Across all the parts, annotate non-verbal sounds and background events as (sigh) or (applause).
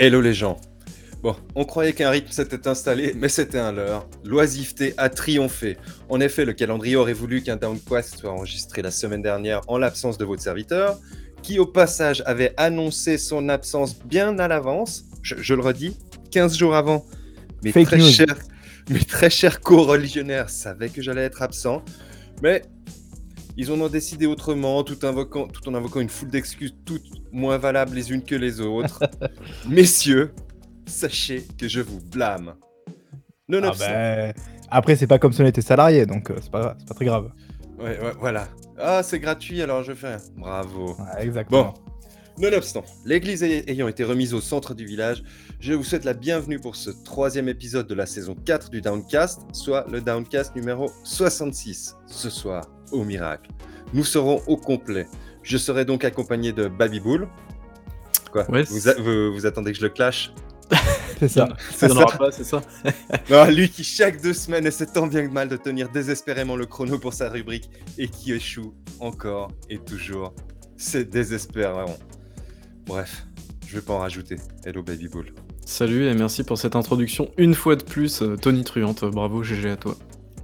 Hello les gens. Bon, on croyait qu'un rythme s'était installé, mais c'était un leurre. L'oisiveté a triomphé. En effet, le calendrier aurait voulu qu'un Downquest soit enregistré la semaine dernière en l'absence de votre serviteur, qui au passage avait annoncé son absence bien à l'avance. Je, le redis, 15 jours avant. Mes très, chers, mes très chers co-religionnaires savaient que j'allais être absent. Mais ils en ont décidé autrement, tout, invoquant, tout en invoquant une foule d'excuses toutes moins valables les unes que les autres. (laughs) Messieurs, sachez que je vous blâme. Non, ah ben, Après, c'est pas comme si on était salarié, donc euh, c'est pas, pas très grave. Ouais, ouais, voilà. Ah, c'est gratuit, alors je fais. Bravo. exactement. Bon. Nonobstant, l'église ayant été remise au centre du village, je vous souhaite la bienvenue pour ce troisième épisode de la saison 4 du Downcast, soit le Downcast numéro 66. Ce soir, au miracle. Nous serons au complet. Je serai donc accompagné de Baby Bull. Quoi vous, vous, attendez que je le clash (laughs) C'est ça. C'est ça. (laughs) c'est ça. lui qui chaque deux semaines essaie tant bien que mal de tenir désespérément le chrono pour sa rubrique et qui échoue encore et toujours. C'est désespérant. Bref, je vais pas en rajouter. Hello Baby Bull. Salut et merci pour cette introduction une fois de plus, euh, Tony Truante. Bravo, GG à toi.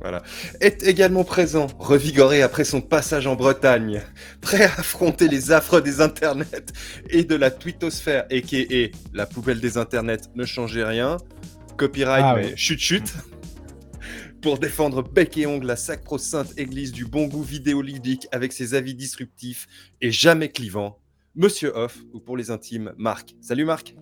Voilà. Est également présent, revigoré après son passage en Bretagne, prêt à affronter les affres des internets et de la twittosphère, et qui est la poubelle des internets, ne changez rien, copyright, ah mais chut chut, pour défendre bec et ongle la sacro-sainte église du bon goût vidéoludique avec ses avis disruptifs et jamais clivants, Monsieur Off, ou pour les intimes, Marc. Salut Marc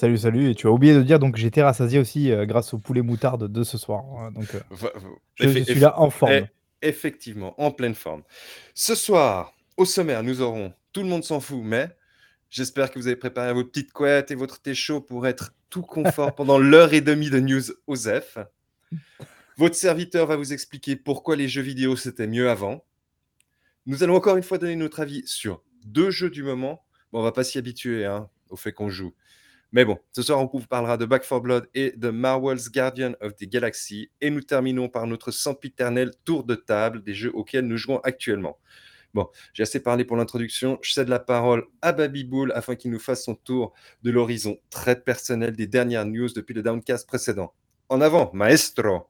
Salut, salut. Et tu as oublié de dire donc j'étais rassasié aussi euh, grâce au poulet moutarde de ce soir. Hein, donc euh, je, suis là en forme. Effectivement, en pleine forme. Ce soir, au sommaire, nous aurons Tout le monde s'en fout, mais j'espère que vous avez préparé vos petites couettes et votre thé chaud pour être tout confort pendant (laughs) l'heure et demie de news OSEF. Votre serviteur va vous expliquer pourquoi les jeux vidéo c'était mieux avant. Nous allons encore une fois donner notre avis sur deux jeux du moment. Bon, on va pas s'y habituer hein, au fait qu'on joue. Mais bon, ce soir, on vous parlera de Back 4 Blood et de Marvel's Guardian of the Galaxy. Et nous terminons par notre sempiternel tour de table des jeux auxquels nous jouons actuellement. Bon, j'ai assez parlé pour l'introduction. Je cède la parole à Baby Bull afin qu'il nous fasse son tour de l'horizon très personnel des dernières news depuis le downcast précédent. En avant, maestro!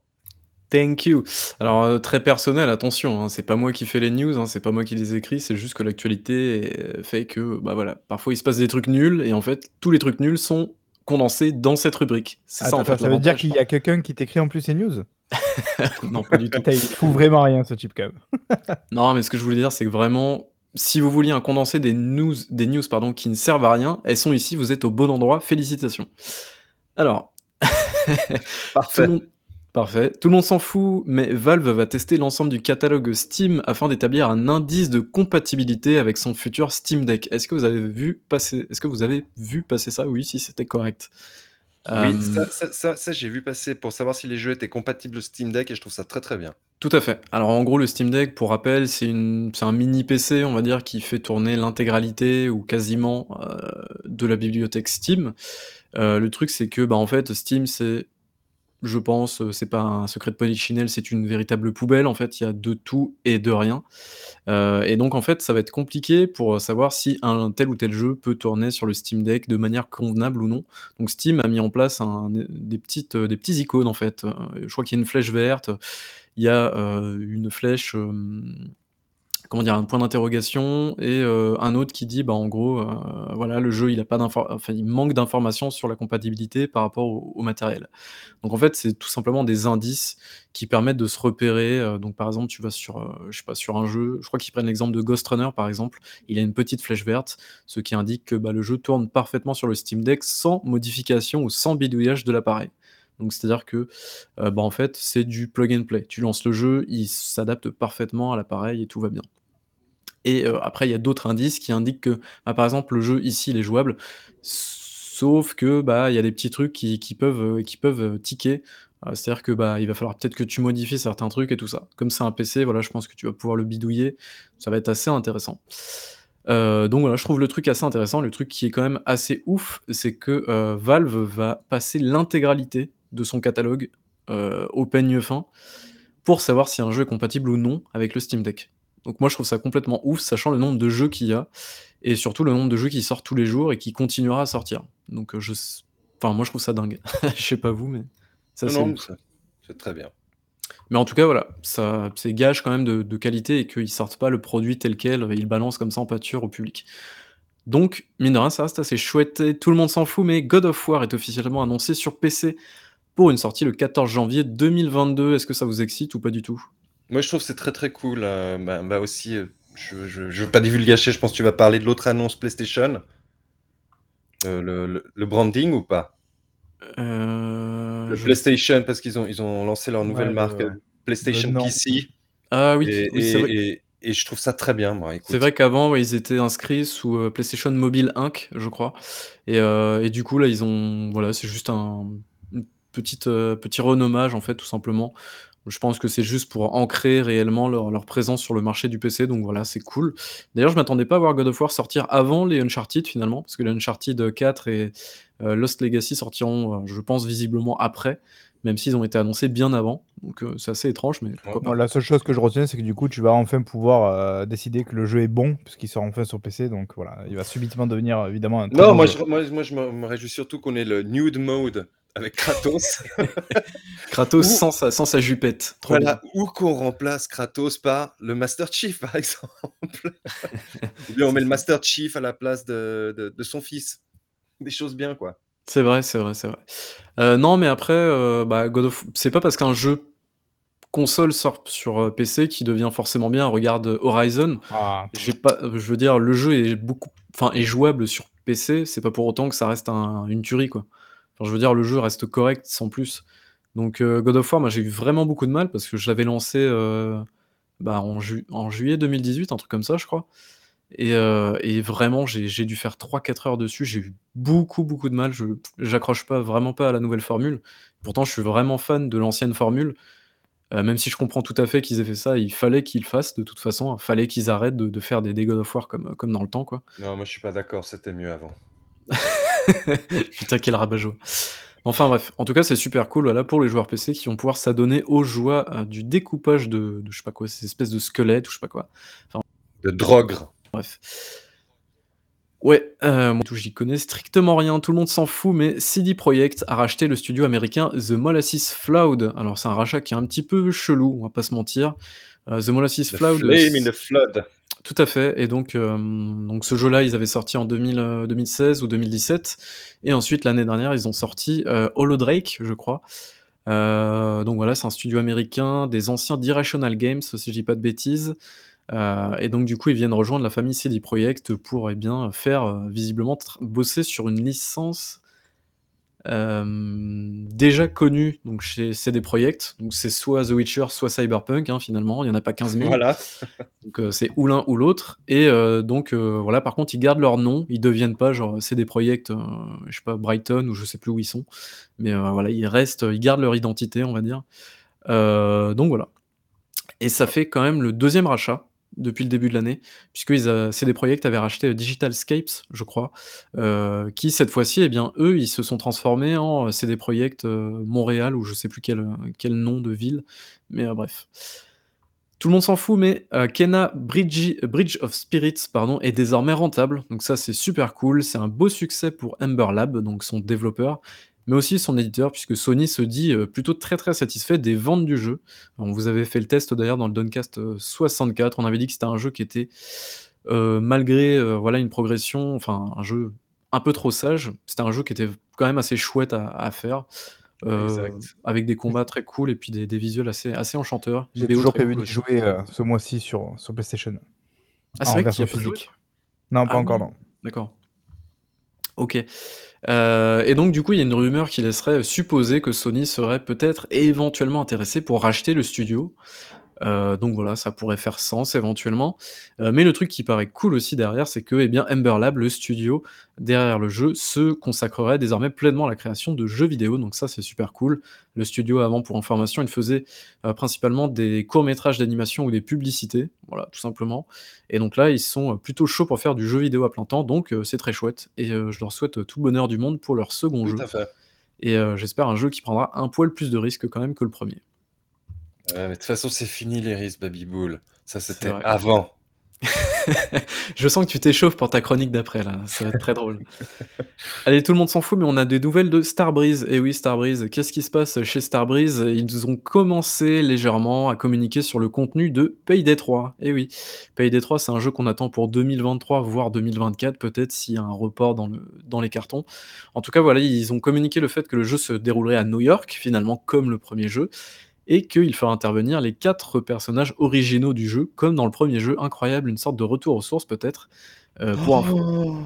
Thank you. Alors euh, très personnel, attention, hein, c'est pas moi qui fais les news, hein, c'est pas moi qui les écris, c'est juste que l'actualité euh, fait que, bah voilà, parfois il se passe des trucs nuls et en fait tous les trucs nuls sont condensés dans cette rubrique. C'est ça en fait. Ça veut dire qu'il y a quelqu'un qui t'écrit en plus ces news? (laughs) Non, pas du (laughs) tout. Il fout vraiment rien ce type quand même. non, mais ce que je voulais dire, c'est que vraiment, si vous vouliez un condensé des news, des news pardon, qui ne servent à rien, elles sont ici, vous êtes au bon endroit, félicitations. Alors, (laughs) Parfait. Parfait. Tout le monde s'en fout, mais Valve va tester l'ensemble du catalogue Steam afin d'établir un indice de compatibilité avec son futur Steam Deck. Est-ce que vous avez vu passer, est-ce que vous avez vu passer ça? Oui, si c'était correct. Oui, euh, ça, ça, j'ai vu passer pour savoir si les jeux étaient compatibles Steam Deck et je trouve ça très très bien. Tout à fait. Alors en gros, le Steam Deck, pour rappel, c'est un mini PC, on va dire, qui fait tourner l'intégralité ou quasiment euh, de la bibliothèque Steam. Euh, le truc, c'est que, bah, en fait, Steam, c'est je pense, c'est pas un secret de polichinelle, c'est une véritable poubelle. En fait, il y a de tout et de rien. et donc, en fait, ça va être compliqué pour savoir si un tel ou tel jeu peut tourner sur le Steam Deck de manière convenable ou non. Donc, Steam a mis en place des, petites, petits icônes, en fait. Je crois qu'il y a une flèche verte, il y a une flèche comment dire, un point d'interrogation et euh, un autre qui dit, bah, en gros, euh, voilà, le jeu, il a pas enfin, il manque d'informations sur la compatibilité par rapport au, matériel. Donc en fait, c'est tout simplement des indices qui permettent de se repérer. Euh, donc par exemple, tu vas sur, un jeu, je crois qu'ils prennent l'exemple de Ghost Runner par exemple, il a une petite flèche verte, ce qui indique que bah, le jeu tourne parfaitement sur le Steam Deck sans modification ou sans bidouillage de l'appareil. Donc c'est-à-dire que bah, en fait c'est du plug and play. Tu lances le jeu, il s'adapte parfaitement à l'appareil et tout va bien. Et après, il y a d'autres indices qui indiquent que, bah, par exemple, le jeu ici, est jouable, sauf que bah, il y a des petits trucs qui, peuvent, qui peuvent ticker. C'est-à-dire que bah, il va falloir peut-être que tu modifies certains trucs et tout ça. Comme c'est un PC, voilà, je pense que tu vas pouvoir le bidouiller. Ça va être assez intéressant. donc voilà, je trouve le truc assez intéressant. Le truc qui est quand même assez ouf, c'est que Valve va passer l'intégralité de son catalogue au peigne fin pour savoir si un jeu est compatible ou non avec le Steam Deck. Donc moi je trouve ça complètement ouf, sachant le nombre de jeux qu'il y a, et surtout le nombre de jeux qui sortent tous les jours et qui continuera à sortir. Donc je enfin moi je trouve ça dingue. (laughs) Je sais pas vous, mais ça c'est c'est très bien. Mais en tout cas, voilà, ça c'est gage quand même de qualité et qu'ils sortent pas le produit tel quel, ils balancent comme ça en pâture au public. Donc, mine de rien, ça reste assez chouette tout le monde s'en fout, mais God of War est officiellement annoncé sur PC pour une sortie le 14 janvier 2022. Est-ce que ça vous excite ou pas du tout? Moi, je trouve que c'est très, très cool, euh, bah, bah, aussi, euh, je je veux pas divulgacher, je pense que tu vas parler de l'autre annonce PlayStation. Euh, le le branding ou pas? Le PlayStation parce qu'ils ont ils ont lancé leur nouvelle marque, PlayStation PC Ah oui, et et je trouve ça très bien, moi, C'est vrai qu'avant, ils étaient inscrits sous, PlayStation Mobile Inc., je crois et et du coup, là, ils ont voilà, c'est juste un petite, petit renommage, en fait, tout simplement. Je pense que c'est juste pour ancrer réellement leur présence sur le marché du PC, donc voilà, c'est cool. D'ailleurs, je m'attendais pas à voir God of War sortir avant les Uncharted, finalement, parce que les Uncharted 4 et Lost Legacy sortiront, je pense, visiblement après même s'ils ont été annoncés bien avant. Donc euh, c'est assez étrange, mais la seule chose que je retiens, c'est que du coup, tu vas enfin pouvoir euh, décider que le jeu est bon, puisqu'il sort enfin sur PC. Donc voilà, il va subitement devenir évidemment un. Non, moi je, moi, moi je, me réjouis surtout qu'on ait le nude mode avec Kratos. (laughs) Kratos sans, sa, sans sa jupette. voilà, ou qu'on remplace Kratos par le Master Chief, par exemple. (laughs) ou bien on met le Master Chief à la place de, de, de son fils. Des choses bien, quoi. C'est vrai, c'est vrai, c'est vrai. Euh, non, mais après, euh, bah, God of c'est pas parce qu'un jeu console sort sur, euh, PC qui devient forcément bien. Regarde, Horizon, ah. j'ai pas je veux dire, le jeu est beaucoup enfin, est jouable sur PC, c'est pas pour autant que ça reste une tuerie, quoi. Enfin, je veux dire, le jeu reste correct sans plus. Donc, God of War, moi, j'ai eu vraiment beaucoup de mal parce que je l'avais lancé, bah, en en juillet 2018, un truc comme ça, je crois. Euh, et, vraiment, j'ai dû faire 3-4 heures dessus. J'ai eu beaucoup, beaucoup de mal. Je j'accroche pas vraiment pas à la nouvelle formule. Pourtant, je suis vraiment fan de l'ancienne formule. Euh, même si je comprends tout à fait qu'ils aient fait ça, il fallait qu'ils le fassent de toute façon. Il fallait qu'ils arrêtent de, faire des, God of War comme, comme dans le temps, quoi. Non, moi je suis pas d'accord, c'était mieux avant. (laughs) (laughs) Putain, quel rabat-joie. Enfin bref, en tout cas, c'est super cool voilà, pour les joueurs PC qui vont pouvoir s'adonner aux joies euh, du découpage de, je sais pas quoi, ces espèces de squelettes ou je sais pas quoi. de drogue. Bref. Ouais, euh, moi, j'y connais strictement rien, tout le monde s'en fout, mais CD Projekt a racheté le studio américain The Molasses Flood. Alors, c'est un rachat qui est un petit peu chelou, on va pas se mentir. Euh, The Molasses Flood. Flame in the Flood. Tout à fait. Et donc, euh, donc ce jeu-là, ils avaient sorti en 2016 ou 2017. Et ensuite, l'année dernière, ils ont sorti Hollow Drake, je crois. donc voilà, c'est un studio américain des anciens d'Irrational Games, si je dis pas de bêtises. Euh, et donc du coup, ils viennent rejoindre la famille CD Projekt pour, eh bien, faire, euh, visiblement bosser sur une licence, euh, déjà connue donc chez CD Projekt. Donc c'est soit The Witcher, soit Cyberpunk, hein, finalement, il y en a pas 15 000. Voilà. Donc c'est ou l'un ou l'autre et donc voilà, par contre, ils gardent leur nom, ils deviennent pas genre CD Projekt, je sais pas, Brighton ou je sais plus où ils sont. Mais voilà, ils restent, ils gardent leur identité, on va dire. donc voilà. Et ça fait quand même le deuxième rachat depuis le début de l'année, puisque CD Projekt avait racheté Digital Scapes, je crois, euh, qui cette fois-ci, eh bien, eux, ils se sont transformés en euh, CD Projekt euh, Montréal, ou je sais plus quel, quel nom de ville, mais bref. Tout le monde s'en fout, mais Kena Bridge, Bridge, of Spirits pardon, est désormais rentable, donc ça c'est super cool, c'est un beau succès pour Ember Lab, donc son développeur, mais aussi son éditeur, puisque Sony se dit euh, plutôt très très satisfait des ventes du jeu. On vous avait fait le test d'ailleurs dans le Doncast 64, euh, on avait dit que c'était un jeu qui était, euh, malgré voilà une progression, enfin un jeu un peu trop sage, c'était un jeu qui était quand même assez chouette à, faire. avec des combats très cool et puis des, visuels assez, assez enchanteurs. J'ai toujours prévu de jouer ce mois-ci sur, sur PlayStation. Ah, c'est vrai qu'il physique. Non, pas ah encore, non. D'accord. Ok. Euh, et donc du coup, il y a une rumeur qui laisserait supposer que Sony serait peut-être éventuellement intéressé pour racheter le studio. Euh, donc voilà, ça pourrait faire sens éventuellement. Euh, mais le truc qui paraît cool aussi derrière, c'est que eh bien, Ember Lab, le studio derrière le jeu, se consacrerait désormais pleinement à la création de jeux vidéo. Donc ça, c'est super cool. Le studio, avant, pour information, il faisait euh, principalement des courts-métrages d'animation ou des publicités. Voilà, tout simplement. Et donc là, ils sont plutôt chauds pour faire du jeu vidéo à plein temps. Donc c'est très chouette. Et je leur souhaite tout le bonheur du monde pour leur second tout jeu. À fait. Et j'espère un jeu qui prendra un poil plus de risques quand même que le premier de toute façon, c'est fini les risques, Baby Bull. Ça, c'était avant. (laughs) Je sens que tu t'échauffes pour ta chronique d'après là, ça va être très drôle. Allez, tout le monde s'en fout, mais on a des nouvelles de Starbreeze. Et oui, Starbreeze, qu'est-ce qui se passe chez Starbreeze? Ils ont commencé légèrement à communiquer sur le contenu de Payday 3. Et oui, Payday 3, c'est un jeu qu'on attend pour 2023, voire 2024, peut-être s'il y a un report dans, le, dans les cartons. En tout cas, voilà, ils ont communiqué le fait que le jeu se déroulerait à New York, finalement, comme le premier jeu et qu'il fera intervenir les quatre personnages originaux du jeu, comme dans le premier jeu. Incroyable, une sorte de retour aux sources peut-être. Euh, pour oh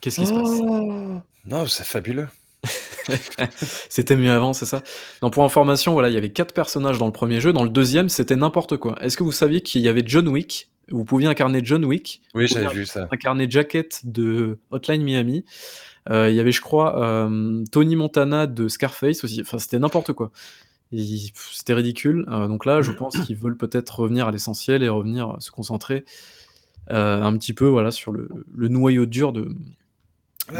Qu'est-ce qui se passe oh Non, c'est fabuleux. (laughs) c'était mieux avant, c'est ça Non, pour information, voilà, il y avait quatre personnages dans le premier jeu. Dans le deuxième, c'était n'importe quoi. Est-ce que vous saviez qu'il y avait John Wick? Vous pouviez incarner John Wick? Oui, j'avais vu ça. Incarner Jacket de Hotline Miami. Euh, il y avait, je crois, euh, Tony Montana de Scarface aussi. Enfin, c'était n'importe quoi. C'était ridicule. Euh, donc là, je (coughs) pense qu'ils veulent peut-être revenir à l'essentiel et revenir euh, se concentrer euh, un petit peu voilà, sur le, noyau dur de.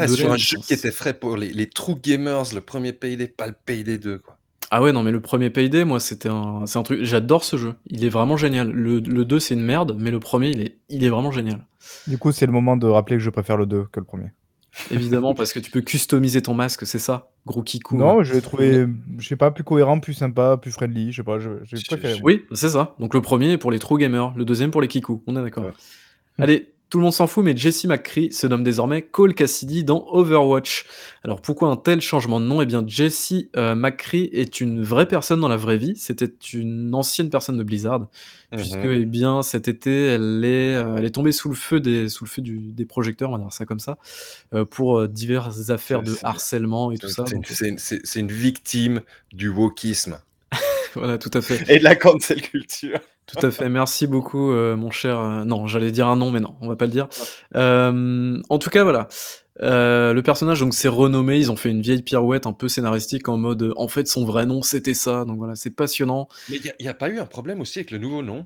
sur un jeu qui était frais pour les, les true gamers, le premier Payday, pas le Payday 2. Quoi. Ah ouais, non, mais le premier Payday, moi, c'était un, c'est un truc. J'adore ce jeu. Il est vraiment génial. Le, le 2, c'est une merde, mais le premier, il est, il est vraiment génial. Du coup, c'est le moment de rappeler que je préfère le 2 que le premier. Évidemment, parce que tu peux customiser ton masque, c'est ça, gros kikou. Non, je l'ai trouvé, je sais pas, plus cohérent, plus sympa, plus friendly, je sais pas, j'ai préféré. Oui, c'est ça. Donc le premier pour les true gamers, le deuxième pour les kikou, on est d'accord. Allez, tout le monde s'en fout, mais Jesse McCree se nomme désormais Cole Cassidy dans Overwatch. Alors pourquoi un tel changement de nom? Eh bien, Jesse euh, McCree est une vraie personne dans la vraie vie. C'était une ancienne personne de Blizzard, puisque mhm. eh bien cet été, elle est, euh, elle est tombée sous le feu des, sous le feu des projecteurs, on va dire ça comme ça, euh, pour diverses affaires de harcèlement et tout ça. C'est une, une victime du wokisme. (laughs) voilà, tout à fait. Et de la cancel culture. Tout à fait. Merci beaucoup, euh, mon cher. Euh, non, j'allais dire un nom, mais non, on va pas le dire. Euh, en tout cas, voilà. le personnage donc s'est renommé. Ils ont fait une vieille pirouette un peu scénaristique en mode. En fait, son vrai nom c'était ça. Donc voilà, c'est passionnant. Mais il n'y a, pas eu un problème aussi avec le nouveau nom?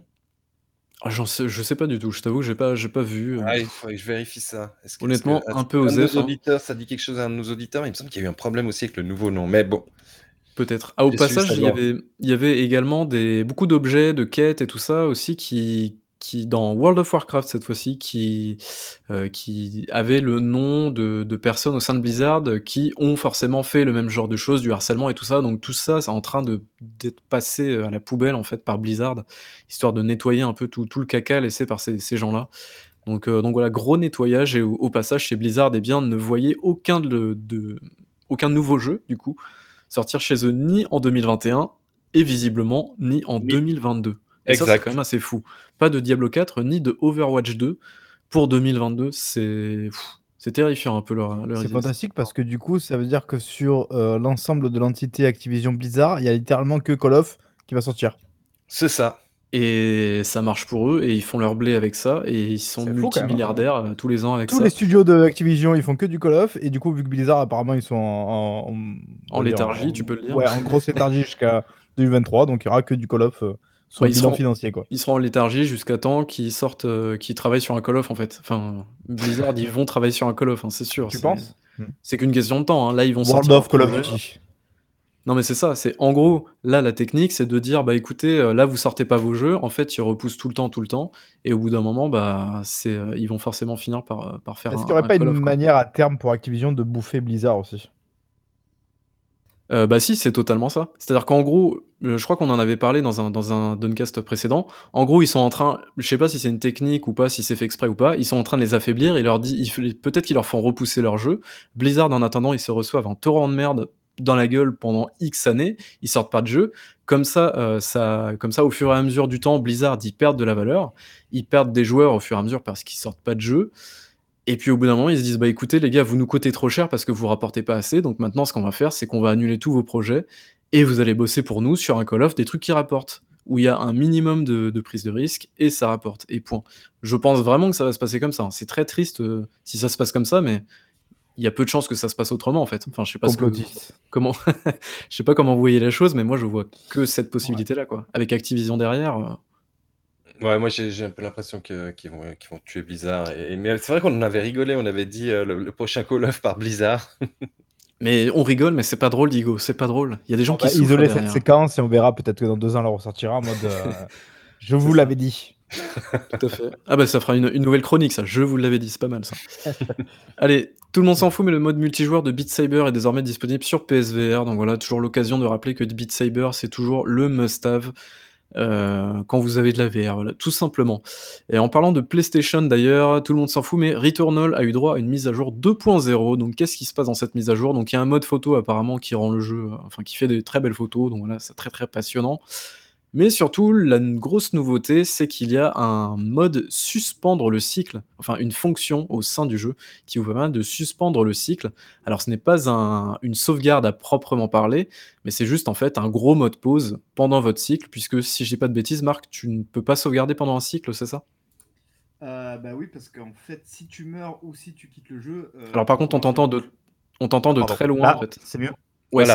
Ah, j'en sais, je sais pas du tout. Je t'avoue, j'ai pas, j'ai pas vu. Ah, il faut que je vérifie ça. Honnêtement, un peu osé. Hein. Ça dit quelque chose à nos auditeurs? Il me semble qu'il y a eu un problème aussi avec le nouveau nom. Mais bon. Peut-être. Ah, au passage, il y, avait, il y avait également des, beaucoup d'objets, de quêtes et tout ça aussi qui, qui dans World of Warcraft cette fois-ci, qui, euh, qui avaient le nom de, de, personnes au sein de Blizzard qui ont forcément fait le même genre de choses, du harcèlement et tout ça. Donc tout ça, c'est en train d'être passé à la poubelle en fait par Blizzard, histoire de nettoyer un peu tout, tout le caca laissé par ces, ces gens-là. Donc, euh, donc voilà, gros nettoyage et au, passage chez Blizzard, eh bien, ne voyez aucun, de, de, aucun nouveau jeu du coup sortir chez eux ni en 2021 et visiblement ni en 2022. Et ça, c'est quand même assez fou. Pas de Diablo 4 ni de Overwatch 2 pour 2022. C'est c'est terrifiant un peu leur. c'est fantastique parce que du coup, ça veut dire que sur euh, l'ensemble de l'entité Activision Blizzard, il y a littéralement que Call of qui va sortir. C'est ça. Et ça marche pour eux, et ils font leur blé avec ça, et ils sont multimilliardaires euh, tous les ans avec ça. Tous les studios de Activision, ils font que du Call of, et du coup, vu que Blizzard, apparemment, ils sont en. En, léthargie, tu peux le dire. Ouais, en grosse léthargie jusqu'à (laughs) 2023, donc il n'y aura que du Call of. Euh, sur le bilan financier quoi. Ils seront en léthargie jusqu'à temps qu'ils sortent, euh, qu'ils travaillent sur un Call of en fait. Enfin, Blizzard, ils vont travailler sur un Call of, hein, c'est sûr. Tu penses? C'est qu'une question de temps. Hein. Là, ils vont World of Call of Duty. Non, mais c'est ça, c'est en gros, là, la technique, c'est de dire, bah écoutez, euh, là, vous sortez pas vos jeux, en fait, ils repoussent tout le temps, tout le temps, et au bout d'un moment, bah, c'est, euh, ils vont forcément finir par, euh, par faire Est-ce qu'il n'y aurait pas une manière à terme pour Activision de bouffer Blizzard aussi? Bah si, c'est totalement ça. C'est-à-dire qu'en gros, je crois qu'on en avait parlé dans un, dans un Duncast précédent. En gros, ils sont en train, je sais pas si c'est une technique ou pas, si c'est fait exprès ou pas, ils sont en train de les affaiblir et leur dit, peut-être qu'ils leur font repousser leur jeu. Blizzard, en attendant, ils se reçoivent un torrent de merde dans la gueule pendant X années, ils sortent pas de jeu. Comme ça, euh, ça, comme ça, au fur et à mesure du temps, Blizzard, ils perdent de la valeur, ils perdent des joueurs au fur et à mesure parce qu'ils sortent pas de jeu. Et puis au bout d'un moment, ils se disent bah écoutez les gars, vous nous coûtez trop cher parce que vous rapportez pas assez. Donc maintenant, ce qu'on va faire, c'est qu'on va annuler tous vos projets et vous allez bosser pour nous sur un Call of des trucs qui rapportent où il y a un minimum de, prise de risque et ça rapporte. Et point. Je pense vraiment que ça va se passer comme ça. C'est très triste euh, si ça se passe comme ça, mais il y a peu de chances que ça se passe autrement en fait. Enfin, je sais pas comment, (laughs) je sais pas comment vous voyez la chose, mais moi je vois que cette possibilité là quoi. Avec Activision derrière. Euh. Ouais, moi j'ai un peu l'impression qu'ils vont, vont tuer Blizzard. Et, mais c'est vrai qu'on en avait rigolé, on avait dit euh, le, prochain Call of par Blizzard. (laughs) mais on rigole, mais c'est pas drôle, Digo, c'est pas drôle. Il y a des gens qui va isoler cette séquence et on verra peut-être que dans deux ans, elle ressortira en mode. Euh, (laughs) je vous l'avais dit. (laughs) Tout à fait. Ah bah ça fera une, nouvelle chronique, ça. Je vous l'avais dit, c'est pas mal ça. (laughs) Allez, tout le monde s'en fout, mais le mode multijoueur de Beat Saber est désormais disponible sur PSVR. Donc voilà, toujours l'occasion de rappeler que Beat Saber, c'est toujours le must-have. Euh, quand vous avez de la VR, voilà, tout simplement. Et en parlant de PlayStation d'ailleurs, tout le monde s'en fout, mais Returnal a eu droit à une mise à jour 2.0. Donc qu'est-ce qui se passe dans cette mise à jour? Donc il y a un mode photo apparemment qui rend le jeu, enfin qui fait des très belles photos, donc voilà, c'est très très passionnant. Mais surtout, la grosse nouveauté, c'est qu'il y a un mode suspendre le cycle, enfin une fonction au sein du jeu qui vous permet de suspendre le cycle. Alors ce n'est pas une sauvegarde à proprement parler, mais c'est juste en fait un gros mode pause pendant votre cycle, puisque si je dis pas de bêtises, Marc, tu ne peux pas sauvegarder pendant un cycle, c'est ça? Euh, Bah oui, parce qu'en fait, si tu meurs ou si tu quittes le jeu. Euh, Alors par contre, on t'entend de, on t'entend de très loin. en fait. C'est mieux. Ouais,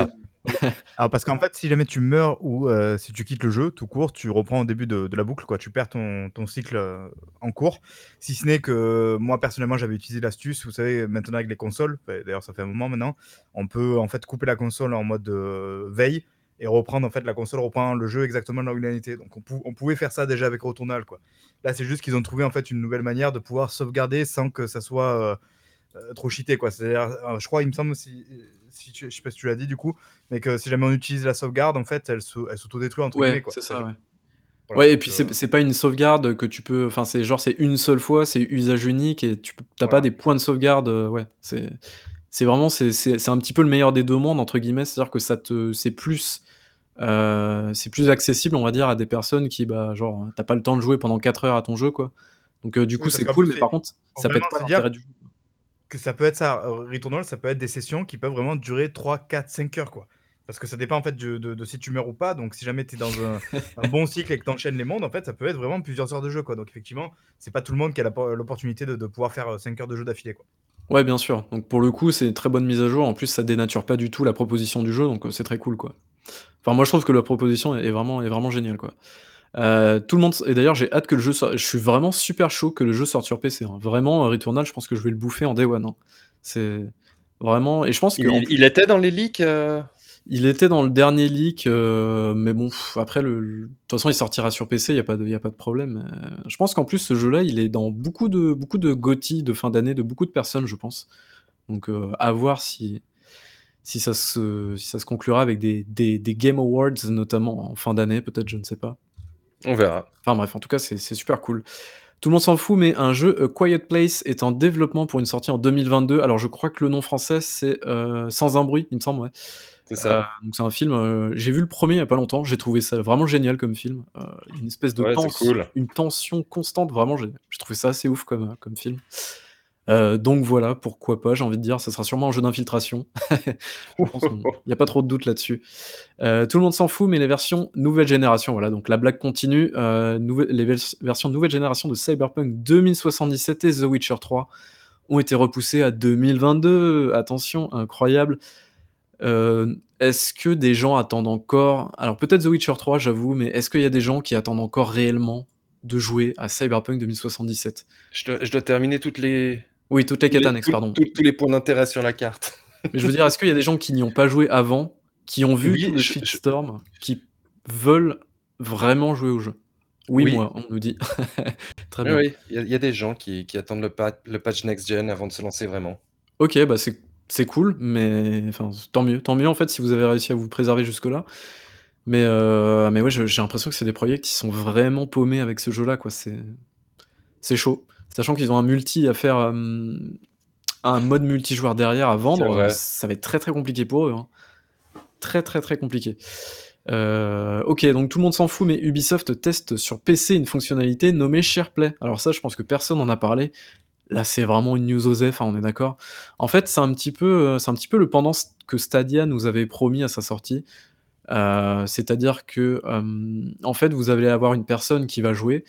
(laughs) Alors parce qu'en fait, si jamais tu meurs ou euh, si tu quittes le jeu tout court, tu reprends au début de, la boucle, quoi. Tu perds ton, cycle euh, en cours. Si ce n'est que moi personnellement, j'avais utilisé l'astuce. Vous savez, maintenant avec les consoles, d'ailleurs ça fait un moment maintenant, on peut en fait couper la console en mode euh, veille et reprendre en fait la console reprend le jeu exactement là où Donc on, pouvait faire ça déjà avec Returnal, quoi. Là, c'est juste qu'ils ont trouvé en fait une nouvelle manière de pouvoir sauvegarder sans que ça soit trop cheaté, quoi. C'est-à-dire, je crois, il me semble aussi si tu, je sais pas si tu l'as dit du coup, mais que si jamais on utilise la sauvegarde, en fait, elle s'autodétruit entre ouais, c'est ça, ouais. ouais, et puis euh, c'est pas une sauvegarde que tu peux. Enfin, c'est genre, c'est une seule fois, c'est usage unique et tu n'as pas des points de sauvegarde. Euh, ouais, c'est c'est vraiment, c'est un petit peu le meilleur des deux mondes, entre guillemets. C'est-à-dire que ça te, c'est plus. Euh, c'est plus accessible, on va dire, à des personnes qui, bah, genre, t'as pas le temps de jouer pendant 4 heures à ton jeu, quoi. Donc, du coup, c'est cool, mais par contre, ça peut être pas l'intérêt du jeu que ça peut être ça, euh, Returnal, ça peut être des sessions qui peuvent vraiment durer 3, 4, 5 heures, quoi. Parce que ça dépend en fait de, si tu meurs ou pas. Donc si jamais tu es dans (laughs) un, bon cycle et que tu enchaînes les mondes, en fait, ça peut être vraiment plusieurs heures de jeu, quoi. Donc effectivement, c'est pas tout le monde qui a l'opportunité de, pouvoir faire 5 euh, heures de jeu d'affilée, quoi. Ouais, bien sûr. Donc pour le coup, c'est une très bonne mise à jour. En plus, ça dénature pas du tout la proposition du jeu, donc euh, c'est très cool, quoi. Enfin, moi, je trouve que la proposition est vraiment, est vraiment géniale, quoi. Euh, tout le monde et d'ailleurs, j'ai hâte que le jeu sorte. Je suis vraiment super chaud que le jeu sorte sur PC, hein. Vraiment, Returnal, je pense que je vais le bouffer en day one, hein. C'est vraiment et je pense Il était dans les leaks, euh? Il était dans le dernier leak, euh, mais bon, après le de toute façon, il sortira sur PC, il y a pas de y a pas de problème, je pense qu'en plus, ce jeu-là, il est dans beaucoup de beaucoup de GOTY de fin d'année de beaucoup de personnes, je pense. Donc, à voir si si ça se si ça se conclura avec des des des Game Awards, notamment en fin d'année, peut-être, je ne sais pas. On verra. Enfin bref, en tout cas, c'est super cool. Tout le monde s'en fout, mais un jeu, A Quiet Place, est en développement pour une sortie en 2022. Alors, je crois que le nom français, c'est euh, Sans un bruit, il me semble, ouais. C'est ça. Euh, donc, c'est un film. Euh, j'ai vu le premier il n'y a pas longtemps. J'ai trouvé ça vraiment génial comme film. une espèce de tension, une tension constante. Vraiment, j'ai trouvé ça assez ouf comme, comme film. Euh, donc voilà, pourquoi pas, j'ai envie de dire, ça sera sûrement un jeu d'infiltration. (laughs) Il n'y (laughs) a pas trop de doute là-dessus. Euh, tout le monde s'en fout, mais les versions nouvelle génération, voilà, donc la blague continue. Euh, les versions nouvelle génération de Cyberpunk 2077 et The Witcher 3 ont été repoussées à 2022. Attention, incroyable. est-ce que des gens attendent encore Alors peut-être The Witcher 3, j'avoue, mais est-ce qu'il y a des gens qui attendent encore réellement de jouer à Cyberpunk 2077 je dois terminer toutes les, oui, toutes les quêtes annexes, pardon. Tous les points d'intérêt sur la carte. (laughs) Mais je veux dire, est-ce qu'il y a des gens qui n'y ont pas joué avant, qui ont vu le shitstorm, qui veulent vraiment jouer au jeu? Oui, moi, on nous dit. (laughs) Très bien. Oui, il y, a des gens qui, attendent le, le, patch next-gen avant de se lancer vraiment. Ok, bah c'est cool, mais enfin, tant mieux. Tant mieux, en fait, si vous avez réussi à vous préserver jusque-là. Mais, euh, mais ouais, j'ai l'impression que c'est des projets qui sont vraiment paumés avec ce jeu-là, quoi. C'est chaud. Sachant qu'ils ont un multi à faire, euh, un mode multijoueur derrière à vendre, ça va être très très compliqué pour eux. Hein. Très très très compliqué. Euh, ok, donc tout le monde s'en fout, mais Ubisoft teste sur PC une fonctionnalité nommée SharePlay. Alors ça, je pense que personne n'en a parlé. Là, c'est vraiment une news OSEF, hein, on est d'accord. En fait, c'est un petit peu, euh, c'est un petit peu le pendant que Stadia nous avait promis à sa sortie. Euh, c'est-à-dire que, euh, en fait, vous allez avoir une personne qui va jouer,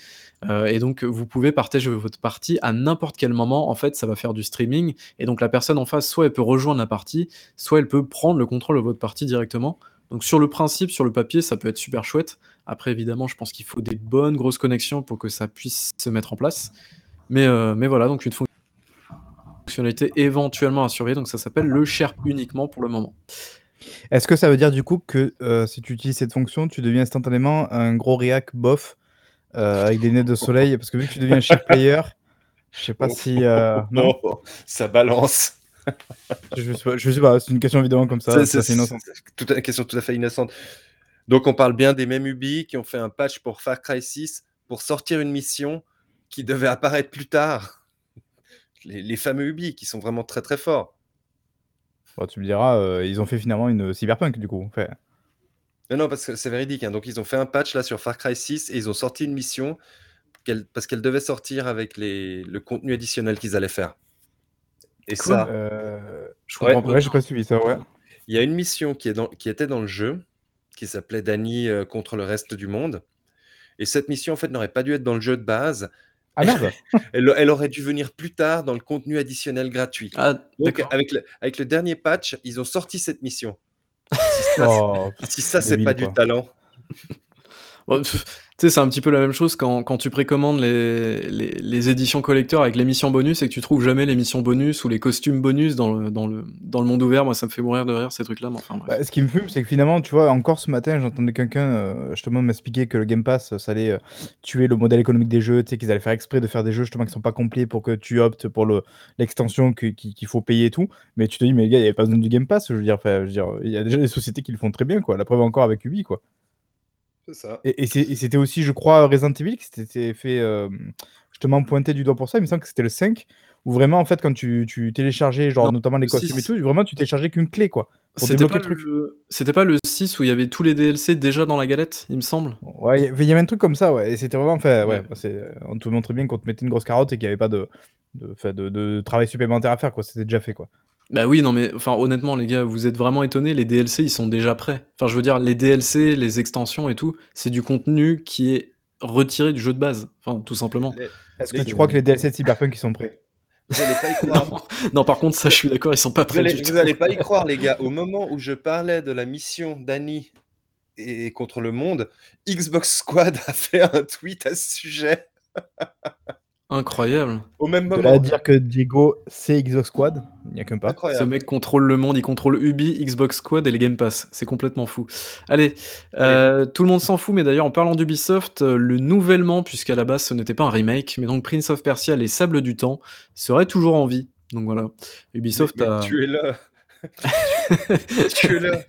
euh, et donc vous pouvez partager votre partie à n'importe quel moment. En fait, ça va faire du streaming et donc la personne en face, soit elle peut rejoindre la partie, soit elle peut prendre le contrôle de votre partie directement. Donc sur le principe, sur le papier, ça peut être super chouette. Après, évidemment, je pense qu'il faut des bonnes grosses connexions pour que ça puisse se mettre en place. Mais, mais voilà, donc une fonctionnalité éventuellement à surveiller, donc ça s'appelle le share uniquement pour le moment. Est-ce que ça veut dire du coup que, euh, si tu utilises cette fonction, tu deviens instantanément un gros réac bof, euh, avec des nez de soleil? Parce que vu que tu deviens chip player, je sais pas Oh. si. euh, non, Oh, ça balance. je sais pas, je sais pas, c'est une question évidemment comme ça. C'est- innocent. une question tout à fait innocente. Donc, on parle bien des mêmes Ubi qui ont fait un patch pour Far Cry 6 pour sortir une mission qui devait apparaître plus tard. Les, les fameux Ubi qui sont vraiment très très forts. Bon, tu me diras, euh, ils ont fait finalement une cyberpunk du coup. Enfin, Non, non, parce que c'est véridique. hein. Donc, ils ont fait un patch là sur Far Cry 6 et ils ont sorti une mission parce qu'elle devait sortir avec les, le contenu additionnel qu'ils allaient faire. Et Quoi ça, euh, Je Ouais, comprends pas. ouais, j'ai pas suivi ça, ouais. il y a une mission qui, est dans- qui était dans le jeu, qui s'appelait Danny euh, contre le reste du monde. Et cette mission, en fait, n'aurait pas dû être dans le jeu de base. Ah merde (laughs) Elle, elle aurait dû venir plus tard dans le contenu additionnel gratuit. Ah, Donc, avec le, avec le dernier patch, ils ont sorti cette mission. (laughs) Si ça, Oh, si ça, c'est débile, pas du talent. Bon, pff, tu sais, c'est un petit peu la même chose quand, quand tu précommandes les, les, éditions collector avec les missions bonus et que tu trouves jamais les missions bonus ou les costumes bonus dans le, dans le, dans le monde ouvert. Moi, ça me fait mourir de rire, ces trucs-là. Enfin. Bah, ce qui me fume, c'est que finalement, tu vois, encore ce matin, j'entendais quelqu'un euh, justement m'expliquer que le Game Pass, ça allait euh, tuer le modèle économique des jeux, tu sais, qu'ils allaient faire exprès de faire des jeux justement qui sont pas complets pour que tu optes pour le- l'extension qui- qu'il faut payer et tout. Mais tu te dis, mais les gars, il n'y avait pas besoin du Game Pass, je veux dire, je veux dire, il y a déjà des sociétés qui le font très bien, quoi. La preuve encore avec Ubi, quoi. C'est ça. Et, c'était aussi, je crois, Resident Evil qui s'était fait euh, justement pointer du doigt pour ça. Il me semble que c'était le 5, où vraiment, en fait, quand tu, tu téléchargeais, genre Non, notamment les le costumes et 6. tout, vraiment, tu téléchargeais qu'une clé, quoi. C'était pas, le pas le 6 où il y avait tous les DLC déjà dans la galette, il me semble. Ouais, il y avait- un truc comme ça, ouais. Et c'était vraiment, enfin, ouais, Ouais. on te montrait bien qu'on te mettait une grosse carotte et qu'il n'y avait pas de, de, enfin, de, de travail supplémentaire à faire, quoi. C'était déjà fait, quoi. Bah oui, non mais enfin honnêtement les gars, vous êtes vraiment étonnés, les DLC ils sont déjà prêts. Enfin je veux dire les DLC, les extensions et tout, c'est du contenu qui est retiré du jeu de base, enfin tout simplement. Est-ce que Les- tu crois que les DLC de Cyberpunk, ils sont prêts? Vous n'allez pas y (laughs) croire. Non, non, par contre ça je suis d'accord, ils sont pas Vous prêts allez, du tout. vous allez pas y croire, les gars. Au moment où je parlais de la mission d'Annie et contre le monde, Xbox Squad a fait un tweet à ce sujet. (laughs) Incroyable. Au même De là moment. à dire que Diego, c'est Xbox Squad, il n'y a qu'un pas. Ce Incroyable. mec contrôle le monde, il contrôle Ubi, Xbox Squad et les Game Pass. C'est complètement fou. Allez, euh, tout le monde s'en fout, mais d'ailleurs, en parlant d'Ubisoft, euh, le nouvellement, puisqu'à la base ce n'était pas un remake, mais donc Prince of Persia, les Sables du Temps, serait toujours en vie. Donc voilà, Ubisoft Mais- mais a. Tu es là. (laughs) tu es là.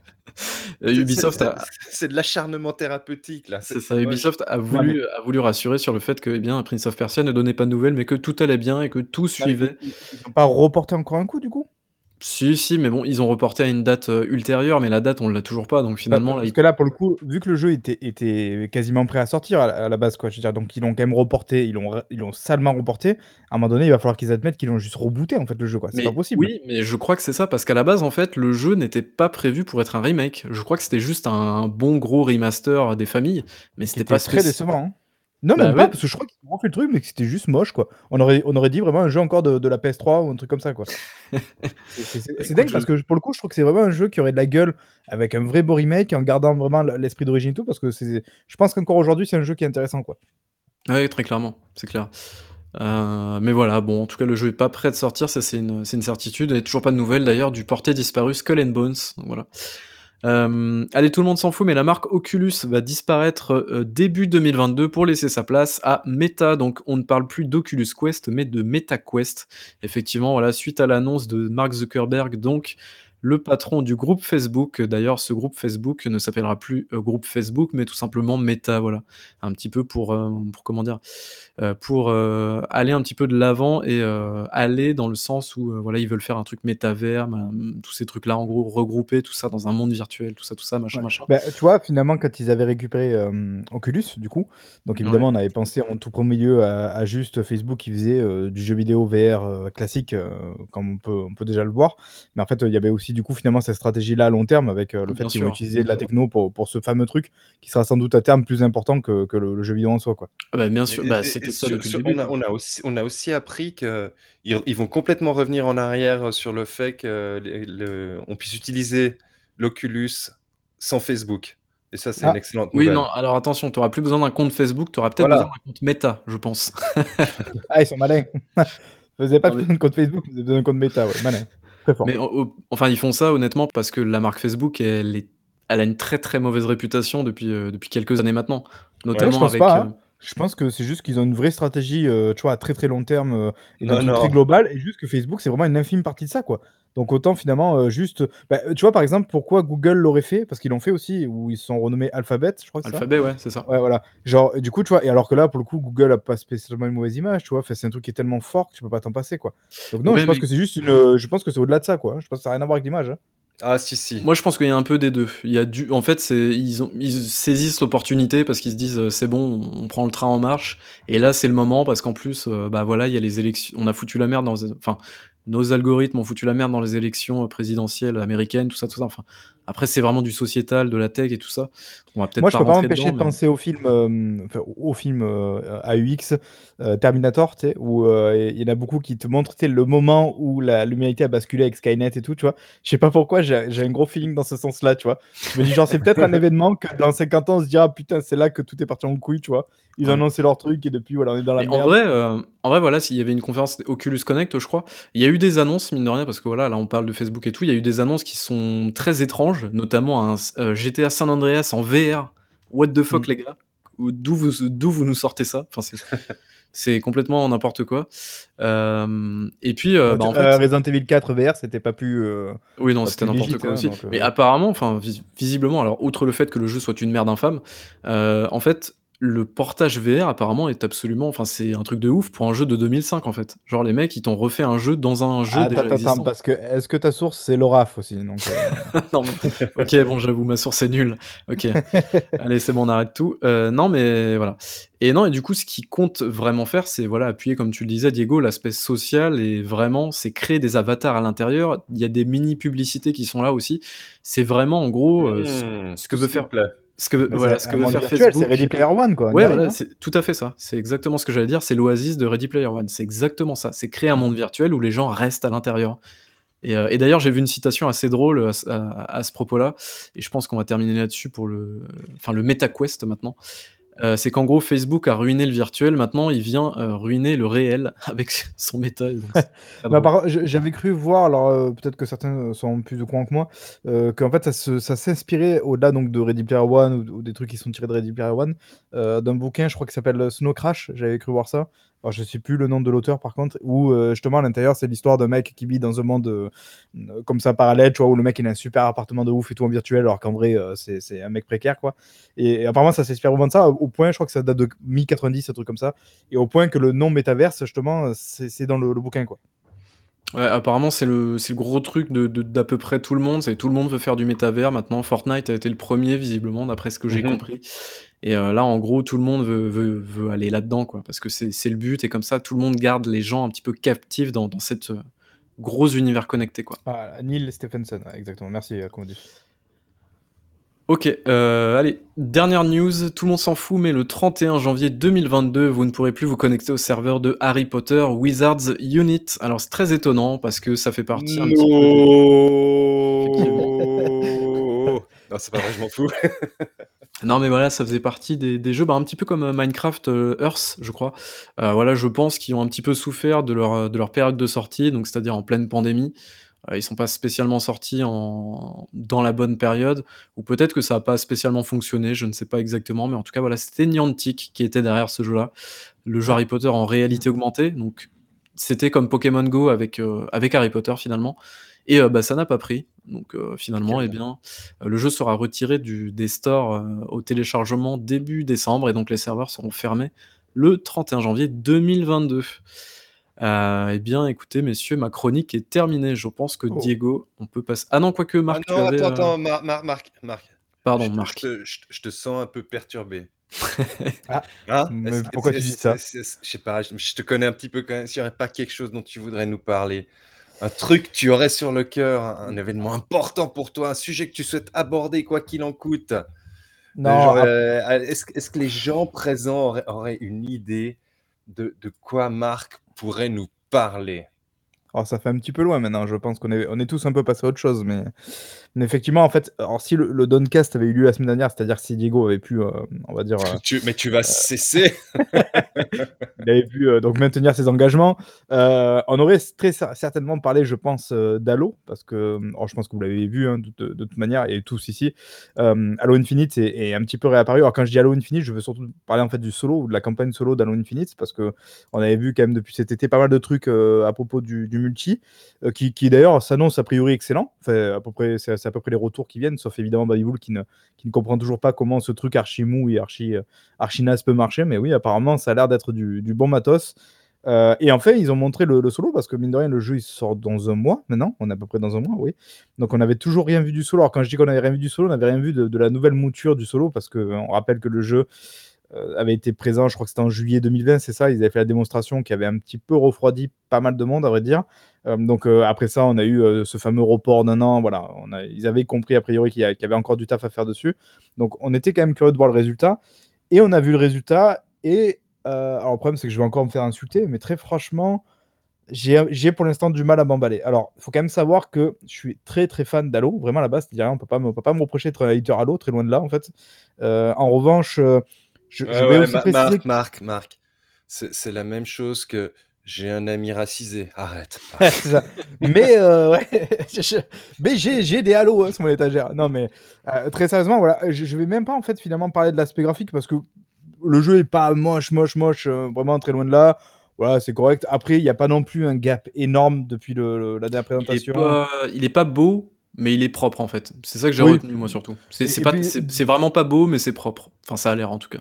Euh, Ubisoft C'est- a. c'est- C'est de l'acharnement thérapeutique, là. C'est ça. Ubisoft a voulu, a voulu rassurer sur le fait que eh bien, Prince of Persia ne donnait pas de nouvelles, mais que tout allait bien et que tout suivait. Ils n'ont pas reporté encore un coup, du coup? Si, si, mais bon, ils ont reporté à une date euh, ultérieure, mais la date, on l'a toujours pas, donc finalement, là, Parce que là, pour le coup, vu que le jeu était, était quasiment prêt à sortir à, la- à la base, quoi, je veux dire, donc ils l'ont quand même reporté, ils l'ont ils l'ont salement reporté. À un moment donné, il va falloir qu'ils admettent qu'ils l'ont juste rebooté, en fait, le jeu, quoi. C'est Mais pas possible. Oui, mais je crois que c'est ça, parce qu'à la base, en fait, le jeu n'était pas prévu pour être un remake. Je crois que c'était juste un bon gros remaster des familles, mais c'était pas très décevant. hein. Non, Bah même ouais. pas, parce que je crois qu'ils ont refait le truc, mais que c'était juste moche, quoi. On aurait, on aurait dit vraiment un jeu encore de, de la PS3 ou un truc comme ça, quoi. (laughs) C'est- c'est dingue je- parce que pour le coup, je trouve que c'est vraiment un jeu qui aurait de la gueule avec un vrai beau remake en gardant vraiment l'esprit d'origine et tout, parce que c'est, je pense qu'encore aujourd'hui, c'est un jeu qui est intéressant, quoi. Oui, très clairement, c'est clair. Euh, mais voilà, bon, en tout cas, le jeu est pas prêt de sortir, ça c'est une, c'est une certitude. Et toujours pas de nouvelles d'ailleurs du porté disparu Skull and Bones. Voilà. Euh, allez, tout le monde s'en fout, mais la marque Oculus va disparaître euh, début 2022 pour laisser sa place à Meta. Donc, on ne parle plus d'Oculus Quest, mais de MetaQuest. Effectivement, voilà, suite à l'annonce de Mark Zuckerberg, donc le patron du groupe Facebook. D'ailleurs, ce groupe Facebook ne s'appellera plus euh, groupe Facebook, mais tout simplement Meta. Voilà, un petit peu pour, euh, pour comment dire, euh, pour aller un petit peu de l'avant et aller dans le sens où voilà, ils veulent faire un truc métavers, ma- tous ces trucs-là, en gros, regrouper tout ça dans un monde virtuel, tout ça, tout ça, machin, Ouais. machin. Bah, tu vois, finalement, quand ils avaient récupéré Oculus, du coup, donc évidemment, on avait pensé en tout premier lieu à, à juste Facebook qui faisait du jeu vidéo VR classique, comme on peut, on peut déjà le voir. Mais en fait, il y avait aussi, du coup, finalement, cette stratégie-là à long terme avec euh, le Bien fait qu'ils vont sûr. utiliser de la techno pour, pour ce fameux truc qui sera sans doute à terme plus important que, que le, le jeu vidéo en soi, quoi. Ah bah, bien sûr, bah, c'était ça sur- depuis sur- le début. on, a, on a aussi, on a aussi appris qu'ils ils vont complètement revenir en arrière sur le fait qu'on puisse utiliser l'Oculus sans Facebook. Et ça, c'est Ah. une excellente Oui, nouvelle. non, alors attention, tu auras plus besoin d'un compte Facebook, tu auras peut-être Voilà. besoin d'un compte Meta, je pense. (laughs) Ah, ils sont malins. (laughs) Vous n'avez pas Ah, besoin de compte Facebook, vous avez besoin d'un compte méta, ouais, malin. Mais enfin, ils font ça honnêtement parce que la marque Facebook, elle, est, elle a une très très mauvaise réputation depuis, euh, depuis quelques années maintenant. Notamment avec. pas, euh, hein. Je pense que c'est juste qu'ils ont une vraie stratégie, euh, tu vois, à très très long terme euh, et Non, truc très non. global, et juste que Facebook, c'est vraiment une infime partie de ça, quoi. Donc autant finalement euh, juste, bah, tu vois, par exemple, pourquoi Google l'aurait fait, parce qu'ils l'ont fait aussi, où ils se sont renommés Alphabet, je crois que c'est ça. Alphabet, ouais, c'est ça. Ouais, voilà. Genre, et du coup, tu vois, et alors que là, pour le coup, Google a pas spécialement une mauvaise image, tu vois. Enfin, c'est un truc qui est tellement fort que tu peux pas t'en passer, quoi. Donc non, je pense mais- que c'est juste une, je pense que c'est au-delà de ça, quoi. Je pense que ça n'a rien à voir avec l'image. hein. Ah, si, si. Moi, je pense qu'il y a un peu des deux. Il y a du, en fait, c'est ils, ont, ils saisissent l'opportunité parce qu'ils se disent euh, c'est bon, on prend le train en marche. Et là, c'est le moment parce qu'en plus, euh, bah voilà, il y a les élections. On a foutu la merde dans, enfin, nos algorithmes ont foutu la merde dans les élections euh, présidentielles américaines, tout ça, tout ça. Enfin, après, c'est vraiment du sociétal, de la tech et tout ça. On va peut-être Moi, je pas peux pas m'empêcher de mais- penser au film, euh, enfin, au film euh, AUX euh, Terminator, où euh, il y en a beaucoup qui te montrent, le moment où l'humanité a basculé avec Skynet et tout, tu vois. Je sais pas pourquoi, j'ai un gros feeling dans ce sens-là, tu vois. Je me dis, genre, c'est peut-être un (laughs) événement que dans 50 ans, on se dira, putain, c'est là que tout est parti en couille, tu vois. Ils ont Ouais. annoncé leur truc et depuis, voilà, on est dans la Mais en merde. vrai, euh, en vrai, voilà, s'il y avait une conférence Oculus Connect, je crois, il y a eu des annonces, mine de rien, parce que voilà, là, on parle de Facebook et tout, il y a eu des annonces qui sont très étranges, notamment un euh, GTA San Andreas en VR. What the fuck, Mm. les gars? D'où vous, d'où vous nous sortez ça? Enfin, c'est, (laughs) c'est complètement n'importe quoi. Euh, et puis, euh, bah, en fait, Resident Evil 4 VR, c'était pas plus. oui, non, c'était n'importe quoi hein, aussi. donc, Mais apparemment, enfin, vis- visiblement, alors, outre le fait que le jeu soit une merde infâme, en fait, le portage VR, apparemment, est absolument, enfin, c'est un truc de ouf pour un jeu de 2005, en fait. Genre, les mecs, ils t'ont refait un jeu dans un jeu Attends, déjà attends, existant. parce que est-ce que ta source c'est l'ORAF aussi donc, euh, (laughs) non, mais- (laughs) ok, bon, j'avoue, ma source est nulle. Ok, (laughs) allez, c'est bon, on arrête tout. Euh, non, mais voilà. Et non, et du coup, ce qui compte vraiment faire, c'est voilà, appuyer, comme tu le disais, Diego, l'aspect social et vraiment, c'est créer des avatars à l'intérieur. Il y a des mini publicités qui sont là aussi. C'est vraiment, en gros, euh, ce, Mmh, ce que veut faire, plaît. Ce que, bah, voilà, ce que veut faire virtuel, Facebook. c'est Ready Player One, quoi. Ouais, voilà, hein. c'est tout à fait ça. C'est exactement ce que j'allais dire. C'est l'oasis de Ready Player One. C'est exactement ça. C'est créer un monde virtuel où les gens restent à l'intérieur. Et, euh, et d'ailleurs, j'ai vu une citation assez drôle à, ce- à- à ce propos-là. Et je pense qu'on va terminer là-dessus pour le, enfin, le MetaQuest maintenant. Euh, c'est qu'en gros, Facebook a ruiné le virtuel. Maintenant, il vient euh, ruiner le réel (laughs) avec son méta. (laughs) Bah, j'avais cru voir, alors euh, peut-être que certains sont plus au courant que moi, qu'en fait ça, s'inspirait au-delà donc de Ready Player One ou, ou des trucs qui sont tirés de Ready Player One, d'un bouquin, je crois, qui s'appelle Snow Crash. J'avais cru voir ça. Alors je sais plus le nom de l'auteur par contre, où euh, justement à l'intérieur c'est l'histoire d'un mec qui vit dans un monde euh, comme ça parallèle, tu vois, où le mec il a un super appartement de ouf et tout en virtuel, alors qu'en vrai euh, c'est c'est un mec précaire quoi. Et, et apparemment ça s'inspire vraiment de ça, au point, je crois que ça date de mi-90, un truc comme ça, et au point que le nom métaverse justement c'est c'est dans le, le bouquin quoi. Ouais, apparemment, c'est le, c'est le gros truc de, de- d'à peu près tout le monde. C'est tout le monde veut faire du métavers. Maintenant, Fortnite a été le premier, visiblement, d'après ce que j'ai Mhm. compris. Et euh, là, en gros, tout le monde veut, veut, veut aller là-dedans, quoi. Parce que c'est, c'est le but. Et comme ça, tout le monde garde les gens un petit peu captifs dans, dans cette euh, gros univers connecté, quoi. Ah, Neil Stephenson, exactement. Merci, euh, Commodus. Ok, euh, allez, dernière news, tout le monde s'en fout, mais le 31 janvier 2022, vous ne pourrez plus vous connecter au serveur de Harry Potter Wizards Unit. Alors c'est très étonnant parce que ça fait partie un petit peu... Non, (laughs) non c'est pas vrai, je m'en fous. (laughs) Non mais voilà, ça faisait partie des, jeux, bah, un petit peu comme euh, Minecraft euh, Earth, je crois. Euh, voilà, je pense qu'ils ont un petit peu souffert de leur, de leur période de sortie, donc c'est-à-dire en pleine pandémie. Euh, ils sont pas spécialement sortis en... dans la bonne période, ou peut-être que ça a pas spécialement fonctionné, je ne sais pas exactement, mais en tout cas voilà, c'était Niantic qui était derrière ce jeu-là, le jeu Harry Potter en réalité augmentée, donc c'était comme Pokémon Go avec, avec Harry Potter finalement. Et euh, bah, ça n'a pas pris. Donc euh, finalement, eh bien, euh, le jeu sera retiré du, des stores euh, au téléchargement début décembre et donc les serveurs seront fermés le 31 janvier 2022. Euh, eh bien, écoutez, messieurs, ma chronique est terminée. Je pense que Oh. Diego, on peut passer. Ah non, quoique Ah Marc, tu non, avais, attends, euh, attends, Mar- Mar- Marc, Marc. Pardon, je, Marc. Je te, je te- je te sens un peu perturbé. (laughs) Ah, Hein? mais pourquoi tu dis ça? Je sais pas, je, je te connais un petit peu quand même. S'il n'y aurait pas quelque chose dont tu voudrais nous parler, un truc que tu aurais sur le cœur, un, événement important pour toi, un sujet que tu souhaites aborder quoi qu'il en coûte. Euh, non, genre, ap- euh, est-ce, que les gens présents auraient, auraient une idée de, de quoi Marc pourrait nous parler? Alors, ça fait un petit peu loin maintenant. Je pense qu'on est, on est tous un peu passés à autre chose, mais, Mais effectivement, en fait, alors si le, le Doncast avait eu lieu la semaine dernière, c'est-à-dire si Diego avait pu, euh, on va dire, euh, (laughs) Tu- mais tu vas cesser. (laughs) il avait pu euh, donc maintenir ses engagements, euh, on aurait très cer- certainement parlé, je pense, euh, d'Halo, parce que, alors, je pense que vous l'avez vu hein, de, de- de toute manière, et tous ici, euh, Halo Infinite est, est un petit peu réapparu. Alors quand je dis Halo Infinite, je veux surtout parler en fait du solo ou de la campagne solo d'Halo Infinite, parce que on avait vu quand même depuis cet été pas mal de trucs euh, à propos du, du multi, euh, qui, qui d'ailleurs s'annonce a priori excellent. Enfin, à peu près, c'est c'est à peu près les retours qui viennent, sauf évidemment Babywool qui ne, qui ne comprend toujours pas comment ce truc archi mou et archi, euh, archi naze peut marcher. Mais oui, apparemment, ça a l'air d'être du, bon matos. Euh, et en fait, ils ont montré le, solo parce que mine de rien, le jeu il sort dans un mois maintenant. On est à peu près dans un mois, oui. Donc on n'avait toujours rien vu du solo. Alors quand je dis qu'on n'avait rien vu du solo, on n'avait rien vu de, de la nouvelle mouture du solo parce que euh, rappelle que le jeu avait été présent, je crois que c'était en juillet 2020, c'est ça. Ils avaient fait la démonstration qui avait un petit peu refroidi pas mal de monde, à vrai dire. Euh, donc euh, après ça, on a eu euh, ce fameux report d'un an. Voilà, ils avaient compris a priori qu'il y, avait encore du taf à faire dessus. Donc on était quand même curieux de voir le résultat. Et on a vu le résultat. Et euh, alors le problème, c'est que je vais encore me faire insulter, mais très franchement, j'ai pour l'instant du mal à m'emballer. Alors, il faut quand même savoir que je suis très très fan d'Halo, vraiment à la base, on on peut pas me reprocher d'être un hater Halo, très loin de là en fait. Euh, en revanche, euh, je, vais ouais, aussi préciser Marc, Marc, Marc. C'est c'est la même chose que j'ai un ami racisé. Arrête. (laughs) Ouais, c'est ça. Mais, euh, ouais, (laughs) je- je- mais j'ai, j'ai des halos hein, sur mon étagère. Non, mais euh, très sérieusement, voilà, je, je vais même pas en fait finalement parler de l'aspect graphique parce que le jeu est pas moche, moche, moche, euh, vraiment très loin de là. Voilà, c'est correct. Après, il n'y a pas non plus un gap énorme depuis le, le- la dernière Il est, présentation. pas, il est pas beau, mais il est propre en fait. C'est ça que j'ai Oui. retenu moi surtout. C'est Et- c'est et pas- puis- c'est- c'est vraiment pas beau, mais c'est propre. Enfin, ça a l'air en tout cas.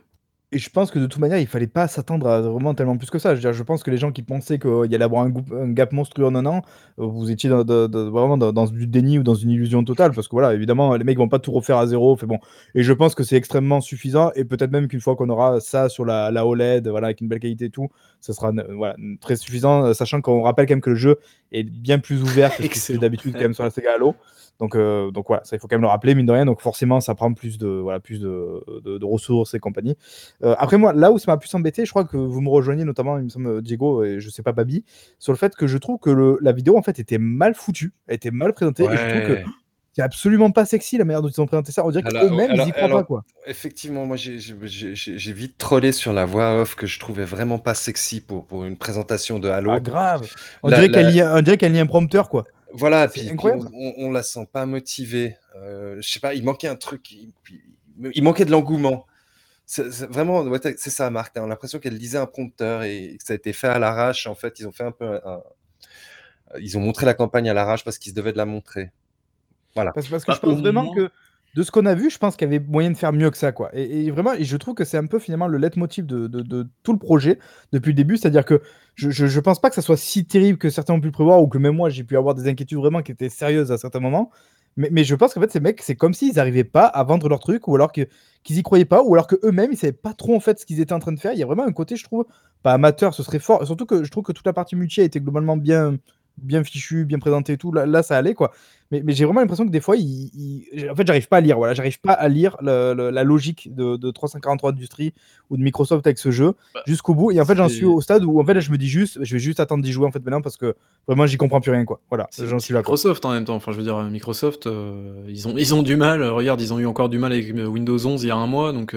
Et je pense que de toute manière, il fallait pas s'attendre à vraiment tellement plus que ça. Je, veux dire, je pense que les gens qui pensaient qu'il y allait avoir un, un gap monstrueux en un an, euh, vous étiez dans, de- vraiment dans, du déni ou dans une illusion totale. Parce que voilà, évidemment, les mecs vont pas tout refaire à zéro. Fait bon. Et je pense que c'est extrêmement suffisant. Et peut-être même qu'une fois qu'on aura ça sur la, OLED, voilà, avec une belle qualité et tout, ça sera euh, très suffisant. euh, Sachant qu'on rappelle quand même que le jeu est bien plus ouvert que ce que c'est d'habitude quand même sur la Sega Halo. Donc, euh, donc voilà, ça il faut quand même le rappeler, mine de rien. Donc forcément, ça prend plus de, voilà, plus de, de- de ressources et compagnie. Euh, après moi, là où ça m'a plus embêté, je crois que vous me rejoignez notamment, il me semble, Diego et je sais pas Babi, sur le fait que je trouve que le- la vidéo en fait était mal foutue, elle était mal présentée et je trouve que. C'est absolument pas sexy la manière dont ils ont présenté ça. On dirait qu'eux-mêmes ils y croient alors- pas quoi. Effectivement, moi j'ai- vite trollé sur la voix off que je trouvais vraiment pas sexy pour, pour une présentation de Halo. Ah grave. On La- dirait la- qu'elle on dirait qu'elle lit un prompteur quoi. Voilà, puis, puis on, on, on la sent pas motivée. Euh, je sais pas, il manquait un truc, il, manquait de l'engouement. C'est vraiment, ouais, c'est ça, Marc. T'as l'impression qu'elle lisait un prompteur et que ça a été fait à l'arrache. En fait, ils ont fait un peu, un- ils ont montré la campagne à l'arrache parce qu'ils se devaient de la montrer. Voilà. Parce, parce que Bah, je pense vraiment que de ce qu'on a vu, je pense qu'il y avait moyen de faire mieux que ça. Quoi. Et, et vraiment, et je trouve que c'est un peu finalement le leitmotiv de, de, de tout le projet depuis le début. C'est-à-dire que je, je, je pense pas que ça soit si terrible que certains ont pu le prévoir ou que même moi j'ai pu avoir des inquiétudes vraiment qui étaient sérieuses à certains moments. Mais, mais je pense qu'en fait, ces mecs, c'est comme s'ils n'arrivaient pas à vendre leur truc ou alors qu'ils y croyaient pas ou alors qu'eux-mêmes, ils savaient pas trop en fait ce qu'ils étaient en train de faire. Il y a vraiment un côté, je trouve, pas amateur, ce serait fort. Surtout que je trouve que toute la partie multi a été globalement bien, bien fichue, bien présentée et tout. Là, là ça allait quoi. Mais, mais j'ai vraiment l'impression que des fois, il, il- en fait, j'arrive pas à lire. Voilà, j'arrive pas à lire le- le- la logique de, de 343 Industries ou de Microsoft avec ce jeu Bah, jusqu'au bout. Et en fait, j'en suis au stade où en fait, là, je me dis juste, je vais juste attendre d'y jouer en fait maintenant parce que vraiment, j'y comprends plus rien quoi. Voilà, j'en suis là. Microsoft en même temps. Enfin, je veux dire, Microsoft, euh, ils ont ils ont du mal. Euh, Regarde, ils ont eu encore du mal avec euh, Windows 11 il y a un mois, donc.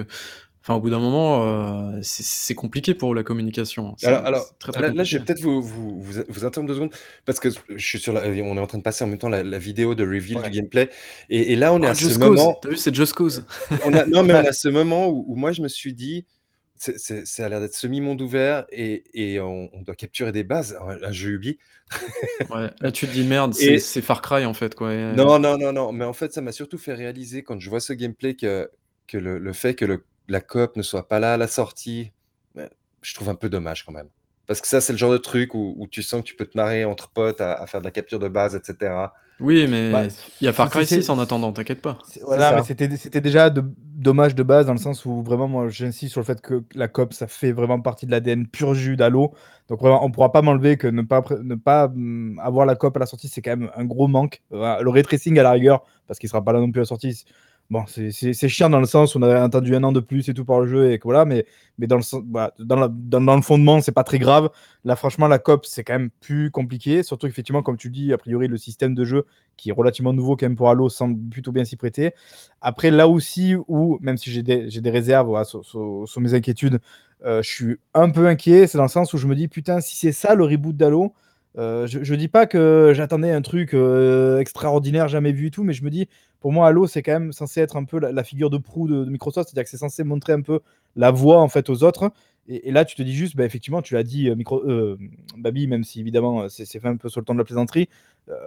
Enfin, au bout d'un moment, euh, c'est compliqué pour la communication. Alors, alors c'est très, très là, là, je vais peut-être vous, vous, vous, vous interrompre deux secondes parce que je suis sur la, on est en train de passer en même temps la, la vidéo de reveal Ouais. du gameplay et, et là on est Ah, à ce Cause. moment, T'as vu, c'est Just Cause. (laughs) on a, non mais on a (laughs) ce moment où, où moi je me suis dit, c'est, ça a l'air d'être semi-monde ouvert et, et on, on doit capturer des bases. Là j'ai Ubi. (laughs) Ouais. Là, tu te dis merde, Et- c'est Far Cry en fait, quoi. Et- Non non non non, mais en fait ça m'a surtout fait réaliser quand je vois ce gameplay que que le, le fait que le, la coop ne soit pas là à la sortie, ben, je trouve un peu dommage quand même. Parce que ça, c'est le genre de truc où, où tu sens que tu peux te marrer entre potes à, à faire de la capture de base, etc. Oui, mais Bah, il y a Far Cry c'est- 6 en attendant, t'inquiète pas. C'est- Voilà, mais c'était déjà de, dommage de base dans le sens où vraiment, moi, j'insiste sur le fait que la COP, ça fait vraiment partie de l'ADN pur jus d'Halo. Donc vraiment, on pourra pas m'enlever que ne pas, ne hum, avoir la COP à la sortie, c'est quand même un gros manque. Le ray tracing à la rigueur, parce qu'il sera pas là non plus à la sortie. Bon, c'est- chiant dans le sens où on avait attendu un an de plus et tout pour le jeu et voilà, mais, mais dans, le, fondement, c'est pas très grave. Là, franchement, la COP, c'est quand même plus compliqué. Surtout effectivement, comme tu dis, a priori, le système de jeu qui est relativement nouveau quand même pour Halo semble plutôt bien s'y prêter. Après, là aussi, où, même si j'ai des, réserves voilà, sur mes inquiétudes, euh, je suis un peu inquiet. C'est dans le sens où je me dis, putain, si c'est ça le reboot d'Halo, euh, je, je dis pas que j'attendais un truc euh, extraordinaire, jamais vu et tout, mais je me dis, pour moi, Halo, c'est quand même censé être un peu la, figure de proue de, Microsoft, c'est-à-dire que c'est censé montrer un peu la voie en fait aux autres. Et, là, tu te dis juste, bah, effectivement, tu l'as dit, euh, micro, Babi, même si évidemment c'est fait un peu sur le temps de la plaisanterie,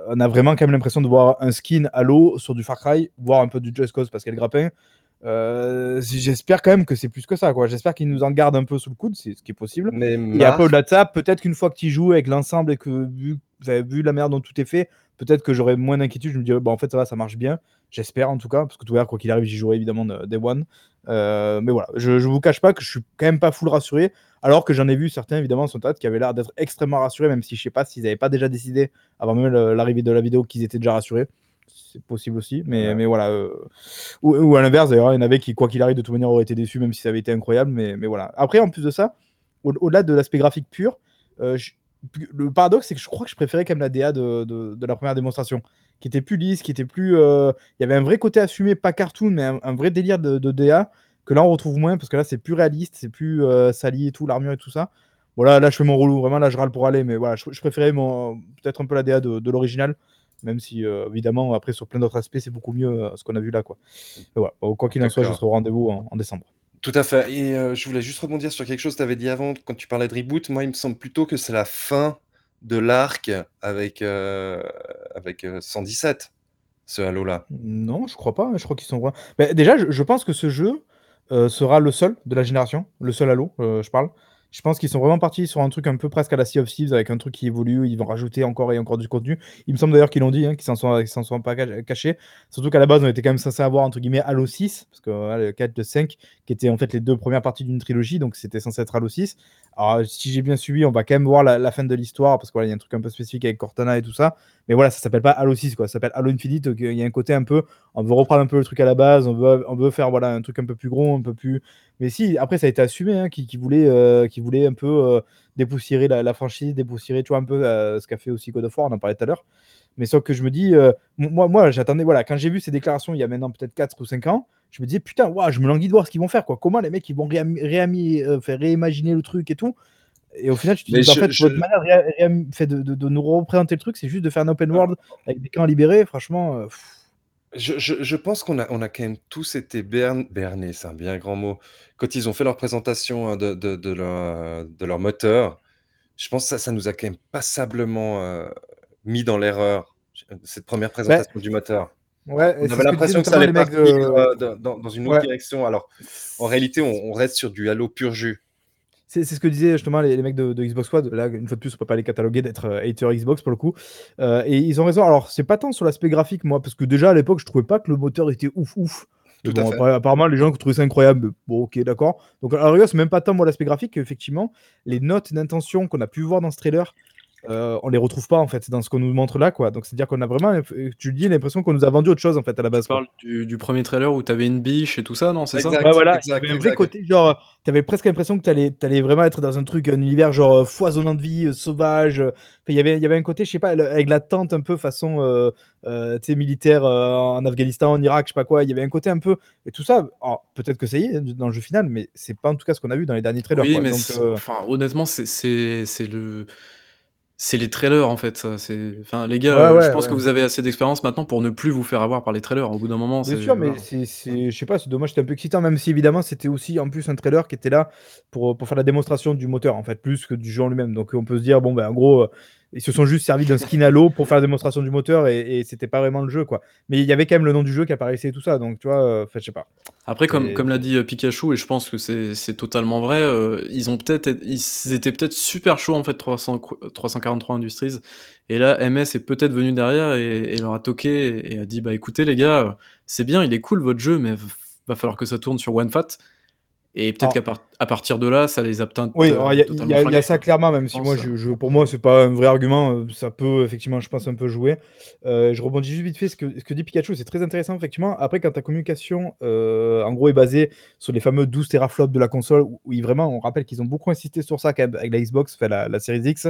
on a vraiment quand même l'impression de voir un skin Halo sur du Far Cry, voire un peu du Just Cause parce qu'elle grappin. Euh, J'espère quand même que c'est plus que ça, quoi. J'espère qu'ils nous en gardent un peu sous le coude, c'est ce qui est possible. Mais Et après, au-delà de ça, peut-être qu'une fois que tu joues avec l'ensemble et que vu, vous avez vu la manière dont tout est fait, peut-être que j'aurai moins d'inquiétude. Je me dirais, bah, en fait, ça va, ça marche bien. J'espère en tout cas, parce que tout à quoi qu'il arrive, j'y jouerai évidemment de- Day One. Euh, mais voilà, je, je vous cache pas que je suis quand même pas full rassuré, alors que j'en ai vu certains évidemment sur Internet qui avaient l'air d'être extrêmement rassurés, même si je sais pas s'ils n'avaient pas déjà décidé avant même l'arrivée de la vidéo qu'ils étaient déjà rassurés. C'est possible aussi, mais, Ouais. mais voilà. euh, Ou, ou à l'inverse, d'ailleurs, il y en avait qui, quoi qu'il arrive, de toute manière, auraient été déçus, même si ça avait été incroyable. Mais, mais voilà. Après, en plus de ça, au- au-delà de l'aspect graphique pur, euh, je- le paradoxe, c'est que je crois que je préférais quand même la DA de, de- de la première démonstration, qui était plus lisse, qui était plus. euh, Il y avait un vrai côté assumé, pas cartoon, mais un, un vrai délire de, de DA, que là on retrouve moins, parce que là c'est plus réaliste, c'est plus sali et tout, l'armure et tout ça. Voilà, là je fais mon relou, vraiment là je râle pour aller, mais voilà, je, je préférais mon- peut-être un peu la DA de l'original, même si euh, évidemment après sur plein d'autres aspects c'est beaucoup mieux euh, ce qu'on a vu là. Quoi. Mais voilà, Bon, quoi qu'il en soit, je serai au rendez-vous en- en décembre. Tout à fait. Et euh, je voulais juste rebondir sur quelque chose que tu avais dit avant, quand tu parlais de reboot. Moi, il me semble plutôt que c'est la fin de l'arc avec, avec euh, 117, ce Halo-là. Non, je crois pas. Je crois qu'ils sont. Mais déjà, je, je pense que ce jeu sera le seul de la génération, le seul Halo, je parle. Je pense qu'ils sont vraiment partis sur un truc un peu presque à la Sea of Thieves avec un truc qui évolue. Ils vont rajouter encore et encore du contenu. Il me semble d'ailleurs qu'ils l'ont dit, hein, qu'ils s'en sont, pas ca- cachés. Surtout qu'à la base, on était quand même censé avoir entre guillemets Halo 6, parce que le 4, le 5, qui étaient en fait les deux premières parties d'une trilogie, donc c'était censé être Halo 6. Alors, si j'ai bien suivi, on va quand même voir la, fin de l'histoire, parce qu'il y a un truc un peu spécifique avec Cortana et tout ça. Mais voilà, ça s'appelle pas Halo 6, quoi. Ça s'appelle Halo Infinite. donc Il y a un côté un peu. On veut reprendre un peu le truc à la base, on veut, on veut faire voilà, un truc un peu plus gros, un peu plus. Mais si, après, ça a été assumé, hein, qui, qui voulait, euh, qui voulait un peu euh, dépoussiérer la, la franchise, dépoussiérer, tu vois, un peu euh, ce qu'a fait aussi God of War, on en parlait tout à l'heure. Mais sauf que je me dis, moi, moi j'attendais, voilà, quand j'ai vu ces déclarations il y a maintenant peut-être 4 ou 5 ans, je me disais, putain, ouah, je me languis de voir ce qu'ils vont faire, quoi. Comment les mecs, ils vont faire réimaginer le truc et tout. Et au final, tu te dis, en je- fait, je- votre manière de, de, nous représenter le truc, c'est juste de faire un open world avec des camps libérés. Franchement, pff, Je, je- je pense qu'on a, on a quand même tous été bern- bernés, c'est un bien grand mot, quand ils ont fait leur présentation hein, de, de, de leur, de leur moteur. Je pense que ça, ça nous a quand même passablement euh, mis dans l'erreur, cette première présentation du moteur. ouais, On c'est ce avait l'impression que ça allait notamment partir les mecs de- euh, dans, dans- dans une autre Ouais. direction. Alors, en réalité, on, on reste sur du Halo pur jus. C'est ce que disaient justement les, les mecs de, de Xbox One. Là, une fois de plus, on peut pas les cataloguer d'être euh, hater Xbox pour le coup. Euh, et ils ont raison. Alors, c'est pas tant sur l'aspect graphique, moi, parce que déjà à l'époque, je trouvais pas que le moteur était ouf ouf. À fait. apparemment, les gens qui trouvaient ça incroyable, bon, ok, d'accord. Donc, à la rigueur, c'est même pas tant moi l'aspect graphique, effectivement, les notes d'intention qu'on a pu voir dans ce trailer, euh, on les retrouve pas en fait dans ce qu'on nous montre là, quoi. Donc, c'est-à-dire qu'on a vraiment, euh, tu le dis, l'impression qu'on nous a vendu autre chose en fait à la base. Tu parles du, du premier trailer où t'avais une biche et tout ça, non C'est ça? Ouais, voilà, exact, un vrai côté, genre, t'avais presque l'impression que t'allais allais vraiment être dans un truc, un univers genre euh, foisonnant de vie, euh, sauvage. Enfin, il y avait- il y avait un côté, je sais pas, avec la tente un peu façon, euh, euh, tu sais, militaire euh, en Afghanistan, en Irak, je sais pas quoi. Il y avait un côté un peu. Et tout ça, peut-être que ça y est dans le jeu final, mais c'est pas en tout cas ce qu'on a vu dans les derniers trailers. Oui, quoi. mais Donc, c'est- euh, enfin, honnêtement, c'est- c'est c'est le. C'est les trailers en fait, ça. C'est, enfin, les gars, Ouais, euh, ouais, je pense ouais. que vous avez assez d'expérience maintenant pour ne plus vous faire avoir par les trailers. Au bout d'un moment, Bien c'est sûr, mais c'est, c'est- je sais pas, c'est dommage, c'était un peu excitant, même si évidemment c'était aussi en plus un trailer qui était là pour, pour faire la démonstration du moteur, en fait, plus que du jeu en lui-même. Donc on peut se dire, bon, ben en gros, ils se sont juste servis d'un skin Halo pour faire la démonstration du moteur et, et c'était pas vraiment le jeu, quoi. Mais il y avait quand même le nom du jeu qui apparaissait et tout ça, donc tu vois, euh, je sais pas. Après, comme, Et- comme l'a dit euh, Pikachu, et je pense que c'est totalement vrai, euh, ils ont peut-être, ils étaient peut-être super chauds en fait 300, 343 Industries, et là MS est peut-être venu derrière et, et leur a toqué et, a dit bah écoutez les gars, euh, c'est bien, il est cool votre jeu, mais va falloir que ça tourne sur OneFat. Et peut-être qu'à à partir de là, ça les a peut-être. Oui, il y, a ça clairement, même si moi, je, pour moi, c'est pas un vrai argument. Euh, ça peut effectivement, je pense, un peu jouer. Euh, je rebondis juste vite fait ce que, ce que dit Pikachu, c'est très intéressant, effectivement. Après, quand ta communication, euh, en gros, est basée sur les fameux 12 teraflops de la console, où, vraiment, on rappelle qu'ils ont beaucoup insisté sur ça avec la Xbox, fait la, la Series X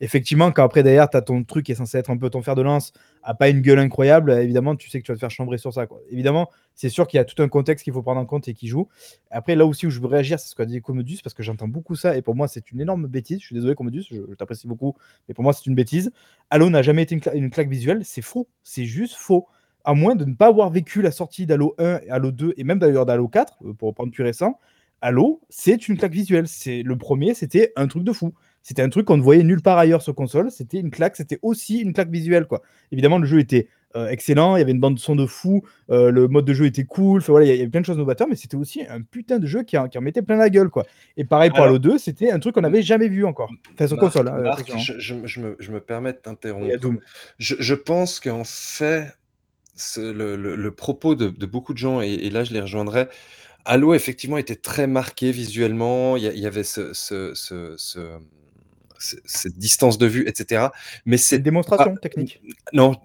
effectivement, quand après derrière, tu as ton truc qui est censé être un peu ton fer de lance, à pas une gueule incroyable, évidemment, tu sais que tu vas te faire chambrer sur ça. Évidemment, c'est sûr qu'il y a tout un contexte qu'il faut prendre en compte et qui joue. Après, là aussi où je veux réagir, c'est ce qu'a dit Commodus, parce que j'entends beaucoup ça, et pour moi, c'est une énorme bêtise. Je suis désolé, Commodus, je, t'apprécie beaucoup, mais pour moi, c'est une bêtise. Halo n'a jamais été une, claque visuelle, c'est faux, c'est juste faux. À moins de ne pas avoir vécu la sortie d'Halo 1, Halo 2, et même d'ailleurs d'Halo 4, euh, pour prendre plus récent, Halo, c'est une claque visuelle. C'est le premier, c'était un truc de fou. C'était un truc qu'on ne voyait nulle part ailleurs sur console. C'était une claque, c'était aussi une claque visuelle. quoi. Évidemment, le jeu était euh, excellent, il y avait une bande de son de fou, euh, le mode de jeu était cool, voilà, il y avait plein de choses novateurs, mais c'était aussi un putain de jeu qui en, qui mettait plein la gueule. quoi. Et pareil pour Halo 2, c'était un truc qu'on n'avait jamais vu encore. Enfin, sur console. Hein, je, me, permets de t'interrompre. Je, pense qu'en fait, le, propos de, beaucoup de gens, et, et là je les rejoindrai, Halo effectivement était très marqué visuellement, il y avait ce cette distance de vue, etc. Mais c'est une démonstration technique. Non,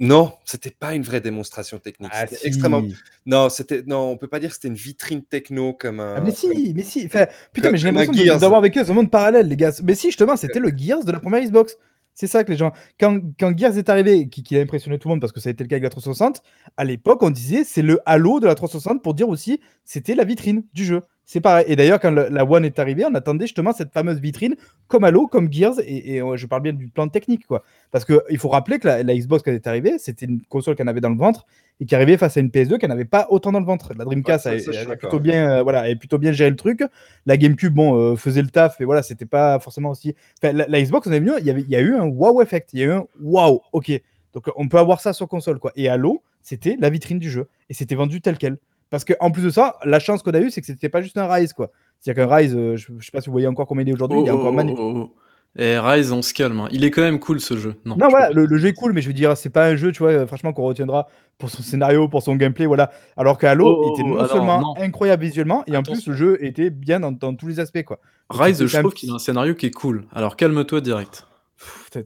non, c'était pas une vraie démonstration technique. Ah, extrêmement. Non, c'était non, on peut pas dire que c'était une vitrine techno comme un. Ah, mais si, mais si. putain, mais j'ai l'impression d'avoir vécu un monde parallèle, les gars. Mais si, justement, c'était le Gears de la première Xbox. C'est ça que les gens. Quand, quand Gears est arrivé, qui, qui, a impressionné tout le monde parce que ça a été le cas avec la 360, à l'époque, on disait c'est le Halo de la 360 pour dire aussi c'était la vitrine du jeu. C'est pareil. Et d'ailleurs, quand la One est arrivée, on attendait justement cette fameuse vitrine comme Halo, comme Gears, et, je parle bien du plan technique, quoi. Parce qu'il faut rappeler que la, Xbox, quand elle est arrivée, c'était une console qu'elle avait dans le ventre et qui arrivait face à une PS2 qui n'avait pas autant dans le ventre. La Dreamcast a, plutôt bien, euh, voilà, avait plutôt bien géré le truc. La GameCube, bon, euh, faisait le taf, et voilà, c'était pas forcément aussi. la, Xbox, on est venu, il y, avait, il y a eu un wow effect, il y a eu un wow, ok. Donc on peut avoir ça sur console, quoi. Et Halo, c'était la vitrine du jeu, et c'était vendu tel quel. Parce qu'en plus de ça, la chance qu'on a eue, c'est que c'était pas juste un Rise, quoi. C'est-à-dire qu'un Rise, euh, je, ne sais pas si vous voyez encore combien il est aujourd'hui, il est encore oh, magnifique. Oh, oh, Et Rise, on se calme. Hein. Il est quand même cool ce jeu. Non, non voilà, le, jeu est cool, mais je veux dire, c'est pas un jeu, tu vois, euh, franchement, qu'on retiendra pour son scénario, pour son gameplay, voilà. Alors qu'Halo était non seulement incroyable visuellement, et en plus, le jeu était bien dans, tous les aspects, quoi. Rise, je trouve qu'il a un scénario qui est cool. Alors calme-toi direct. T'es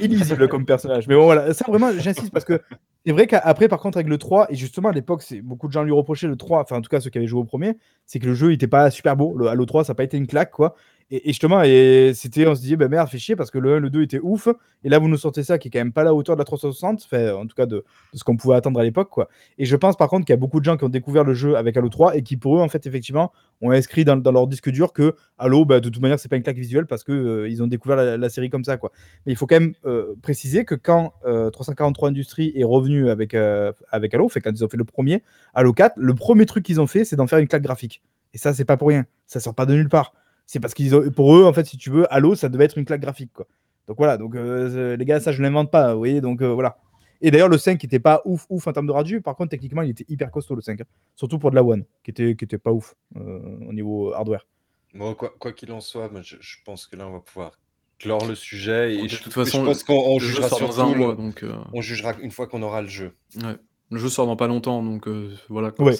illisible comme personnage. Mais bon, voilà, ça vraiment, j'insiste parce que c'est vrai qu'après, par contre, avec le 3, et justement à l'époque, beaucoup de gens lui reprochaient le 3, enfin en tout cas ceux qui avaient joué au premier, c'est que le jeu n'était pas super beau. Le Halo 3, ça n'a pas été une claque, quoi. Et, justement, et c'était, on se disait, bah merde, fait chier parce que le 1, le 2 était ouf. Et là, vous nous sortez ça qui est quand même pas à la hauteur de la 360, en tout cas de, ce qu'on pouvait attendre à l'époque. quoi. Et je pense par contre qu'il y a beaucoup de gens qui ont découvert le jeu avec Halo 3 et qui, pour eux, en fait, effectivement, ont inscrit dans, leur disque dur que Halo, bah, de toute manière, c'est pas une claque visuelle parce qu'ils euh, ils ont découvert la, série comme ça. quoi. Mais il faut quand même euh, préciser que quand 343 euh, Industries est revenu avec, avec Halo, fait quand ils ont fait le premier, Halo 4, le premier truc qu'ils ont fait, c'est d'en faire une claque graphique. Et ça, c'est pas pour rien. Ça sort pas de nulle part. C'est parce qu'ils ont, pour eux, en fait, si tu veux, Halo, ça devait être une claque graphique, quoi. Donc voilà, donc euh, les gars, ça je l'invente pas, vous voyez, donc euh, voilà. Et d'ailleurs, le 5 était pas ouf, ouf en termes de radio, par contre, techniquement, il était hyper costaud le 5, hein. surtout pour de la One, qui était, qui était pas ouf euh, au niveau hardware. Bon, quoi qu'il en soit, je, pense que là, on va pouvoir clore le sujet. Et de toute façon, je pense qu'on jugera dans un mois, donc on jugera une fois qu'on aura le jeu. Ouais. Le jeu sort dans pas longtemps, donc voilà. Quoi, ouais.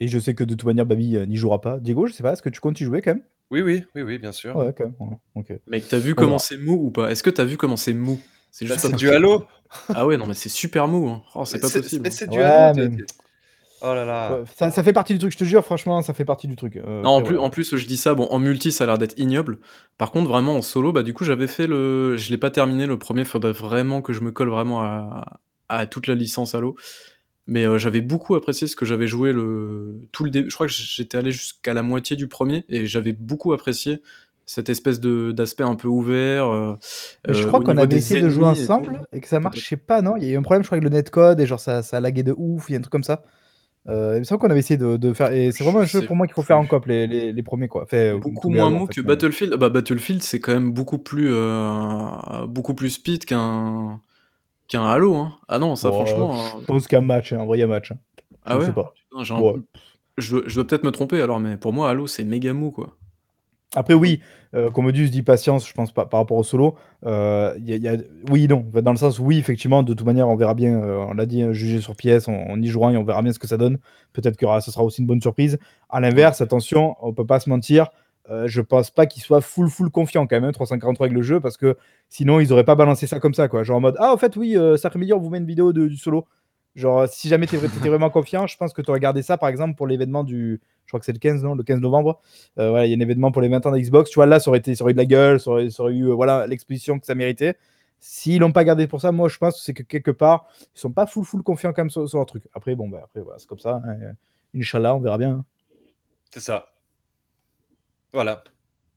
Et je sais que de toute manière, Babi n'y jouera pas. Diego, je sais pas, est-ce que tu comptes y jouer quand même? Oui, oui, oui, oui, bien sûr. Ouais, ok. Mec, t'as vu comment c'est mou ou pas? Est-ce que t'as vu comment c'est mou? C'est juste bah, du halo Ah ouais, non, mais c'est super mou. Hein. Oh, c'est pas possible. Mais c'est du halo. Oh là là. Ça, ça, fait partie du truc, je te jure, franchement, ça fait partie du truc. Euh, non, en plus, en plus, je dis ça, bon, en multi, ça a l'air d'être ignoble. Par contre, vraiment, en solo, bah, du coup, j'avais fait le. Je l'ai pas terminé, le premier, faudrait vraiment que je me colle vraiment à, à toute la licence Halo. Mais euh, j'avais beaucoup apprécié ce que j'avais joué le tout le début. Je crois que j'étais allé jusqu'à la moitié du premier et j'avais beaucoup apprécié cette espèce de d'aspect un peu ouvert. Euh, je crois euh, qu'on avait essayé de jouer ensemble et, que ça marchait pas, non? Il y a eu un problème, je crois, avec le netcode et genre ça, ça laguait de ouf, il y a un truc comme ça. Euh, il me semble qu'on avait essayé de, de faire. Et c'est vraiment un jeu pour moi qu'il faut faire en cop, les, les, les premiers. Quoi. Fait, beaucoup moins mou que Battlefield. Bah, Battlefield, c'est quand même beaucoup plus, beaucoup plus speed qu'un qu'un Halo. Hein. Ah non, ça franchement. Je hein. pense qu'un match, un vrai match. Hein. Ah ouais? Je, je, dois peut-être me tromper alors, mais pour moi, Halo, c'est méga mou quoi. Après, oui, euh, Commodus dit patience, je pense pas, par rapport au solo. Euh, y a- y a- oui, non, dans le sens, oui, effectivement, de toute manière, on verra bien, euh, on l'a dit, hein, juger sur pièce, on, on y jouera et on verra bien ce que ça donne. Peut-être que ce sera aussi une bonne surprise. À l'inverse, attention, on peut pas se mentir, euh, je pense pas qu'ils soient full, full confiants quand même, hein, 343 avec le jeu, parce que sinon, ils auraient pas balancé ça comme ça, quoi. Genre en mode, ah, en fait, oui, euh, Sacré Million, on vous met une vidéo du solo. Genre, si jamais tu étais vraiment confiant, je pense que tu gardé ça, par exemple, pour l'événement du. Je crois que c'est le 15, non Le 15 novembre. Euh, voilà, il y a un événement pour les 20 ans d'Xbox. Tu vois, là, ça aurait, été, ça aurait eu de la gueule, ça aurait, ça aurait eu euh, voilà l'exposition que ça méritait. S'ils l'ont pas gardé pour ça, moi, je pense que c'est que quelque part, ils sont pas full, full confiants quand même sur, sur leur truc. Après, bon, bah, après, voilà, c'est comme ça. hein. Inch'Allah, on verra bien. hein. C'est ça. Voilà.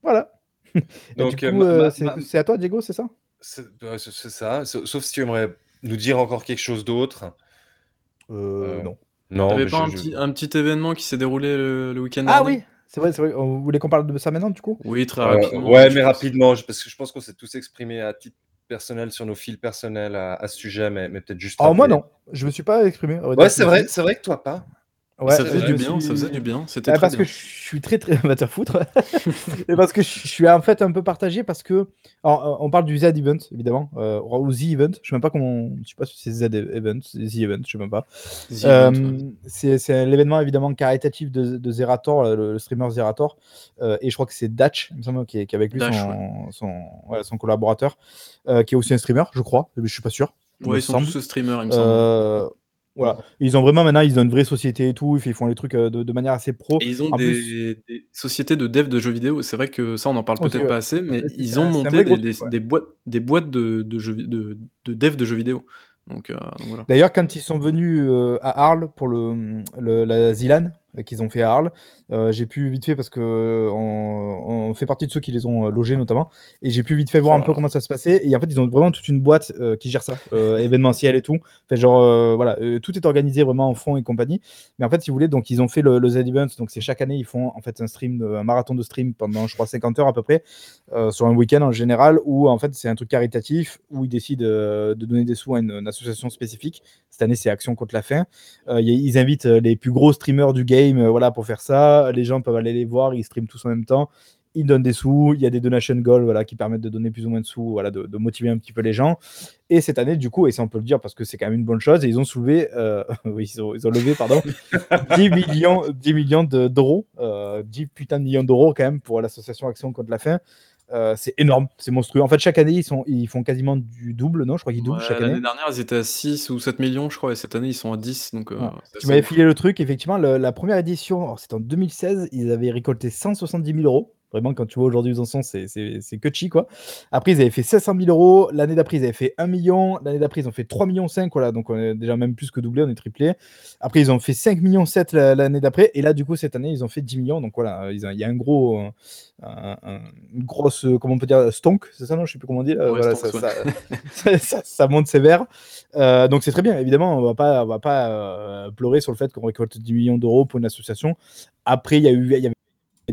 Voilà. (laughs) Donc, du euh, euh, c'est ma- à toi, Diego, c'est ça? C'est ça. Sa- Sauf si tu aimerais nous dire encore quelque chose d'autre. euh, Euh, Non. Non, T'avais pas je- un, je- petit, un petit événement qui s'est déroulé le, le week-end Ah dernier? oui, c'est vrai, c'est vrai. Vous voulez qu'on parle de ça maintenant, du coup? Oui, très Euh, rapidement. ouais, mais pense. rapidement, je- parce que je pense qu'on s'est tous exprimés à titre personnel sur nos fils personnels à, à ce sujet, mais, mais peut-être juste. Alors, moi, non. Je me suis pas exprimé. Ouais, c'est vrai, c'est vrai que toi pas. Ouais, ça faisait du bien, ça faisait du bien. C'était Ah, très parce bien. que je suis très très (laughs) va te foutre (laughs) et parce que je suis en fait un peu partagé parce que alors, euh, on parle du Z event évidemment euh, ou Z event je sais même pas comment je sais pas si c'est Z event c'est Z event je sais même pas The Euh, ouais. c'est l'événement évidemment caritatif de, de Zerator le, le streamer Zerator euh, et je crois que c'est Datch il me semble qui est, qui est avec lui Dash, son, son, ouais, son collaborateur qui est aussi un streamer je crois mais je suis pas sûr Ouais, ils sont semble. tous streamers, il me semble. Voilà. Ils ont vraiment maintenant, ils ont une vraie société et tout. Ils font les trucs euh, de, de manière assez pro. Et ils ont des, plus- des sociétés de dev de jeux vidéo. C'est vrai que ça, on en parle peut-être ouais. pas assez, mais ils ont monté des, gros des- truc, ouais. des boîtes, des boîtes de, de, jeux, de, de dev de jeux vidéo. Donc, euh, voilà. D'ailleurs, quand ils sont venus euh, à Arles pour le, le- la Zilan qu'ils ont fait à Arles, euh, j'ai pu vite fait parce que euh, on, on fait partie de ceux qui les ont euh, logés notamment, et j'ai pu vite fait voir un peu comment ça se passait. Et en fait, ils ont vraiment toute une boîte euh, qui gère ça, euh, événementiel et tout. Fait genre euh, voilà, euh, tout est organisé vraiment en fond et compagnie. Mais en fait, si vous voulez, donc ils ont fait le, le Z Event, donc c'est chaque année ils font en fait un stream, un marathon de stream pendant je crois 50 heures à peu près euh, sur un week-end en général, où en fait c'est un truc caritatif, où ils décident euh, de donner des sous à une, une association spécifique. Cette année, c'est Action contre la faim. Euh, ils invitent euh, les plus gros streamers du game euh, voilà, pour faire ça. Les gens peuvent aller les voir, ils streament tous en même temps. Ils donnent des sous, il y a des donation goals voilà, qui permettent de donner plus ou moins de sous, voilà, de, de motiver un petit peu les gens. Et cette année, du coup, et ça on peut le dire parce que c'est quand même une bonne chose, et ils ont soulevé, euh, (laughs) oui, ils ont, ils ont levé, pardon, (laughs) 10 millions, 10 millions de- d'euros, euh, 10 putains de millions d'euros quand même pour l'association Action contre la faim. Euh, c'est énorme, c'est monstrueux. En fait, chaque année, ils, sont, ils font quasiment du double, non? Je crois qu'ils doublent Ouais, chaque année. L'année dernière, ils étaient à 6 ou 7 millions, je crois, et cette année, ils sont à 10. Donc, euh, Ouais. c'est Tu m'avais filé le truc, effectivement, le- la première édition, c'était en 2016, ils avaient récolté 170 000 euros. Vraiment, quand tu vois aujourd'hui où ils en sont, c'est que chi, quoi. Après, ils avaient fait 500 000 euros. L'année d'après, ils avaient fait 1 million. L'année d'après, ils ont fait 3 millions 5, voilà. Donc, on est déjà même plus que doublé, on est triplé. Après, ils ont fait 5 millions 7 la- l'année d'après. Et là, du coup, cette année, ils ont fait 10 millions. Donc, voilà, ont- il y a un gros, euh, un- un- une grosse, euh, comment on peut dire, stonk, c'est ça, non Je sais plus comment on dit. euh, Ouais, voilà, ça, ça- (laughs) ça- ça monte sévère. Euh, donc c'est très bien, évidemment, on va pas, on va pas euh, pleurer sur le fait qu'on récolte 10 millions d'euros pour une association. Après, il y a eu, il y avait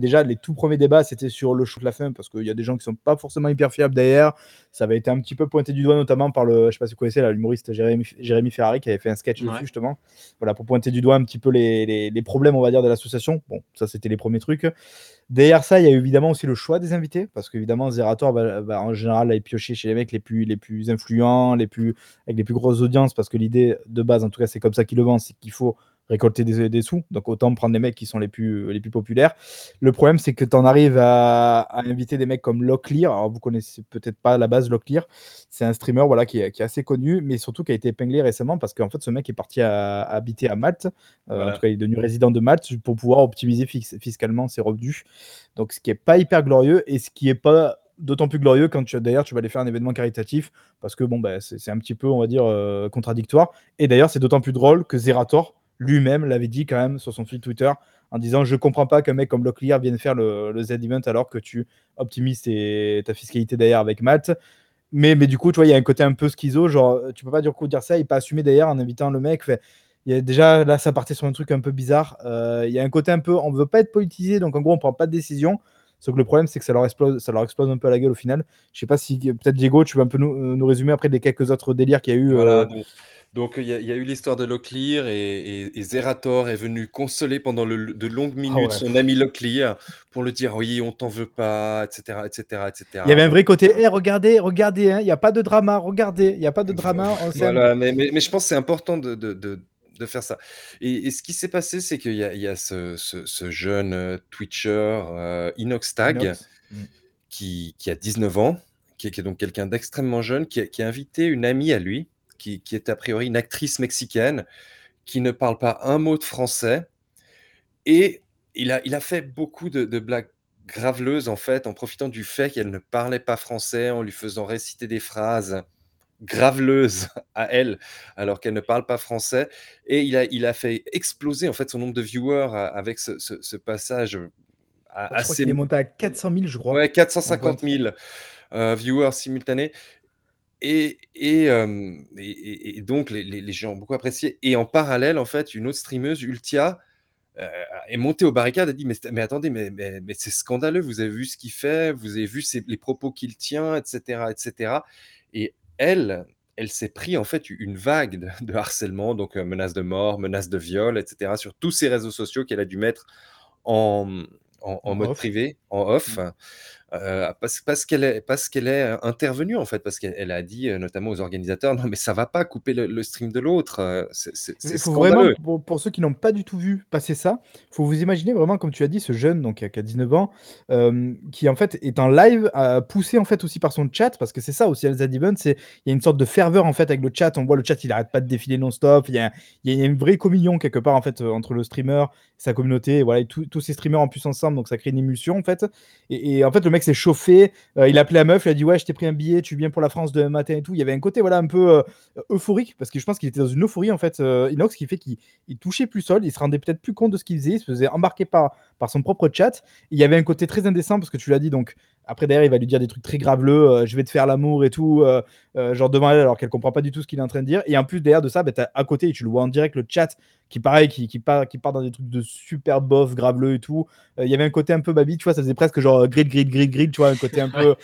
déjà les tout premiers débats, c'était sur le show de la fin, parce qu'il y a des gens qui sont pas forcément hyper fiables derrière. Ça avait été un petit peu pointé du doigt, notamment par le, je sais pas si vous connaissez, l'humoriste Jérémy, Jérémy Ferrari qui avait fait un sketch Ouais. dessus justement, voilà, pour pointer du doigt un petit peu les, les- les problèmes, on va dire, de l'association. Bon, ça c'était les premiers trucs. Derrière ça, il y a eu évidemment aussi le choix des invités, parce qu'évidemment, Zerator va, va en général aller piocher chez les mecs les plus, les plus influents, les plus, avec les plus grosses audiences, parce que l'idée de base, en tout cas, c'est comme ça qu'ils le vendent, c'est qu'il faut récolter des, des sous. Donc autant prendre les mecs qui sont les plus, les plus populaires. Le problème, c'est que tu en arrives à, à inviter des mecs comme Locklear. Alors vous connaissez peut-être pas à la base Locklear. C'est un streamer voilà, qui, est, qui est assez connu, mais surtout qui a été épinglé récemment parce qu'en fait, ce mec est parti à, à habiter à Malte. Euh, Voilà. En tout cas, il est devenu résident de Malte pour pouvoir optimiser fix- fiscalement ses revenus. Donc ce qui est pas hyper glorieux et ce qui est pas d'autant plus glorieux quand tu d'ailleurs tu vas aller faire un événement caritatif parce que bon bah, c'est c'est un petit peu on va dire euh, contradictoire et d'ailleurs c'est d'autant plus drôle que Zerator lui-même l'avait dit quand même sur son fil Twitter en disant je comprends pas qu'un mec comme Locklear vienne faire le, le Z-Event alors que tu optimises ta fiscalité d'ailleurs avec Malte mais, mais du coup tu vois il y a un côté un peu schizo genre tu peux pas du coup dire ça et pas assumer d'ailleurs en invitant le mec y a déjà là ça partait sur un truc un peu bizarre Euh, il y a un côté un peu on veut pas être politisé donc en gros on prend pas de décision Sauf que le problème, c'est que ça leur, explose, ça leur explose un peu à la gueule au final. Je sais pas si, peut-être Diego, tu veux un peu nous, résumer après des quelques autres délires qu'il y a eu. Voilà, donc il y, a eu l'histoire de Locklear et, Zerator est venu consoler pendant de longues ah minutes son ami Locklear pour le dire oui, on t'en veut pas, etc., etc., etc. Il y avait un vrai côté, hey, regardez, regardez, hein, il n'y a pas de drama, regardez, il n'y a pas de drama. voilà, mais, mais, je pense que c'est important de, de, de, faire ça. Et, ce qui s'est passé, c'est qu'il y a, y a ce, ce, jeune euh, Twitcher, euh, Inoxtag, mm. qui, qui, a 19 ans, qui, est donc quelqu'un d'extrêmement jeune, qui qui a invité une amie à lui qui, est a priori une actrice mexicaine, qui ne parle pas un mot de français. Et il a, il a fait beaucoup de, blagues graveleuses, en fait, en profitant du fait qu'elle ne parlait pas français, en lui faisant réciter des phrases graveleuses (laughs) à elle, alors qu'elle ne parle pas français. Et il a, il a fait exploser, en fait, son nombre de viewers avec ce, passage assez... Il est monté à 400 000, je crois. Ouais, 450 000 euh, viewers simultanés. Et, et, donc, les, gens ont beaucoup apprécié. Et en parallèle, en fait, une autre streameuse, Ultia, euh, est montée aux barricades et a dit mais, mais attendez, mais, mais, c'est scandaleux, vous avez vu ce qu'il fait, vous avez vu les propos qu'il tient, etc., etc. Et elle, elle s'est pris en fait une vague de, harcèlement, donc euh, menaces de mort, menaces de viol, etc., sur tous ces réseaux sociaux qu'elle a dû mettre en, en, mode privé, en off. Mmh. Euh, parce, parce qu'elle est, parce qu'elle est euh, intervenue en fait, parce qu'elle a dit euh, notamment aux organisateurs non mais ça va pas couper le, stream de l'autre, c'est vraiment pour, ceux qui n'ont pas du tout vu passer ça, faut vous imaginer vraiment comme tu as dit ce jeune donc qui a 19 ans, qui en fait est en live poussé en fait aussi par son chat parce que c'est ça aussi Elsa Diven, c'est il y a une sorte de ferveur en fait avec le chat, on voit le chat il arrête pas de défiler non-stop, il y a, il y a une vraie communion quelque part en fait entre le streamer, sa communauté, et voilà tous ces streamers en plus ensemble donc ça crée une émulsion en fait. Et, et en fait le mec s'est chauffé. Euh, il a appelé la meuf, il a dit Ouais, je t'ai pris un billet, tu viens pour la France demain matin et tout. Il y avait un côté voilà, un peu euh, euphorique parce que je pense qu'il était dans une euphorie en fait, euh, Inox, qui fait qu'il touchait plus sol, il se rendait peut-être plus compte de ce qu'il faisait, il se faisait embarquer par, par son propre chat. il y avait un côté très indécent parce que tu l'as dit, donc après, derrière, il va lui dire des trucs très graveleux, euh, je vais te faire l'amour et tout, euh, euh, genre devant elle, alors qu'elle comprend pas du tout ce qu'il est en train de dire. Et en plus, derrière de ça, bah, à côté, tu le vois en direct, le chat, qui pareil, qui, qui, part, qui part dans des trucs de super bof, graveleux et tout. Il y avait un côté un peu baby, tu vois, ça faisait presque genre grid, grid, grid, grid, tu vois, un côté un peu,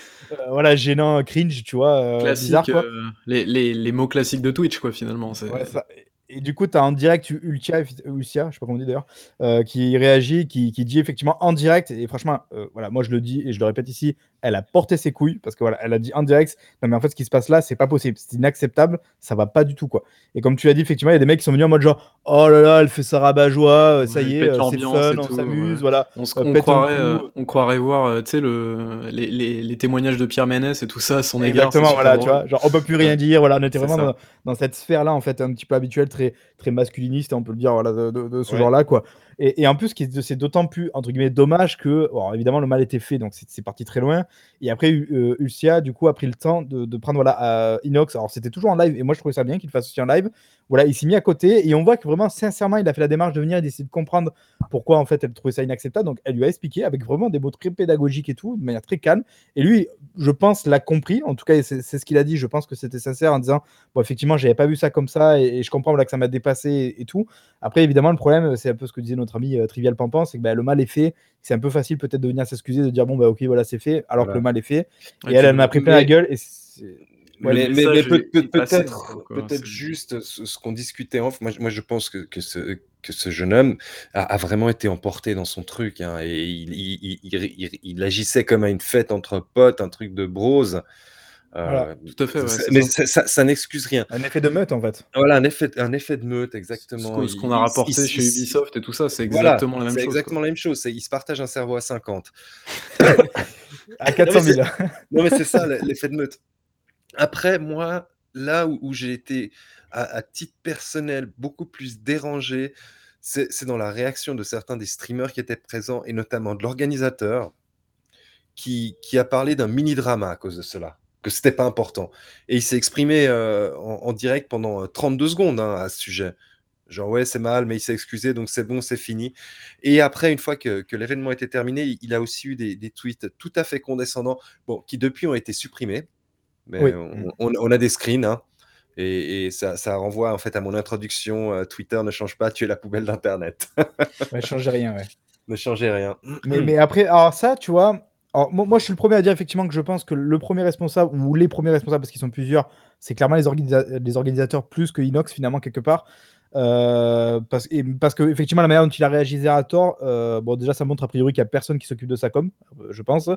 voilà, gênant, cringe, tu vois, bizarre, quoi. Les, les, les, mots classiques de Twitch, quoi, finalement. Ouais, ça et du coup, tu as en direct Ultia, Ultia, je sais pas comment on dit d'ailleurs, euh, qui réagit, qui, qui, dit effectivement en direct, et franchement, euh, voilà, moi je le dis et je le répète ici, elle a porté ses couilles, parce que voilà, elle a dit en direct, non mais en fait ce qui se passe là, c'est pas possible, c'est inacceptable, ça va pas du tout quoi. Et comme tu as dit, effectivement, il y a des mecs qui sont venus en mode genre, oh là là, elle fait sa rabat-joie, ça y est, c'est fun, on s'amuse, voilà. On, croirait, on croirait voir, tu sais, le, les, les, les, témoignages de Pierre Ménès et tout ça son égard. Exactement, voilà, tu vois, genre on peut plus rien dire, voilà, on était vraiment dans, dans, cette sphère-là, en fait, un petit peu habituelle, très, très masculiniste, on peut le dire, voilà, de, ce genre-là, quoi. Et, en plus, c'est d'autant plus, entre guillemets, dommage que, évidemment, le mal était fait, donc c'est parti très loin. Et après, euh, Ulcia, du coup, a pris le temps de, prendre voilà, Inox. Alors, c'était toujours en live, et moi, je trouvais ça bien qu'il fasse aussi en live. Voilà, il s'est mis à côté, et on voit que vraiment, sincèrement, il a fait la démarche de venir et d'essayer de comprendre pourquoi, en fait, elle trouvait ça inacceptable. Donc, elle lui a expliqué avec vraiment des mots très pédagogiques et tout, de manière très calme. Et lui, je pense, l'a compris. En tout cas, c'est ce qu'il a dit. Je pense que c'était sincère en disant, bon, effectivement, j'avais pas vu ça comme ça, et, je comprends voilà, que ça m'a dépassé et, tout. Après, évidemment, le problème, c'est un peu ce que disait notre ami euh, Trivial Pampan, c'est que bah, le mal est fait. C'est un peu facile peut-être de venir s'excuser, de dire bon, bah ok, voilà, c'est fait, alors que le mal est fait. Et elle, elle m'a pris plein la gueule. Et mais, peut-être peut juste ce, qu'on discutait en moi, moi je pense que, que, ce, que ce jeune homme a, vraiment été emporté dans son truc hein, et il, il, il, agissait comme à une fête entre potes, un truc de brose. Euh, tout à fait. mais ça, ça, n'excuse rien. Un effet de meute, en fait. Voilà, un effet, un effet de meute, exactement. Ce, qu'on a rapporté chez Ubisoft et tout ça, c'est exactement la même chose. C'est exactement la même chose. Ils se partagent un cerveau à 50. (laughs) à 400 000. non, mais c'est ça, l'effet de meute. Après, moi, là où, j'ai été, à, titre personnel, beaucoup plus dérangé, c'est dans la réaction de certains des streamers qui étaient présents, et notamment de l'organisateur, qui, qui a parlé d'un mini-drama à cause de cela que c'était pas important. Et il s'est exprimé euh, en, direct pendant 32 euh, secondes hein, à ce sujet. Genre, ouais, c'est mal, mais il s'est excusé, donc c'est bon, c'est fini. Et après, une fois que, l'événement était terminé, il, a aussi eu des, tweets tout à fait condescendants, bon, qui depuis ont été supprimés. Mais on, a des screens, hein, et, ça, renvoie en fait à mon introduction. Euh, Twitter ne change pas, tu es la poubelle d'Internet. ne change rien, ouais. (laughs) ne changez rien. Mais, mais après, alors ça, tu vois, alors, moi, je suis le premier à dire effectivement que je pense que le premier responsable, ou les premiers responsables, parce qu'ils sont plusieurs, c'est clairement les, organisa- les organisateurs plus que Inox, finalement, quelque part. Euh, parce, et, que effectivement la manière dont il a réagi Zerator, euh, bon déjà ça montre a priori qu'il n'y a personne qui s'occupe de sa com, euh, je pense,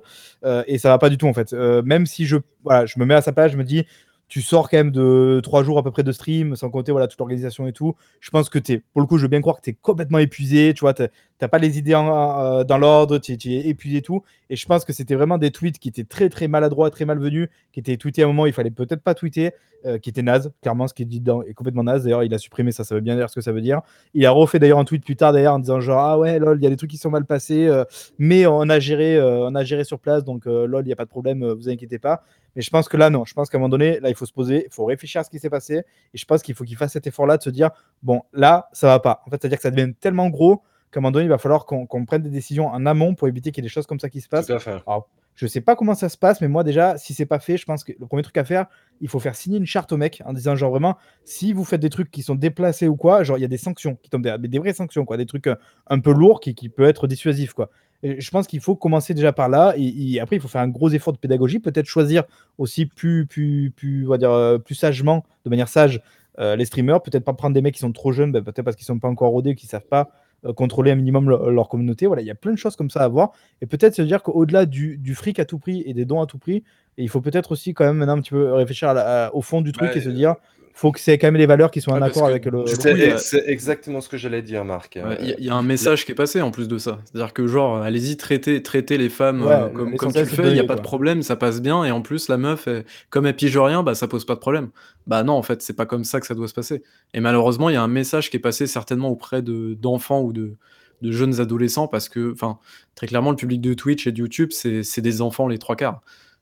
et ça va pas du tout en fait. Même si je, voilà, je me mets à sa place, je me dis, tu sors quand même de trois jours à peu près de stream, sans compter voilà toute l'organisation et tout. Je pense que t'es, pour le coup, je veux bien croire que tu es complètement épuisé, tu vois, t'as t'as pas les idées en- euh, dans l'ordre, tu es épuisé et tout. Et je pense que c'était vraiment des tweets qui étaient très très maladroits, très malvenus, qui étaient tweetés à un moment, il fallait peut-être pas tweeter, euh, qui étaient naze. Clairement, ce qui est dit dedans est complètement naze. D'ailleurs, il a supprimé ça, ça veut bien dire ce que ça veut dire. Il a refait d'ailleurs un tweet plus tard d'ailleurs en disant genre ah ouais lol, il y a des trucs qui sont mal passés, euh, mais on a géré, on a géré sur place, donc lol, il y a pas de problème, vous inquiétez pas. Mais je pense que là non, je pense qu'à un moment donné, là il faut se poser, il faut réfléchir à ce qui s'est passé, et je pense qu'il faut qu'il fasse cet effort-là de se dire bon là ça va pas. En fait, c'est-à-dire que ça devient tellement gros qu'à un moment donné, il va falloir qu'on prenne des décisions en amont pour éviter qu'il y ait des choses comme ça qui se passent. Tout à fait. Alors, je sais pas comment ça se passe, mais moi déjà, si c'est pas fait, je pense que le premier truc à faire, il faut faire signer une charte au mec en disant genre vraiment, si vous faites des trucs qui sont déplacés ou quoi, genre il y a des sanctions qui tombent derrière, mais des vraies sanctions quoi, des trucs euh, un peu lourds qui, qui peuvent être dissuasifs quoi. Je pense qu'il faut commencer déjà par là et, après il faut faire un gros effort de pédagogie, peut-être choisir aussi plus plus plus on dire euh, plus sagement, de manière sage euh, les streamers, peut-être pas prendre des mecs qui sont trop jeunes, ben, peut-être parce qu'ils sont pas encore rodés, qui savent pas contrôler un minimum le- leur communauté. Voilà, il y a plein de choses comme ça à voir. Et peut-être se dire qu'au-delà du, du fric à tout prix et des dons à tout prix, il faut peut-être aussi quand même maintenant un petit peu réfléchir à la- à- au fond du truc Ouais. et se dire, faut que c'est quand même les valeurs qui sont en Ouais, accord avec le. du le coup, C'est exactement ce que j'allais dire, Marc. Ouais, Euh, Il y, a- il y a un message qui est passé en plus de ça. C'est-à-dire que, genre, allez-y, traitez, traitez les femmes Ouais, euh, comme, comme tu fais, il n'y a pas de problème, ça passe bien. Et en plus, la meuf, comme elle pige rien, bah, ça pose pas de problème. Bah non, en fait, c'est pas comme ça que ça doit se passer. Et malheureusement, il y a un message qui est passé certainement auprès de, d'enfants ou de, de jeunes adolescents parce que, enfin, très clairement, le public de Twitch et de YouTube, c'est, c'est des enfants les trois quarts.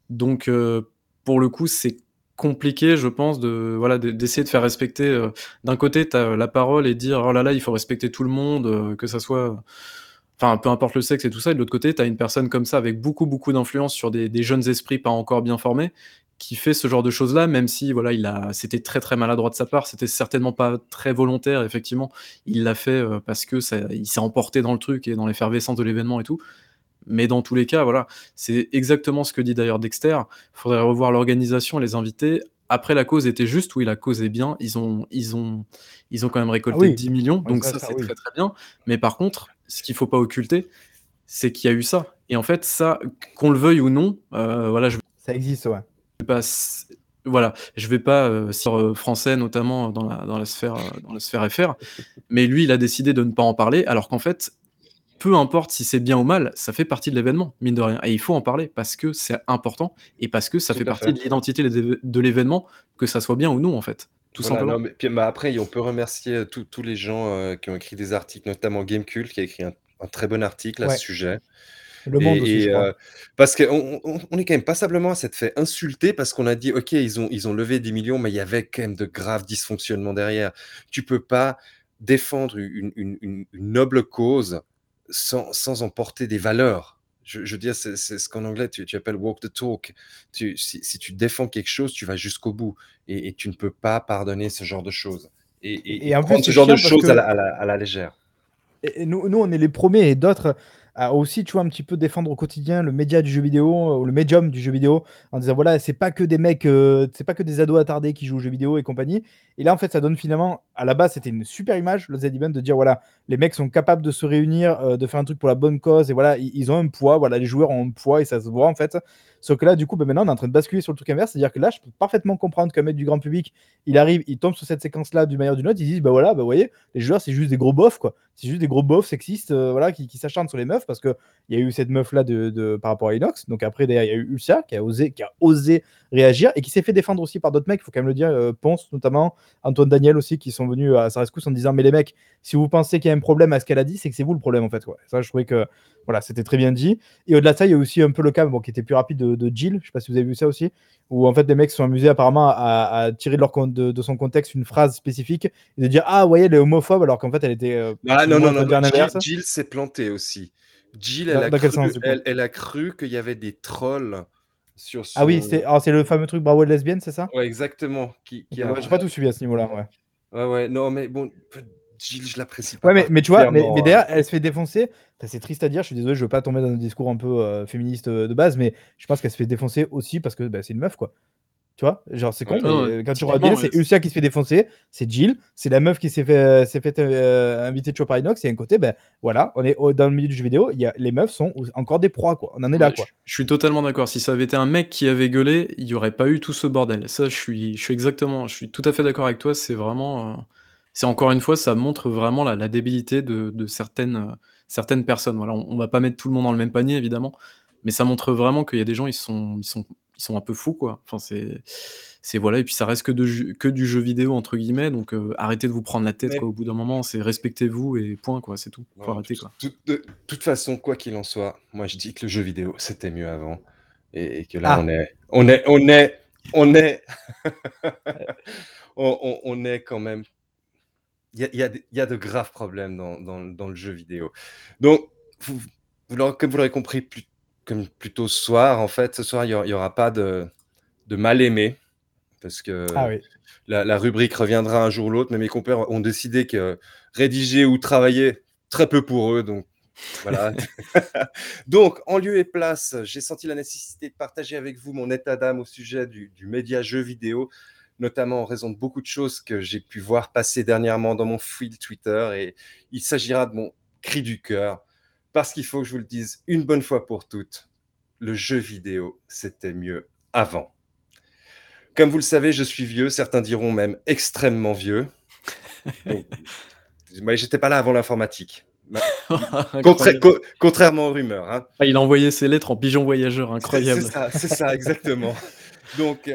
Donc, euh, pour le coup, c'est compliqué, je pense, de voilà de- d'essayer de faire respecter. euh, D'un côté, tu as la parole et dire oh là là, il faut respecter tout le monde, euh, que ça soit, enfin, peu importe le sexe et tout ça. Et de l'autre côté, tu as une personne comme ça avec beaucoup beaucoup d'influence sur des, des jeunes esprits pas encore bien formés qui fait ce genre de choses-là, même si voilà, il a, c'était très très maladroit de sa part, c'était certainement pas très volontaire, effectivement, il l'a fait euh, parce que ça, il s'est emporté dans le truc et dans l'effervescence de l'événement et tout. Mais dans tous les cas, voilà, c'est exactement ce que dit d'ailleurs Dexter. Il faudrait revoir l'organisation, les invités. Après, la cause était juste, oui, la cause est bien. Ils ont, ils ont, ils ont quand même récolté Ah oui. 10 millions, donc ça, ça, ça, c'est oui. très très bien. Mais par contre, ce qu'il faut pas occulter, c'est qu'il y a eu ça. Et en fait, ça, qu'on le veuille ou non, euh, voilà, je Ça existe, ouais. vais pas, voilà, je vais pas euh, sur euh, français notamment dans la, dans la sphère, euh, dans la sphère FR, mais lui, il a décidé de ne pas en parler, alors qu'en fait, peu importe si c'est bien ou mal, ça fait partie de l'événement, mine de rien. Et il faut en parler parce que c'est important et parce que ça Tout fait partie fait. de l'identité des- de l'événement, que ça soit bien ou non, en fait. Tout Voilà, simplement. non, mais, puis, bah, après, on peut remercier euh, tous les gens euh, qui ont écrit des articles, notamment Gamecult qui a écrit un, un très bon article à ce sujet. Le monde Et, aussi, et, je crois. euh, parce qu'on on, on est quand même passablement à s'être fait insulter parce qu'on a dit ok ils ont ils ont levé 10 millions mais il y avait quand même de graves dysfonctionnements derrière. Tu peux pas défendre une, une- une- une noble cause sans, sans en porter des valeurs. Je, je veux dire, c'est c'est ce qu'en anglais tu, tu appelles walk the talk. Tu, si, si tu défends quelque chose, tu vas jusqu'au bout et, et tu ne peux pas pardonner ce genre de choses. Et, et- Et en prendre plus, ce genre de choses à la, à la- à la légère. Et nous, nous, on est les premiers et d'autres aussi, tu vois, un petit peu défendre au quotidien le média du jeu vidéo euh, ou le médium du jeu vidéo en disant voilà, c'est pas que des mecs, euh, c'est pas que des ados attardés qui jouent aux jeux vidéo et compagnie. Et là, en fait, ça donne finalement, à la base, c'était une super image, le Z-Event, de dire voilà, les mecs sont capables de se réunir, euh, de faire un truc pour la bonne cause et voilà, ils, ils ont un poids, voilà, les joueurs ont un poids et ça se voit en fait. Sauf que là, du coup, ben, maintenant, on est en train de basculer sur le truc inverse, c'est-à-dire que là, je peux parfaitement comprendre qu'un mec du grand public, il arrive, il tombe sur cette séquence-là manière ou d'une autre, ils disent bah voilà, bah vous voyez, les joueurs, c'est juste des gros bofs, quoi. C'est juste des gros bofs sexistes, euh, voilà, qui, s'acharnent sur les meufs parce que il y a eu cette meuf-là de, de- par rapport à Inox. Donc après, derrière, il y a eu Ulcia qui a osé, qui a osé réagir et qui s'est fait défendre aussi par d'autres mecs, il faut quand même le dire, euh, Ponce notamment, Antoine Daniel aussi, qui sont venus à sa rescousse en disant Mais les mecs, si vous pensez qu'il y a un problème à ce qu'elle a dit, c'est que c'est vous le problème en fait. Quoi. Ça, je trouvais que voilà, c'était très bien dit. Et au-delà de ça, il y a aussi un peu le cas bon, qui était plus rapide de, de Jill, je sais pas si vous avez vu ça aussi, où en fait les mecs se sont amusés apparemment à, à tirer de, leur, con- de, de son contexte une phrase spécifique et de dire Ah, vous voyez, elle est homophobe, alors qu'en fait elle était. euh, Ah non, non, non, non, Jill, s'est plantée aussi. Jill, elle, a cru, sens, elle, elle a cru qu'il y avait des trolls sur son... Ah oui, c'est alors, c'est le fameux truc bravo de lesbienne, c'est ça? Ouais, exactement. Qui, qui a... J'ai pas tout suivi à ce niveau-là. Ouais. Ouais, ouais, non, mais bon, Jill, je l'apprécie pas. Ouais, mais, mais tu vois, mais, mais hein. derrière, elle se fait défoncer. C'est triste à dire, je suis désolé, je veux pas tomber dans un discours un peu euh, féministe euh, de base, mais je pense qu'elle se fait défoncer aussi parce que bah, c'est une meuf, quoi. Tu vois, genre c'est con, Ouais, mais ouais, quand tu regardes bien, c'est Ulcia qui se fait défoncer, c'est Jill, c'est la meuf qui s'est fait, euh, s'est fait euh, inviter de Chopper Inox, et un côté, ben voilà, on est au- dans le milieu du jeu vidéo, y a, les meufs sont encore des proies, quoi. On en est là, quoi. je, je suis totalement d'accord. Si ça avait été un mec qui avait gueulé, il n'y aurait pas eu tout ce bordel. Ça, je suis, je suis exactement, je suis tout à fait d'accord avec toi. C'est vraiment, euh, c'est encore une fois, ça montre vraiment la, la débilité de, de certaines, euh, certaines personnes. Voilà, on, on va pas mettre tout le monde dans le même panier, évidemment, mais ça montre vraiment qu'il y a des gens, ils sont, ils sont, ils sont un peu fous, quoi. Enfin, c'est, c'est voilà. Et puis ça reste que, de, que du jeu vidéo entre guillemets. Donc euh, arrêtez de vous prendre la tête, quoi. Au bout d'un moment, c'est respectez-vous et point, quoi. C'est tout. Faut Non, arrêter, tout- quoi. tout- de toute façon, quoi qu'il en soit, moi je dis que le jeu vidéo c'était mieux avant et, et que là Ah. on est, on est, on est, on est, (laughs) on, on- on est quand même. Il y a, y a y a de graves problèmes dans, dans- dans le jeu vidéo. Donc, vous, vous l'aurez compris, plus, comme plutôt ce soir, en fait, ce soir il n'y aura, pas de, de mal aimé parce que Ah oui. la, la rubrique reviendra un jour ou l'autre, mais mes compères ont décidé que rédiger ou travailler, très peu pour eux. Donc, voilà. (laughs) donc, en lieu et place, j'ai senti la nécessité de partager avec vous mon état d'âme au sujet du, du média jeu vidéo, notamment en raison de beaucoup de choses que j'ai pu voir passer dernièrement dans mon fil Twitter. Et il s'agira de mon cri du cœur, parce qu'il faut que je vous le dise une bonne fois pour toutes, le jeu vidéo, c'était mieux avant. Comme vous le savez, je suis vieux, certains diront même extrêmement vieux. Donc, (laughs) moi, j'étais pas là avant l'informatique. (laughs) Contra- co- contrairement aux rumeurs. hein. Ah, il a envoyé ses lettres en pigeon voyageur, incroyable. C'est ça, ça, exactement. (laughs) Donc,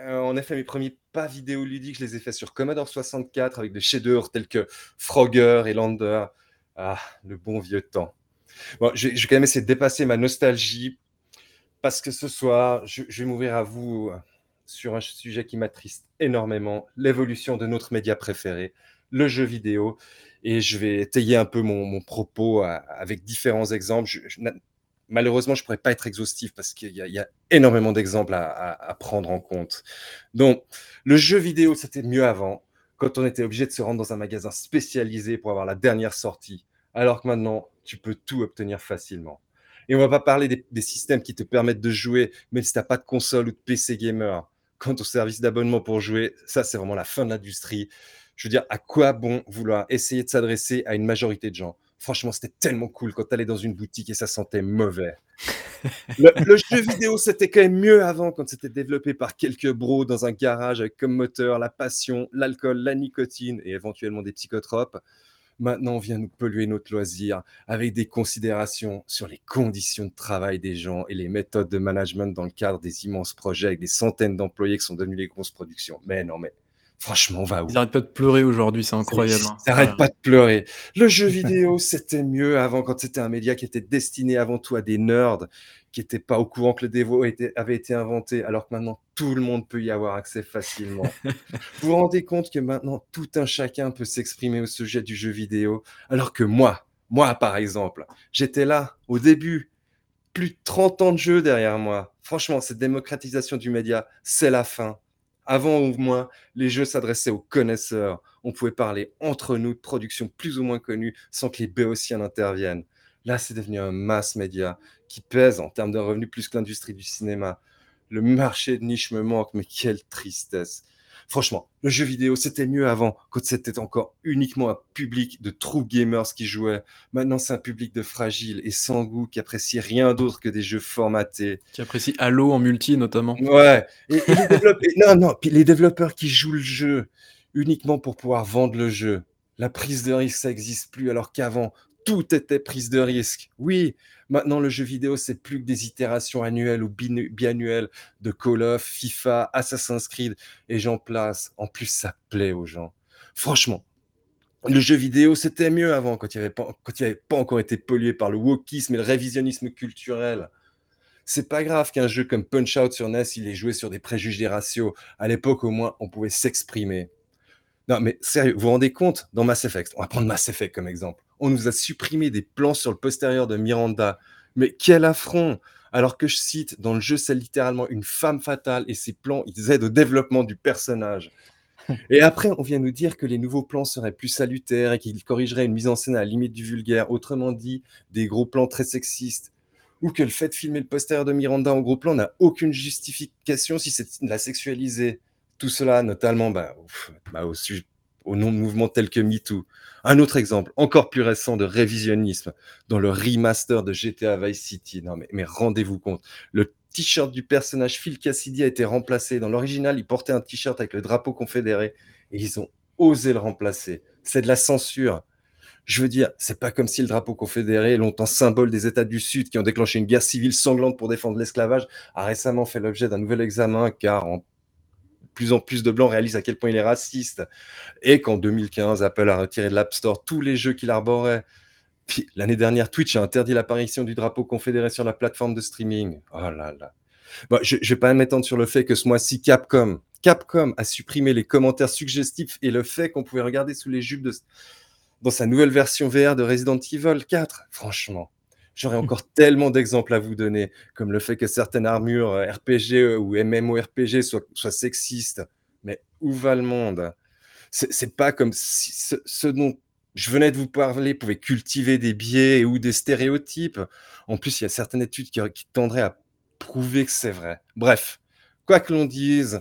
euh, en effet, mes premiers pas vidéoludiques, je les ai faits sur Commodore 64 avec des chefs-d'œuvre tels que Frogger et Lander. Ah, le bon vieux temps. Je, vais quand même essayer de dépasser ma nostalgie parce que ce soir, je, vais m'ouvrir à vous euh, sur un sujet qui m'attriste énormément, l'évolution de notre média préféré, le jeu vidéo. Et je vais étayer un peu mon, propos à- avec différents exemples. Malheureusement, je ne pourrais pas être exhaustif parce qu'il y, a- énormément d'exemples à prendre en compte. Donc, le jeu vidéo, c'était mieux avant, quand on était obligé de se rendre dans un magasin spécialisé pour avoir la dernière sortie, alors que maintenant, tu peux tout obtenir facilement. Et on va pas parler des, des systèmes qui te permettent de jouer, même si tu n'as pas de console ou de PC gamer. Quant au service d'abonnement pour jouer, ça, c'est vraiment la fin de l'industrie. Je veux dire, à quoi bon vouloir essayer de s'adresser à une majorité de gens? Franchement, c'était tellement cool quand tu allais dans une boutique et ça sentait mauvais. (laughs) Le, le jeu vidéo, c'était quand même mieux avant quand c'était développé par quelques bros dans un garage avec comme moteur la passion, l'alcool, la nicotine et éventuellement des psychotropes. Maintenant, on vient nous polluer notre loisir avec des considérations sur les conditions de travail des gens et les méthodes de management dans le cadre des immenses projets avec des centaines d'employés qui sont devenus les grosses productions. Mais non, mais franchement, on va où Ils arrêtent pas de pleurer aujourd'hui, c'est incroyable. hein. T'arrêtes Ouais. pas de pleurer. Le jeu (laughs) vidéo, c'était mieux avant quand c'était un média qui était destiné avant tout à des nerds qui n'étaient pas au courant que le dévo était- avait été inventé, alors que maintenant tout le monde peut y avoir accès facilement. (laughs) vous vous rendez compte que maintenant tout un chacun peut s'exprimer au sujet du jeu vidéo, alors que moi, moi par exemple, j'étais là au début, plus de 30 ans de jeu derrière moi. Franchement, cette démocratisation du média, c'est la fin. Avant ou moins, les jeux s'adressaient aux connaisseurs. On pouvait parler entre nous de productions plus ou moins connues sans que les béotiens interviennent. Là, c'est devenu un mass média qui pèse en termes de revenus plus que l'industrie du cinéma. Le marché de niche me manque, mais quelle tristesse. Franchement, le jeu vidéo, c'était mieux avant, quand c'était encore uniquement un public de true gamers qui jouait. Maintenant, c'est un public de fragiles et sans goût qui apprécie rien d'autre que des jeux formatés. Qui apprécie Halo en multi notamment. Ouais. Et, et les développeurs, non, non, puis les développeurs qui jouent le jeu uniquement pour pouvoir vendre le jeu. La prise de risque, ça n'existe plus, alors qu'avant, tout était prise de risque. Oui, maintenant, le jeu vidéo, c'est plus que des itérations annuelles ou biannuelles de Call of, FIFA, Assassin's Creed, et j'en place. En plus, ça plaît aux gens. Franchement, le jeu vidéo, c'était mieux avant, quand il n'avait pas, pas encore été pollué par le wokisme et le révisionnisme culturel. C'est pas grave qu'un jeu comme Punch Out sur NES, il est joué sur des préjugés raciaux. À l'époque, au moins, on pouvait s'exprimer. Non, mais sérieux, vous vous rendez compte Dans Mass Effect, on va prendre Mass Effect comme exemple. On nous a supprimé des plans sur le postérieur de Miranda. Mais quel affront Alors que je cite, dans le jeu, c'est littéralement une femme fatale et ces plans, ils aident au développement du personnage. Et après, on vient nous dire que les nouveaux plans seraient plus salutaires et qu'ils corrigeraient une mise en scène à la limite du vulgaire, autrement dit, des gros plans très sexistes, ou que le fait de filmer le postérieur de Miranda en gros plan n'a aucune justification si c'est de la sexualiser. Tout cela, notamment bah, bah, au, au nom de mouvements tels que MeToo. Un autre exemple, encore plus récent de révisionnisme, dans le remaster de GTA Vice City. Non, mais, mais rendez-vous compte, le t-shirt du personnage Phil Cassidy a été remplacé. Dans l'original, il portait un t-shirt avec le drapeau confédéré et ils ont osé le remplacer. C'est de la censure. Je veux dire, c'est pas comme si le drapeau confédéré, longtemps symbole des États du Sud qui ont déclenché une guerre civile sanglante pour défendre l'esclavage, a récemment fait l'objet d'un nouvel examen car en plus en plus de blancs réalisent à quel point il est raciste et qu'en 2015, Apple a retiré de l'App Store tous les jeux qu'il arborait. L'année dernière, Twitch a interdit l'apparition du drapeau confédéré sur la plateforme de streaming. Oh là là. je ne vais pas m'étendre sur le fait que ce mois-ci, Capcom, Capcom a supprimé les commentaires suggestifs et le fait qu'on pouvait regarder sous les jupes dans sa nouvelle version VR de Resident Evil 4. Franchement, j'aurais encore tellement d'exemples à vous donner, comme le fait que certaines armures euh, RPG euh, ou MMORPG soient, soient sexistes. Mais où va le monde? C'est pas comme si ce dont je venais de vous parler pouvait cultiver des biais ou des stéréotypes. En plus, il y a certaines études qui, tendraient à prouver que c'est vrai. Bref, quoi que l'on dise,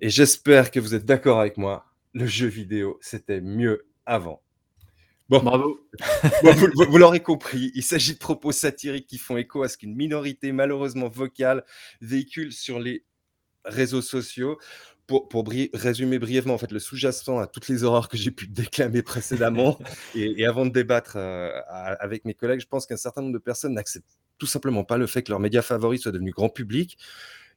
et j'espère que vous êtes d'accord avec moi, le jeu vidéo, c'était mieux avant. Bon, bravo. (laughs) vous, l'aurez compris, il s'agit de propos satiriques qui font écho à ce qu'une minorité malheureusement vocale véhicule sur les réseaux sociaux pour, résumer brièvement en fait le sous-jacent à toutes les horreurs que j'ai pu déclamer précédemment (laughs) et, avant de débattre euh, avec mes collègues, je pense qu'un certain nombre de personnes n'acceptent tout simplement pas le fait que leur média favori soit devenu grand public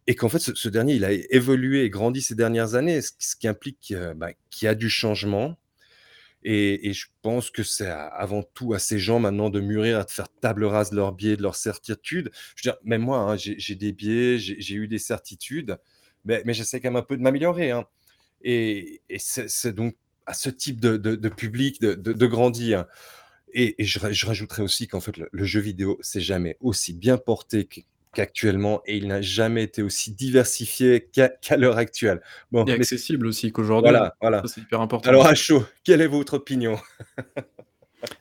et qu'en fait ce, dernier il a évolué et grandi ces dernières années, ce, qui implique bah, qu'il y a du changement. Et, je pense que c'est avant tout à ces gens maintenant de mûrir, à de faire table rase de leurs biais, de leurs certitudes. Je veux dire, même moi, hein, j'ai des biais, j'ai eu des certitudes mais, j'essaie quand même un peu de m'améliorer. Hein. Et, c'est donc à ce type de, public de, grandir. Et, je, rajouterais aussi qu'en fait, le, jeu vidéo, c'est jamais aussi bien porté qu'actuellement et il n'a jamais été aussi diversifié qu'à l'heure actuelle. Bon, et accessible aussi qu'aujourd'hui. Voilà, voilà. C'est hyper important. Alors, à chaud, quelle est votre opinion?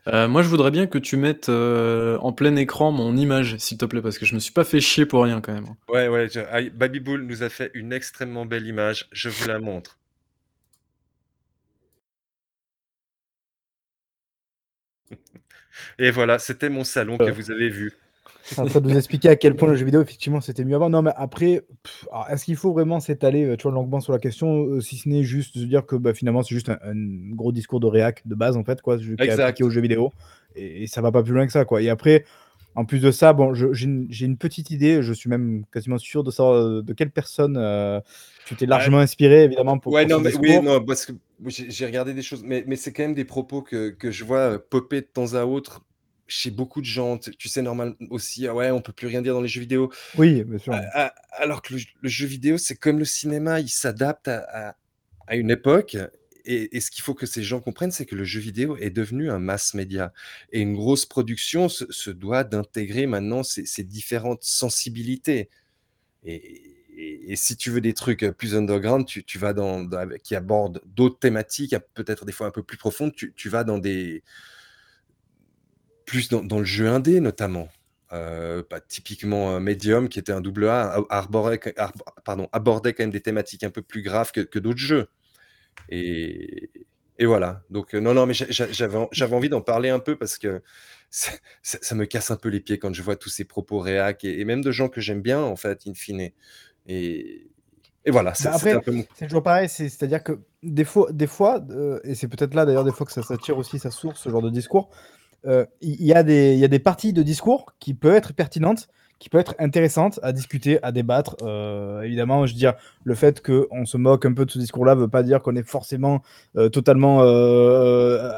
Euh, moi, je voudrais bien que tu mettes euh, en plein écran mon image, s'il te plaît, parce que je me suis pas fait chier pour rien quand même. Ouais, ouais. Baby Bull nous a fait une extrêmement belle image. Je vous la montre. Et voilà, c'était mon salon que vous avez vu. C'est en train de vous expliquer à quel point le jeu vidéo, effectivement, c'était mieux avant. Non, mais après, est-ce qu'il faut vraiment s'étaler euh, tu vois, longuement sur la question, euh, si ce n'est juste de dire que bah, finalement, c'est juste un, gros discours de réac de base, en fait, quoi, qui est appliqué au jeu vidéo. Et, ça va pas plus loin que ça, quoi. Et après, en plus de ça, bon, j'ai une, petite idée, je suis même quasiment sûr de savoir euh, de quelle personne tu t'es largement inspiré, évidemment, pour. Ouais, non, mais, oui, non, parce que j'ai regardé des choses, mais, mais c'est quand même des propos que, que je vois popper de temps à autre chez beaucoup de gens, tu sais, normal aussi, ah ouais, on peut plus rien dire dans les jeux vidéo. Oui, bien sûr. alors que le, jeu vidéo, c'est comme le cinéma, il s'adapte à, une époque. Et, ce qu'il faut que ces gens comprennent, c'est que le jeu vidéo est devenu un mass média. Et une grosse production se, doit d'intégrer maintenant ces, différentes sensibilités. Et, si tu veux des trucs plus underground, tu, vas dans, qui abordent d'autres thématiques, peut-être des fois un peu plus profondes, tu vas dans des plus dans, le jeu indé notamment. Euh, bah, typiquement Medium, qui était un double A, arborait, pardon, abordait quand même des thématiques un peu plus graves que, d'autres jeux. Et, voilà. Donc, euh, non, non, mais j'avais envie d'en parler un peu parce que (laughs) ça, me casse un peu les pieds quand je vois tous ces propos réac et, même de gens que j'aime bien, en fait, in fine. Et, et voilà, c'est bah, peu C'est toujours pareil, c'est-à-dire que des fois, des fois euh, et c'est peut-être là d'ailleurs des fois que ça, ça tire aussi sa source, ce genre de discours, il y, a des, y a des parties de discours qui peuvent être pertinentes, qui peuvent être intéressantes à discuter, à débattre. Euh, évidemment, je veux dire, le fait qu'on se moque un peu de ce discours-là ne veut pas dire qu'on est forcément euh, totalement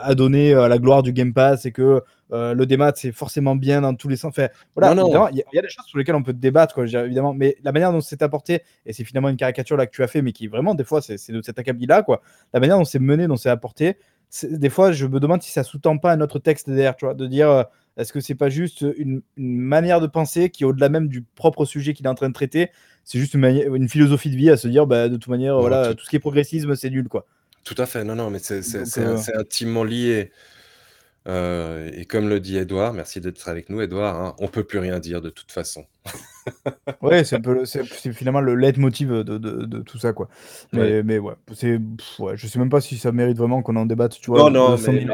adonné à la gloire du Game Pass et que le démat, c'est forcément bien dans tous les sens. Enfin, voilà, il y, a des choses sur lesquelles on peut débattre, quoi, évidemment, mais la manière dont c'est apporté, et c'est finalement une caricature là que tu as fait, mais qui vraiment, des fois, c'est de cet acabit-là, quoi. La manière dont c'est mené, dont c'est apporté, des fois, je me demande si ça sous-tend pas un autre texte derrière, tu vois, de dire euh, est-ce que c'est pas juste une, manière de penser qui, au-delà même du propre sujet qu'il est en train de traiter, c'est juste une, une, philosophie de vie à se dire bah, de toute manière, voilà, tout... ce qui est progressisme, c'est nul, quoi. Tout à fait, non, non, mais c'est euh, intimement lié. Euh, et comme le dit Edouard, merci d'être avec nous, Edouard, hein, on peut plus rien dire de toute façon. (laughs) ouais, c'est finalement le leitmotiv de, de, de, tout ça, quoi. Mais ouais, mais ouais, ouais, je sais même pas si ça mérite vraiment qu'on en débatte, tu vois. Non, non, mais,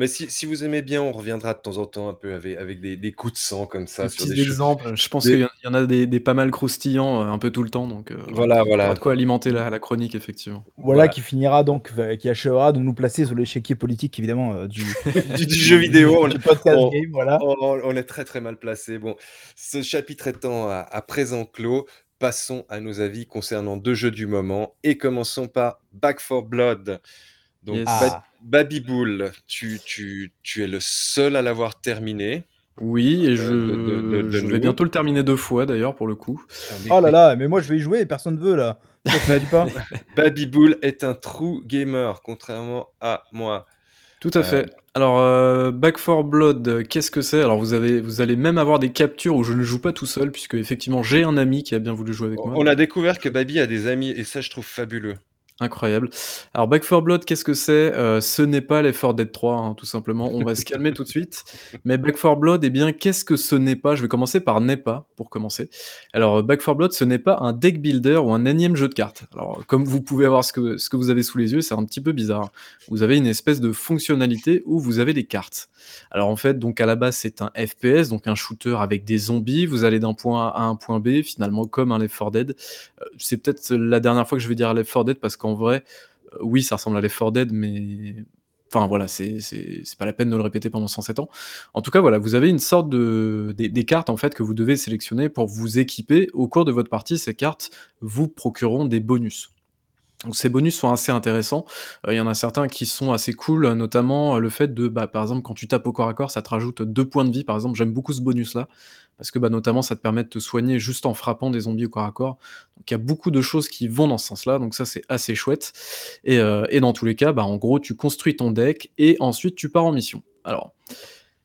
mais si, si, vous aimez bien, on reviendra de temps en temps un peu avec, avec des, des coups de sang comme ça. Des sur des exemples. Je pense qu'il y en a des, des, pas mal croustillants euh, un peu tout le temps. Donc, euh, voilà, voilà. de quoi alimenter la, la, chronique, effectivement. Voilà, qui finira donc, euh, qui achèvera de nous placer sur l'échiquier politique, évidemment, (laughs) du... du, jeu vidéo. on, podcast game, voilà. On, est très très mal placé. Bon, ce chapitre étant à, à présent clos, passons à nos avis concernant deux jeux du moment et commençons par Back for Blood. Donc, Babybull, tu, tu, tu es le seul à l'avoir terminé. Oui, et je, vais bientôt le terminer deux fois d'ailleurs pour le coup. Oh là là, mais moi je vais y jouer et personne ne veut là. pas (laughs) Babybull est un true gamer, contrairement à moi. Tout à fait. Euh, Alors, euh, Back 4 Blood, qu'est-ce que c'est? Alors, vous, avez, vous allez même avoir des captures où je ne joue pas tout seul, puisque effectivement, j'ai un ami qui a bien voulu jouer avec moi. On a découvert que Baby a des amis, et ça, je trouve fabuleux. Incroyable. Alors Back 4 Blood, qu'est-ce que c'est? Euh, Ce n'est pas l'effort Dead 3, hein, tout simplement. On va se calmer tout de suite. Mais Back 4 Blood, eh bien, qu'est-ce que ce n'est pas? Je vais commencer par n'est pas, pour commencer. Alors Back 4 Blood, ce n'est pas un deck builder ou un énième jeu de cartes. Alors comme vous pouvez voir ce que, ce que vous avez sous les yeux, c'est un petit peu bizarre. Vous avez une espèce de fonctionnalité où vous avez des cartes. Alors en fait, donc à la base, c'est un FPS, donc un shooter avec des zombies. Vous allez d'un point A à un point B, finalement comme un Left 4 Dead. Euh, c'est peut-être la dernière fois que je vais dire Left 4 Dead parce qu'en vrai, euh, oui, ça ressemble à Left 4 Dead, mais Enfin voilà, c'est pas la peine de le répéter pendant 107 ans. En tout cas, voilà, vous avez une sorte de des, cartes en fait que vous devez sélectionner pour vous équiper. Au cours de votre partie, ces cartes vous procureront des bonus. Donc ces bonus sont assez intéressants. Euh, il y en a certains qui sont assez cool, notamment le fait de, bah, par exemple, quand tu tapes au corps à corps, ça te rajoute deux points de vie. Par exemple, j'aime beaucoup ce bonus-là parce que bah, notamment ça te permet de te soigner juste en frappant des zombies au corps à corps. Donc il y a beaucoup de choses qui vont dans ce sens-là, donc ça c'est assez chouette. Et, euh, et, dans tous les cas, bah, en gros, tu construis ton deck et ensuite tu pars en mission. Alors,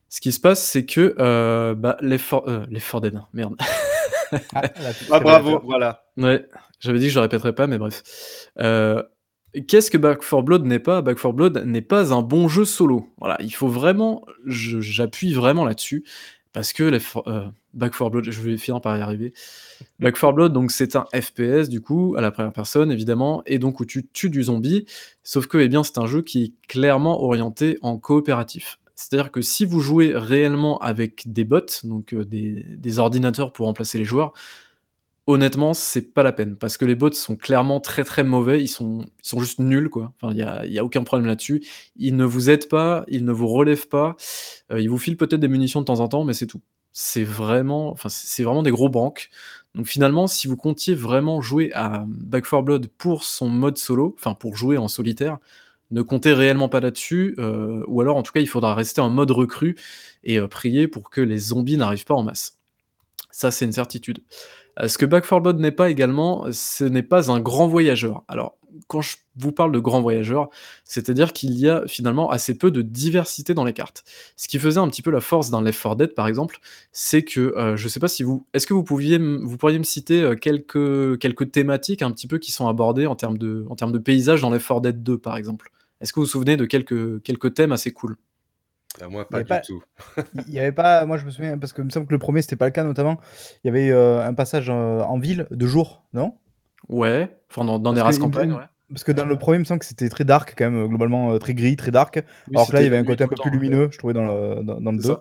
ce qui se passe, c'est que euh, bah, les, for euh, les Dead, merde. ah, (laughs) ah bravo, voilà. Ouais, j'avais dit que je le répéterais pas, mais bref. Euh, Qu'est-ce que Back 4 Blood n'est pas? Back 4 Blood n'est pas un bon jeu solo. Voilà, il faut vraiment, j'appuie vraiment là-dessus. Parce que les euh, Back 4 Blood, je vais finir par y arriver. Back 4 Blood, donc c'est un FPS du coup, à la première personne évidemment, et donc où tu tues du zombie, sauf que eh bien, c'est un jeu qui est clairement orienté en coopératif. C'est-à-dire que si vous jouez réellement avec des bots, donc euh, des, des, ordinateurs pour remplacer les joueurs, honnêtement, c'est pas la peine parce que les bots sont clairement très très mauvais, ils sont, ils sont juste nuls quoi. Enfin, il y a, y a, aucun problème là-dessus. Ils ne vous aident pas, ils ne vous relèvent pas, euh, ils vous filent peut-être des munitions de temps en temps, mais c'est tout. C'est vraiment, enfin, c'est vraiment des gros banques. Donc finalement, si vous comptiez vraiment jouer à Back 4 Blood pour son mode solo, enfin pour jouer en solitaire, ne comptez réellement pas là-dessus, euh, ou alors en tout cas il faudra rester en mode recrue et euh, prier pour que les zombies n'arrivent pas en masse. Ça c'est une certitude. Euh, ce que Back 4 Blood n'est pas également, ce n'est pas un grand voyageur. Alors, quand je vous parle de grand voyageur, c'est-à-dire qu'il y a finalement assez peu de diversité dans les cartes. Ce qui faisait un petit peu la force d'un Left 4 Dead, par exemple, c'est que, euh, je ne sais pas si vous... Est-ce que vous, pouviez, vous pourriez me citer euh, quelques, quelques thématiques un petit peu qui sont abordées en termes de, paysages dans Left 4 Dead 2, par exemple? Est-ce que vous vous souvenez de quelques, quelques thèmes assez cool? Bah, moi, pas du tout. Il y avait pas, moi je me souviens, parce que il me semble que le premier c'était pas le cas notamment. Il y avait euh, un passage euh, en ville de jour, non? Ouais, enfin, dans, des races campagnes, ouais. Parce que dans le premier, il me semble que c'était très dark, quand même, globalement euh, très gris, très dark. Alors que là, il y avait un côté un peu plus lumineux, je trouvais, dans le, dans, le 2.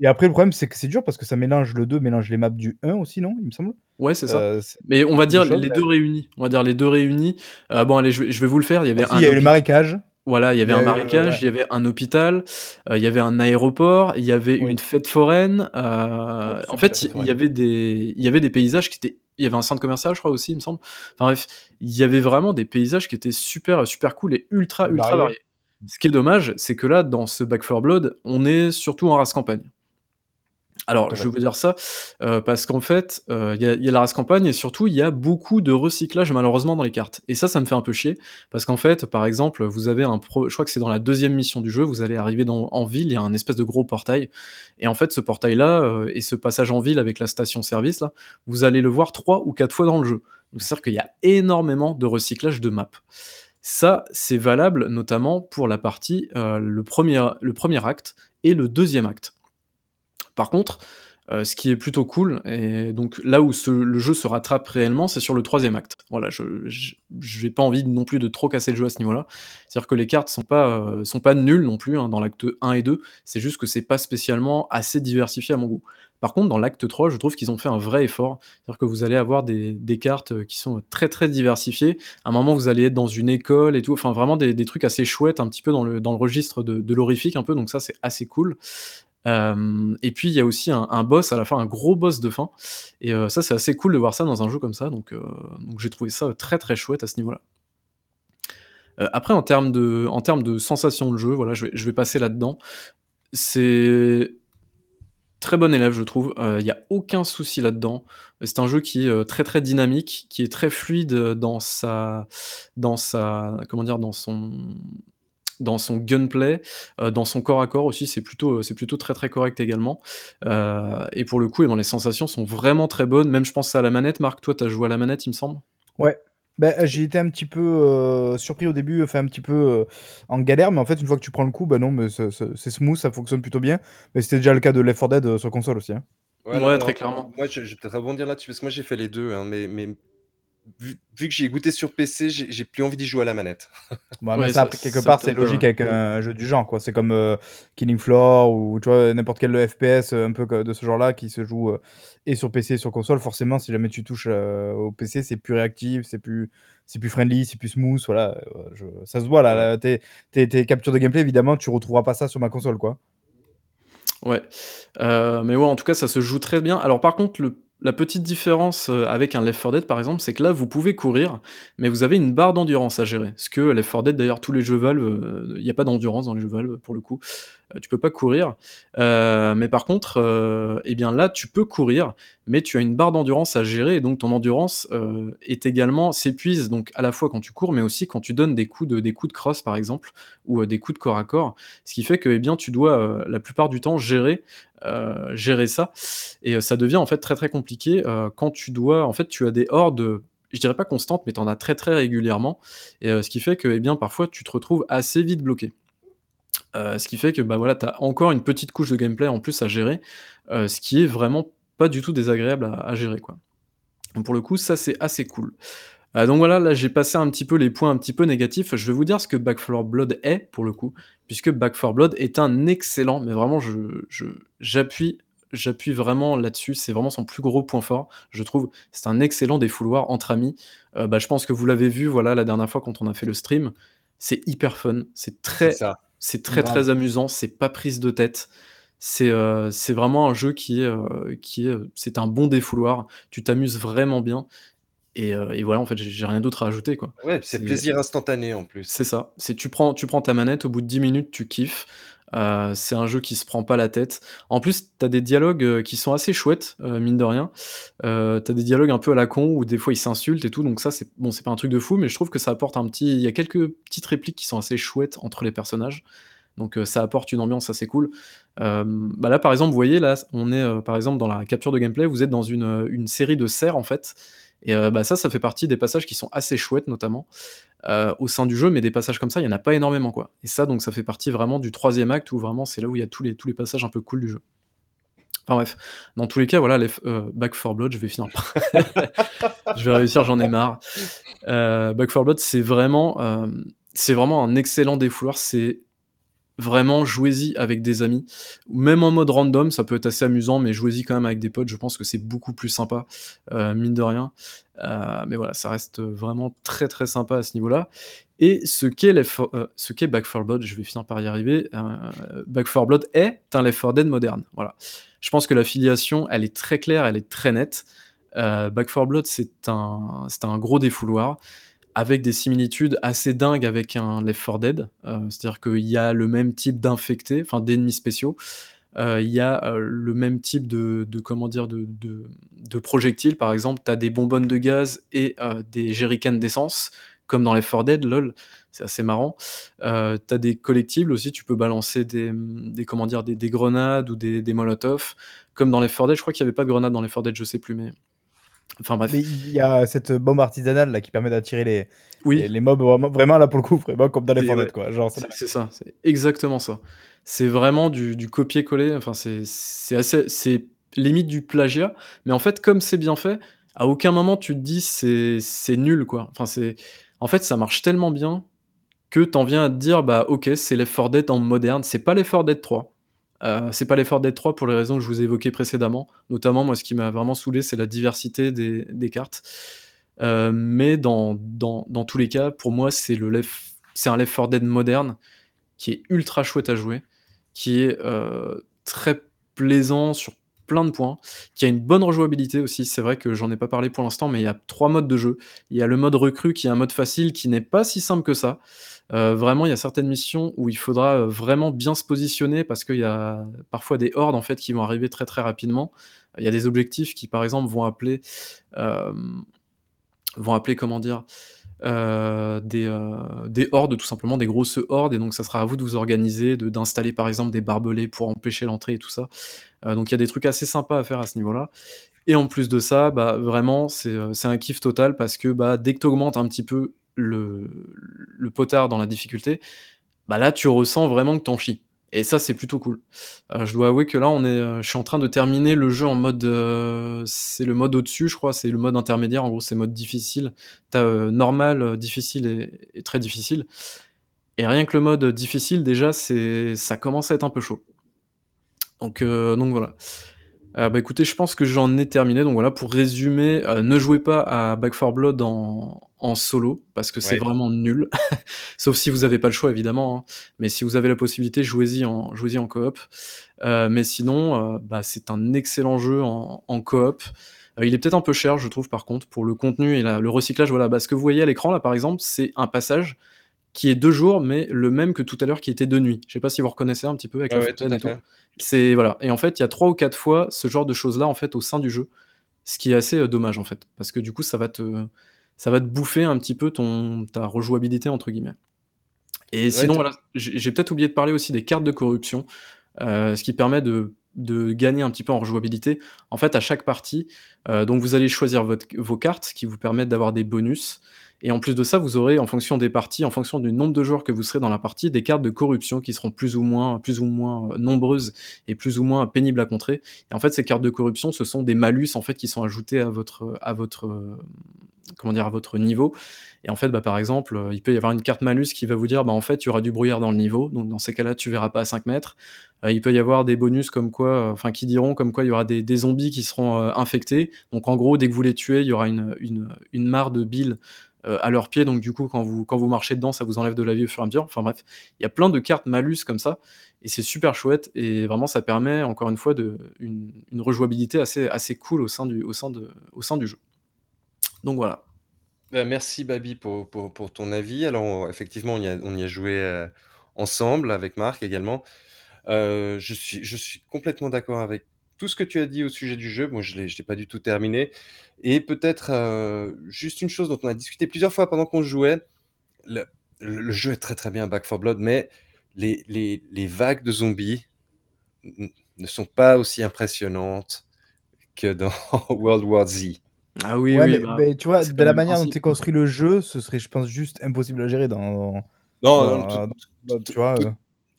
et après, le problème, c'est que c'est dur parce que ça mélange le 2, mélange les maps du 1 aussi, non Il me semble? Ouais, c'est ça. Mais on va dire les deux réunis. On va dire les deux réunis. bon, allez, je vais, vous le faire. Il y avait un. Il y avait le marécage. Voilà, il y avait un marécage, il y avait un hôpital, euh, il y avait un aéroport, il y avait une fête foraine. Euh, en fait, il y avait des il y avait des paysages qui étaient il y avait un centre commercial, je crois aussi, il me semble. Enfin bref, il y avait vraiment des paysages qui étaient super super cool et ultra ultra variés. Ce qui est dommage, c'est que là, dans ce Back 4 Blood, on est surtout en race campagne. Alors, je veux dire ça, heu, parce qu'en fait, heu, il y a il y a la race campagne et surtout il y a beaucoup de recyclage malheureusement dans les cartes et ça, ça me fait un peu chier parce qu'en fait, par exemple, vous avez un pro je crois que c'est dans la deuxième mission du jeu, vous allez arriver dans en ville, il y a un espèce de gros portail et en fait, ce portail-là, heu et ce passage en ville avec la station-service là, vous allez le voir 3 ou 4 fois dans le jeu. Donc c'est-à-dire qu'il y a énormément de recyclage de maps. Ça, c'est valable notamment pour la partie, heu, le premier le premier acte et le deuxième acte. Par contre, heu, ce qui est plutôt cool et donc là où le jeu se rattrape réellement, c'est sur le troisième acte. Voilà, je j j'ai pas envie non plus de trop casser le jeu à ce niveau-là. C'est-à-dire que les cartes sont pas, heu, sont pas nulles non plus, hein, dans l'acte 1 et 2, c'est juste que c'est pas spécialement assez diversifié à mon goût. Par contre, dans l'acte 3, je trouve qu'ils ont fait un vrai effort. C'est-à-dire que vous allez avoir des cartes, heu, qui sont, très, très diversifiées. À un moment, vous allez être dans une école et tout, enfin vraiment des trucs assez chouettes, un petit peu dans le dans le registre de de l'horrifique un peu, donc ça, c'est assez cool. Hem et puis il y a aussi un boss à la fin, un gros boss de fin et heu, ça, c'est assez cool de voir ça dans un jeu comme ça, donc donc j'ai trouvé ça, très, très chouette à ce niveau-là. Après en termes de de sensations de jeu, voilà, je vais passer là-dedans. C'est très bon élève, je trouve, il y a aucun souci là-dedans. C'est un jeu qui est, très, très dynamique, qui est très fluide, dans sa dans sa comment dire? Dans son dans son gunplay, heu, dans son corps à corps aussi, c'est plutôt, heu, c'est plutôt très, très correct également. Heu et pour le coup, et ben, les sensations sont vraiment très bonnes. Même je pense à la manette. Marc, toi, tu as joué à la manette, il me semble? Ouais. Bah, j'ai été un petit peu, surpris au début, enfin un petit peu, en galère, mais en fait, une fois que tu prends le coup, bah non, mais c'est c'est c'est smooth, ça fonctionne plutôt bien. Mais c'était déjà le cas de Left 4 Dead, sur console aussi, hein. Ouais, non, Ouais, non, très clairement. moi, je je vais peut-être rebondir là-dessus parce que moi, j'ai fait les 2, hein, mais mais vu vu que j'y ai goûté sur PC, j'ai j'ai plus envie d'y jouer à la manette. Bah, mais Ouais, ça quelque ça part, c'est logique avec un jeu du genre, quoi. C'est comme, heu, Killing Floor ou tu vois, n'importe quel FPS, heu, un peu de ce genre-là qui se joue, heu, et sur PC et sur console. Forcément, si jamais tu touches, au PC, c'est plus réactif, c'est plus c'est plus friendly, c'est plus smooth, voilà, je ça se voit là, là, tes tes tes captures de gameplay, évidemment, tu retrouveras pas ça sur ma console, quoi. Ouais, mais ouais, en tout cas, ça se joue très bien. Alors par contre, le la petite différence, heu, avec un Left 4 Dead, par exemple, c'est que là, vous pouvez courir, mais vous avez une barre d'endurance à gérer. Ce que Left 4 Dead, d'ailleurs, tous les jeux Valve, heu, il y a pas d'endurance dans les jeux Valve, pour le coup. Heu, tu peux pas courir. Heu, mais par contre, heu, et bien là, tu peux courir, mais tu as une barre d'endurance à gérer et donc ton endurance, est également s'épuise donc à la fois quand tu cours, mais aussi quand tu donnes des coups de des crosse, par exemple, ou, des coups de corps à corps. Ce qui fait que, eh bien, tu dois, la plupart du temps gérer, ça et ça devient, en fait, très, très compliqué, quand tu dois en fait, tu as des hordes, je dirais pas constantes, mais tu en as très, très régulièrement et ce qui fait que, eh bien, parfois, tu te retrouves assez vite bloqué. Heu, ce qui fait que, bah, voilà, tu as encore une petite couche de gameplay en plus à gérer, heu, ce qui est vraiment pas du tout désagréable à à gérer, quoi. Donc pour le coup, ça, c'est assez cool. Heu, donc voilà, là, j'ai passé un petit peu les points un petit peu négatifs. Je vais vous dire ce que Back 4 Blood est, pour le coup, puisque Back 4 Blood est un excellent mais vraiment je je j'appuie j'appuie vraiment là-dessus, c'est vraiment son plus gros point fort, je trouve. C'est un excellent défouloir entre amis. Bah, je pense que vous l'avez vu, voilà, la dernière fois quand on a fait le stream. C'est hyper fun, c'est très. C'est très, Grave. très amusant, c'est pas prise de tête. C'est, c'est vraiment un jeu qui est, heu, qui est, heu, c'est un bon défouloir. Tu t'amuses vraiment bien et et voilà, en fait, j'ai rien d'autre à ajouter, quoi. Ouais, C'est plaisir instantané, en plus. c'est ça. C'est tu prends tu prends ta manette, au bout de 10 minutes, tu kiffes. Heu, c'est un jeu qui se prend pas la tête. En plus, tu as des dialogues, heu, qui sont assez chouettes, heu, mine de rien. Heu, tu as des dialogues un peu à la con où des fois ils s'insultent et tout, donc ça, c'est bon, c'est pas un truc de fou, mais je trouve que ça apporte un petit il y a quelques petites répliques qui sont assez chouettes entre les personnages. Donc ça apporte une ambiance assez cool. Bah, là, par exemple, vous voyez, là, on est, par exemple, dans la capture de gameplay, vous êtes dans une série de serres, en fait et heu, bah, ça, ça fait partie des passages qui sont assez chouettes, notamment, heu, au sein du jeu, mais des passages comme ça, il y en a pas énormément, quoi et ça, donc ça fait partie vraiment du 3e acte où vraiment c'est là où il y a tous les tous les passages un peu cool du jeu. Enfin bref, dans tous les cas, voilà, Left heu, Back 4 Blood, je vais finir (laughs) je vais réussir, j'en ai marre. Back 4 Blood, c'est vraiment, c'est vraiment un excellent défouloir. C'est vraiment jouez-y avec des amis, même en mode random, ça peut être assez amusant, mais jouez-y quand même avec des potes, je pense que c'est beaucoup plus sympa, heu, mine de rien. Heu, mais voilà, ça reste, vraiment très, très sympa à ce niveau-là et ce qu'est Left 4 heu, ce qu'est Back 4 Blood, je vais finir par y arriver, heu, Back 4 Blood est un Left 4 Dead moderne, voilà. Je pense que l'affiliation, elle est très claire, elle est très nette. Back 4 Blood, c'est un c'est un gros défouloir avec des similitudes assez dingues avec un Left 4 Dead, heu, c'est-à-dire qu'il y a le même type d'infectés, enfin d'ennemis spéciaux. il y a le même type de, comment dire de, projectiles. Par exemple, tu as des bonbonnes de gaz et des jerrycans d'essence, comme dans les 4 Dead, lol. C'est assez marrant. Euh, tu as des collectibles aussi, tu peux balancer des, comment dire, des, des grenades ou des, molotovs. Comme dans les 4 Dead, je crois qu'il n'y avait pas de grenades dans les 4 Dead, je sais plus, mais. Enfin bref. Mais il y a cette bombe artisanale là qui permet d'attirer les, Oui. les, les mobs vraiment, vraiment, là pour le coup, vraiment comme dans les Fortnite ouais. quoi. Genre, C'est ça, c'est exactement ça. C'est vraiment du, du copier-coller. Enfin, c'est assez, c'est limite du plagiat. Mais en fait, comme c'est bien fait, à aucun moment tu te dis c'est c'est nul quoi. Enfin, c'est en fait ça marche tellement bien que t'en viens à te dire bah ok c'est les 4 Dead en moderne. C'est pas les 4 Dead 3. Euh, c'est pas 4 Dead 3 pour les raisons que je vous ai évoquées précédemment. Notamment, moi, ce qui m'a vraiment saoulé, c'est la diversité des, cartes. Euh, mais dans, dans, dans tous les cas, pour moi, c'est le c'est un Left 4 Dead moderne qui est ultra chouette à jouer, qui est euh, très plaisant sur plein de points, qui a une bonne rejouabilité aussi. C'est vrai que j'en ai pas parlé pour l'instant, mais il y a trois modes de jeu. Il y a le mode recrue qui est un mode facile qui n'est pas si simple que ça. Euh, vraiment, il y a certaines missions où il faudra euh, vraiment bien se positionner parce qu'il y a parfois des hordes en fait qui vont arriver très très rapidement. Il y a des objectifs qui, par exemple, vont appeler, euh, vont appeler comment dire, des, des hordes, tout simplement, des grosses hordes, et donc ça sera à vous de vous organiser, d'installer par exemple des barbelés pour empêcher l'entrée et tout ça. Donc il y a des trucs assez sympas à faire à ce niveau-là. Et en plus de ça, bah, vraiment, c'est c'est un kiff total parce que bah, dès que tu augmentes un petit peu le, potard dans la difficulté, bah là tu ressens vraiment que t'en chies. Et ça, c'est plutôt cool. Euh, je dois avouer que là, on est, euh, je suis en train de terminer le jeu en mode. euh, c'est le mode au-dessus, je crois. C'est le mode intermédiaire. En gros, c'est mode difficile. T'as normal, difficile et, et très difficile. Et rien que le mode difficile, déjà, c'est, ça commence à être un peu chaud. Donc, donc voilà. Euh, bah écoutez, je pense que j'en ai terminé. Donc voilà, pour résumer, euh, ne jouez pas à Back 4 Blood en, en solo parce que c'est Ouais. vraiment nul. (laughs) Sauf si vous n'avez pas le choix, évidemment. hein. Mais si vous avez la possibilité, jouez-y en, jouez en coop. Euh, mais sinon, euh, bah, c'est un excellent jeu en, en coop. Euh, il est peut-être un peu cher, je trouve, par contre, pour le contenu et la- le recyclage. Voilà, bah, ce que vous voyez à l'écran, là, par exemple, c'est un passage qui est deux jours, mais le même que tout à l'heure qui était de nuit. Je sais pas si vous reconnaissez un petit peu avec Ouais, la ouais, tout et tout. C'est voilà. Et en fait, il y a trois ou quatre fois ce genre de choses-là en fait au sein du jeu, ce qui est assez euh, dommage en fait, parce que du coup, ça va te, ça va te bouffer un petit peu ton ta rejouabilité entre guillemets. Et sinon, voilà, j'ai j'ai peut-être oublié de parler aussi des cartes de corruption, euh, ce qui permet de, de gagner un petit peu en rejouabilité. En fait, à chaque partie, euh, donc vous allez choisir votre- vos cartes qui vous permettent d'avoir des bonus. Et en plus de ça, vous aurez, en fonction des parties, en fonction du nombre de joueurs que vous serez dans la partie, des cartes de corruption qui seront plus ou moins, plus ou moins euh, nombreuses et plus ou moins pénibles à contrer. Et en fait, ces cartes de corruption, ce sont des malus en fait qui sont ajoutés à votre, à votre, euh, comment dire, à votre niveau. Et en fait, bah, par exemple, euh, il peut y avoir une carte malus qui va vous dire, bah, en fait, il y aura du brouillard dans le niveau. Donc, dans ces cas-là, tu verras pas à 5 mètres. Euh, il peut y avoir des bonus comme quoi, euh, enfin, qui diront comme quoi il y aura des, zombies qui seront euh, infectés. Donc, en gros, dès que vous les tuez, il y aura une, une, une mare de bile euh, à leurs pieds. Donc, du coup, quand vous, quand vous marchez dedans, ça vous enlève de la vie au fur et à mesure. Enfin, bref, il y a plein de cartes malus comme ça. Et c'est super chouette. Et vraiment, ça permet, encore une fois, une, une rejouabilité assez, assez cool au sein, du, au, sein de, au sein du jeu. Donc, voilà. Bah, merci Babi pour, pour, ton avis. Alors effectivement, on y a, on y a joué euh, ensemble avec Marc également. Euh, je suis, je suis complètement d'accord avec tout ce que tu as dit au sujet du jeu. Moi, je ne l'ai pas du tout terminé. Et peut-être euh, juste une chose dont on a discuté plusieurs fois pendant qu'on jouait. Le, le- le jeu est très très bien, Back 4 Blood, mais les, les, les vagues de zombies ne sont pas aussi impressionnantes que dans (laughs) World War Z. Ah oui, Ouais, oui. mais, bah, mais tu vois, de la manière dont tu construit le jeu, ce serait, je pense, juste impossible à gérer dans. Non, dans- non, tout- dans- dans- tout- tu vois, tout- euh,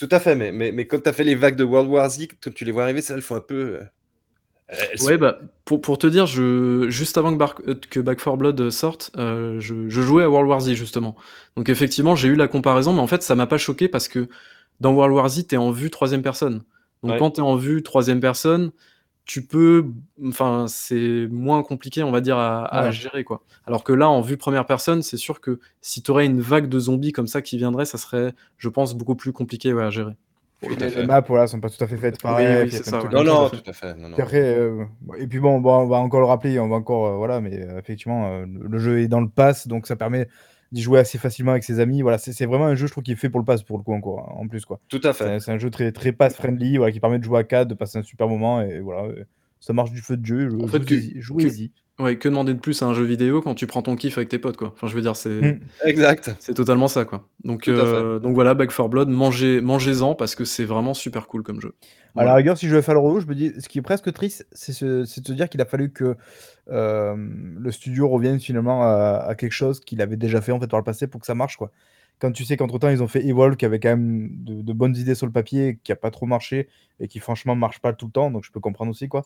Tout à fait, mais, mais, mais quand tu as fait les vagues de World War Z, quand tu les vois arriver, ça, elles font un peu. euh, sont- Ouais, bah, pour, pour te dire, je, juste avant que, Bar- euh, que Back 4 Blood sorte, euh, je, je jouais à World War Z, justement. Donc, effectivement, j'ai eu la comparaison, mais en fait, ça m'a pas choqué parce que dans World War Z, t'es en vue troisième personne. Donc, Ouais. quand t'es en vue troisième personne, tu peux. Enfin, c'est moins compliqué, on va dire, à, à Ouais. gérer, quoi. Alors que là, en vue première personne, c'est sûr que si t'aurais une vague de zombies comme ça qui viendrait, ça serait, je pense, beaucoup plus compliqué ouais, à gérer. Tout les, fait. maps, voilà, sont pas tout à fait faites pareil. oui, plein de ça, ouais. Non, non, tout à fait. Non, non. Puis après, euh, et puis bon, bon, on va encore le rappeler, on va encore, euh, voilà, mais euh, effectivement, euh, le le jeu est dans le pass, donc ça permet d'y jouer assez facilement avec ses amis. Voilà, c'est c'est vraiment un jeu, je trouve, qui est fait pour le pass, pour le coup, encore, en plus, quoi. Tout à fait. c'est un jeu très très pass-friendly, voilà, qui permet de jouer à 4, de passer un super moment et voilà, heu, ça marche du feu de Dieu, En je fait, que jouez-y ouais, que demander de plus à un jeu vidéo quand tu prends ton kiff avec tes potes, quoi? Enfin, je veux dire, c'est Mmh. Exact. c'est totalement ça, quoi. Donc heu, donc voilà, Back 4 Blood, mangez mangez-en parce que c'est vraiment super cool comme jeu. À la Voilà. rigueur, si je devais faire le relou, je me dis ce qui est presque triste, c'est de se dire qu'il a fallu que, hem, le studio revienne finalement à quelque chose qu'il avait déjà fait, en fait, par le passé pour que ça marche, quoi. Quand tu sais qu'entre temps, ils ont fait Evolve qui avait quand même de bonnes idées sur le papier, qui a pas trop marché et qui franchement marche pas tout le temps, donc je peux comprendre aussi, quoi.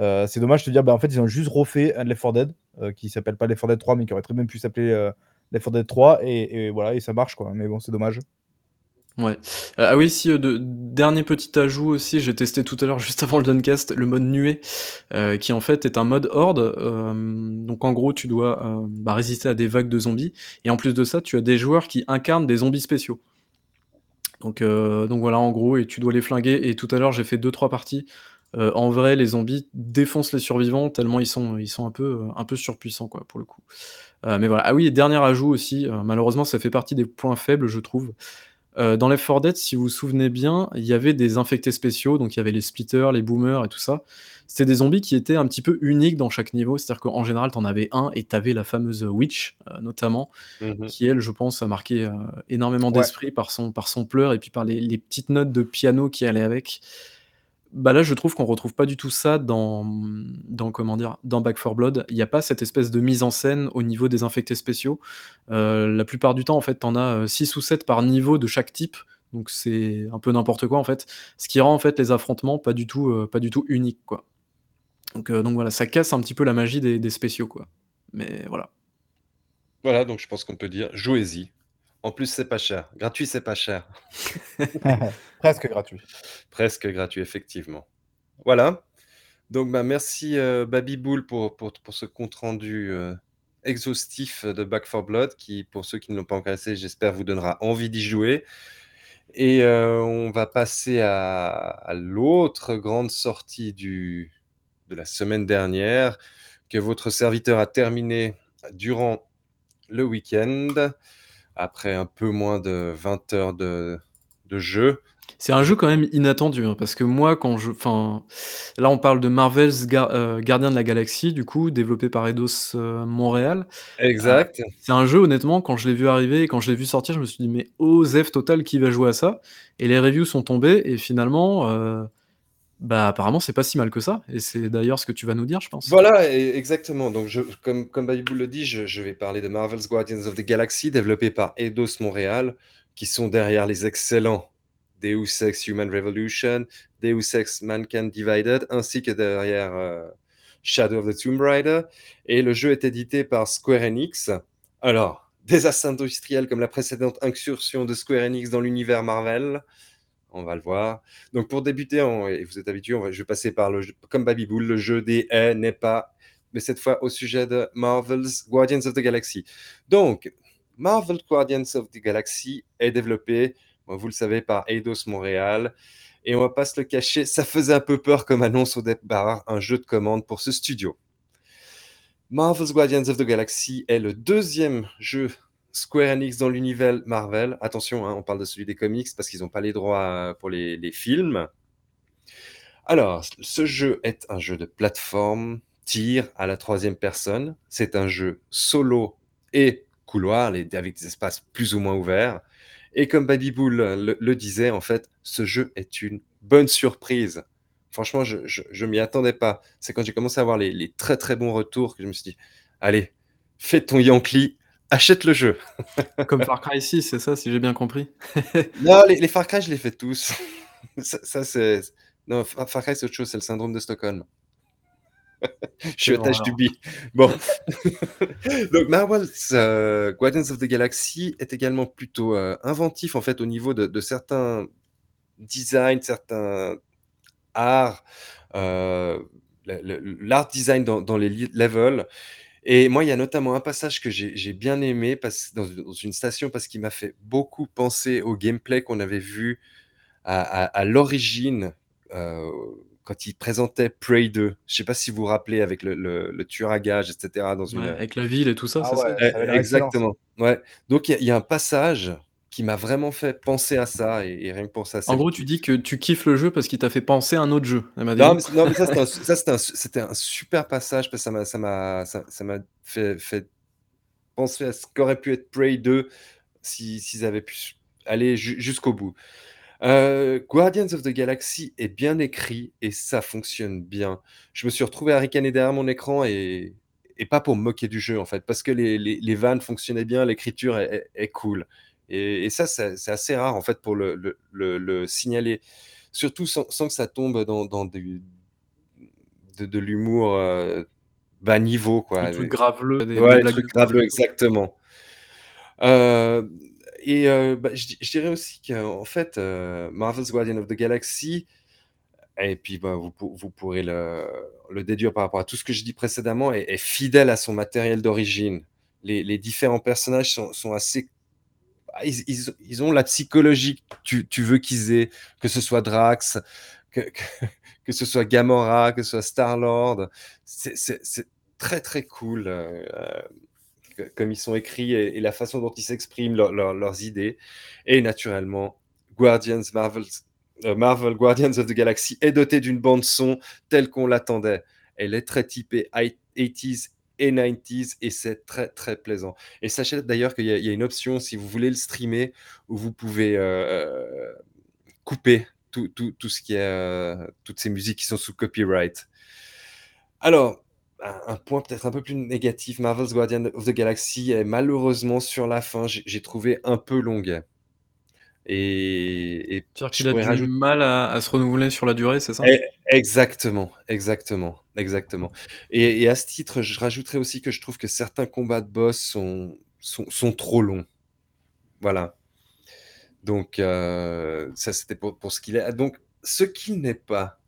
Heu, c'est dommage de te dire, bah, en fait, ils ont juste refait un Left 4 Dead, heu, qui s'appelle pas Left 4 Dead 3, mais qui aurait très bien pu s'appeler, Left 4 Dead 3 et et voilà et ça marche, quoi, mais bon, c'est dommage. Ouais. Ah oui, si, heu, de dernier petit ajout aussi, j'ai testé tout à l'heure, (laughs) juste avant le Duncast, le mode nuée, heu, qui en fait est un mode horde. Hem, donc en gros, tu dois, heu, bah, résister à des vagues de zombies et en plus de ça, tu as des joueurs qui incarnent des zombies spéciaux. Donc heu, donc voilà, en gros et tu dois les flinguer et tout à l'heure, j'ai fait 2-3 parties. En vrai, les zombies défoncent les survivants tellement ils sont ils sont un peu, un peu surpuissants, quoi, pour le coup. Mais voilà. Ah oui et dernier ajout aussi, heu, malheureusement, ça fait partie des points faibles, je trouve. Heu, dans Left 4 Dead, si vous vous souvenez bien, il y avait des infectés spéciaux, donc il y avait les splitters, les boomers et tout ça. C'était des zombies qui étaient un petit peu uniques dans chaque niveau, c'est-à-dire qu'en général, tu en avais un et tu avais la fameuse witch, heu, notamment, Mmh mh. qui elle, je pense, a marqué, heu, énormément Ouais. d'esprits par son par son pleur et puis par les les petites notes de piano qui allaient avec. Bah, là, je trouve qu'on retrouve pas du tout ça dans, dans comment dire? Dans Back 4 Blood. Il y a pas cette espèce de mise en scène au niveau des infectés spéciaux. Heu, la plupart du temps, en fait, tu en as, heu, 6 ou 7 par niveau de chaque type, donc c'est un peu n'importe quoi, en fait. Ce qui rend, en fait, les affrontements pas du tout, heu, pas du tout uniques, quoi. Donc donc voilà, ça casse un petit peu la magie des des spéciaux, quoi. Mais voilà. Voilà, donc je pense qu'on peut dire: «Jouez-y». En plus, c'est pas cher. Gratuit, c'est pas cher. (laughs) (laughs) Presque gratuit. Presque gratuit, effectivement. Voilà. Donc bah, merci, heu, Baby-Boule pour pour pour ce compte rendu, heu, exhaustif de Back 4 Blood qui, pour ceux qui ne l'ont pas encore essayé, j'espère vous donnera envie d'y jouer et heu, on va passer à à l'autre grande sortie du de la semaine dernière, que votre serviteur a terminé durant le week-end, après un peu moins de 20 heures de de jeu. C'est un jeu quand même inattendu, hein, parce que moi, quand je enfin, là, on parle de Marvel's Gar heu, Gardiens de la Galaxie, du coup, développé par Eidos, heu, Montréal. Exact. c'est un jeu, honnêtement, quand je l'ai vu arriver et quand je l'ai vu sortir, je me suis dit: «Mais OZEF total, qui va jouer à ça?» et les reviews sont tombées et finalement, bah, apparemment, c'est pas si mal que ça et c'est d'ailleurs ce que tu vas nous dire, je pense. Voilà, exactement. Donc comme comme le dit, je vais parler de Marvel's Guardians of the Galaxy, développé par Eidos Montréal, qui sont derrière les excellents Deus Ex Human Revolution, Deus Ex Mankind Divided, ainsi que derrière, heu, Shadow of the Tomb Raider et le jeu est édité par Square Enix. Alors, désastre industriel comme la précédente incursion de Square Enix dans l'univers Marvel, on va le voir. Donc pour débuter, on et vous êtes va je vais passer par le jeu comme Baby-Boule, le jeu des est, n'est pas, mais cette fois au sujet de Marvel's Guardians of the Galaxy. Donc, Marvel's Guardians of the Galaxy est développé, vous le savez, par Eidos Montréal et on va pas se le cacher, ça faisait un peu peur comme annonce au départ, un jeu de commande pour ce studio. Marvel's Guardians of the Galaxy est le 2e jeu Square Enix dans l'univers Marvel. Attention, hein, on parle de celui des comics parce qu'ils ont pas les droits, pour les films. Alors, ce jeu est un jeu de plateforme, tir à la 3e personne. C'est un jeu solo et couloir, les avec des espaces plus ou moins ouverts et comme Baby-Boule le le disait, en fait, ce jeu est une bonne surprise. Franchement, je je m'y attendais pas. C'est quand j'ai commencé à voir les les très, très bons retours que je me suis dit: «Allez, fais ton Yankee, achète le jeu». Comme Far Cry 6, c'est ça, si j'ai bien compris? (laughs) Non, les les Far Cry, je les fais tous. (laughs) Ça ça c'est non, Far Cry, c'est autre chose, c'est le syndrome de Stockholm. (laughs) Je suis otage du bi. Bon. Donc Marvel's, heu, Guardians of the Galaxy est également plutôt, heu, inventif, en fait, au niveau de de certains designs, certains arts, le l'art design dans dans les levels et moi, il y a notamment un passage que j'ai bien aimé parce dans dans une station, parce qu'il m'a fait beaucoup penser au gameplay qu'on avait vu à à à l'origine, heu, quand il présentait Prey 2. Je sais pas si vous vous rappelez avec le, le, le tueur à gages, etc. Dans une... Ouais, avec la ville et tout ça, Ah c'est ça? ouais. Exactement. Ouais. Donc il y a- il y, a un passage qui m'a vraiment fait penser à ça et, et rien que pour ça. c'est- En gros, tu dis que tu kiffes le jeu parce qu'il t'a fait penser à un autre jeu. Non, mais, non, mais ça, c'était un, ça, super passage parce que ça m'a, ça ça, ça fait, fait penser à ce qu'aurait pu être Prey 2 si- s'ils avaient pu aller ju- jusqu'au bout. Euh, Guardians of the Galaxy est bien écrit et ça fonctionne bien. Je me suis retrouvé à ricaner derrière mon écran et, et pas pour me moquer du jeu en fait, parce que les, les, les vannes fonctionnaient bien, l'écriture est, est- est cool. Et, et ça, c'est assez rare en fait pour le, le- le- le signaler, surtout sans, sans que ça tombe dans, dans du- de, de l'humour euh, bas niveau quoi. Truc graveleux. Des, Ouais, des graveleux, exactement. Euh, et euh, bah, je, di- je dirais aussi qu'en fait, euh, Marvel's Guardian of the Galaxy, et puis bah, vous, vous pourrez le, le déduire par rapport à tout ce que je dis précédemment, est, est fidèle à son matériel d'origine. Les, les différents personnages sont, sont assez... Ils, ont la psychologie que tu, veux qu'ils aient, que ce soit Drax, que, (laughs) ce soit Gamora, que ce soit Star-Lord. C'est très très cool. euh, euh, comme ils sont écrits et, la façon dont ils s'expriment, leur- leur- leurs idées. Et naturellement, Guardians Marvel, euh, Marvel Guardians of the Galaxy est doté d'une bande son telle qu'on l'attendait. Elle est très typée 80s et 90s et c'est très très plaisant. Et sachez d'ailleurs qu'il y, a- une option si vous voulez le streamer où vous pouvez euh, couper tout, tout, tout ce qui est euh, toutes ces musiques qui sont sous copyright. Alors, un, point peut-être un peu plus négatif, Marvel's Guardian of the Galaxy est malheureusement sur la fin, j'ai trouvé un peu longue. Et, et je qu'il a du rajouter- mal à, à se renouveler sur la durée, c'est ça? Eh, Exactement, exactement, exactement. Et, et à ce titre, je rajouterais aussi que je trouve que certains combats de boss sont, sont, sont trop longs. Voilà. Donc, euh, ça, c'était pour, pour ce qu'il est. Donc, ce qu'il n'est pas.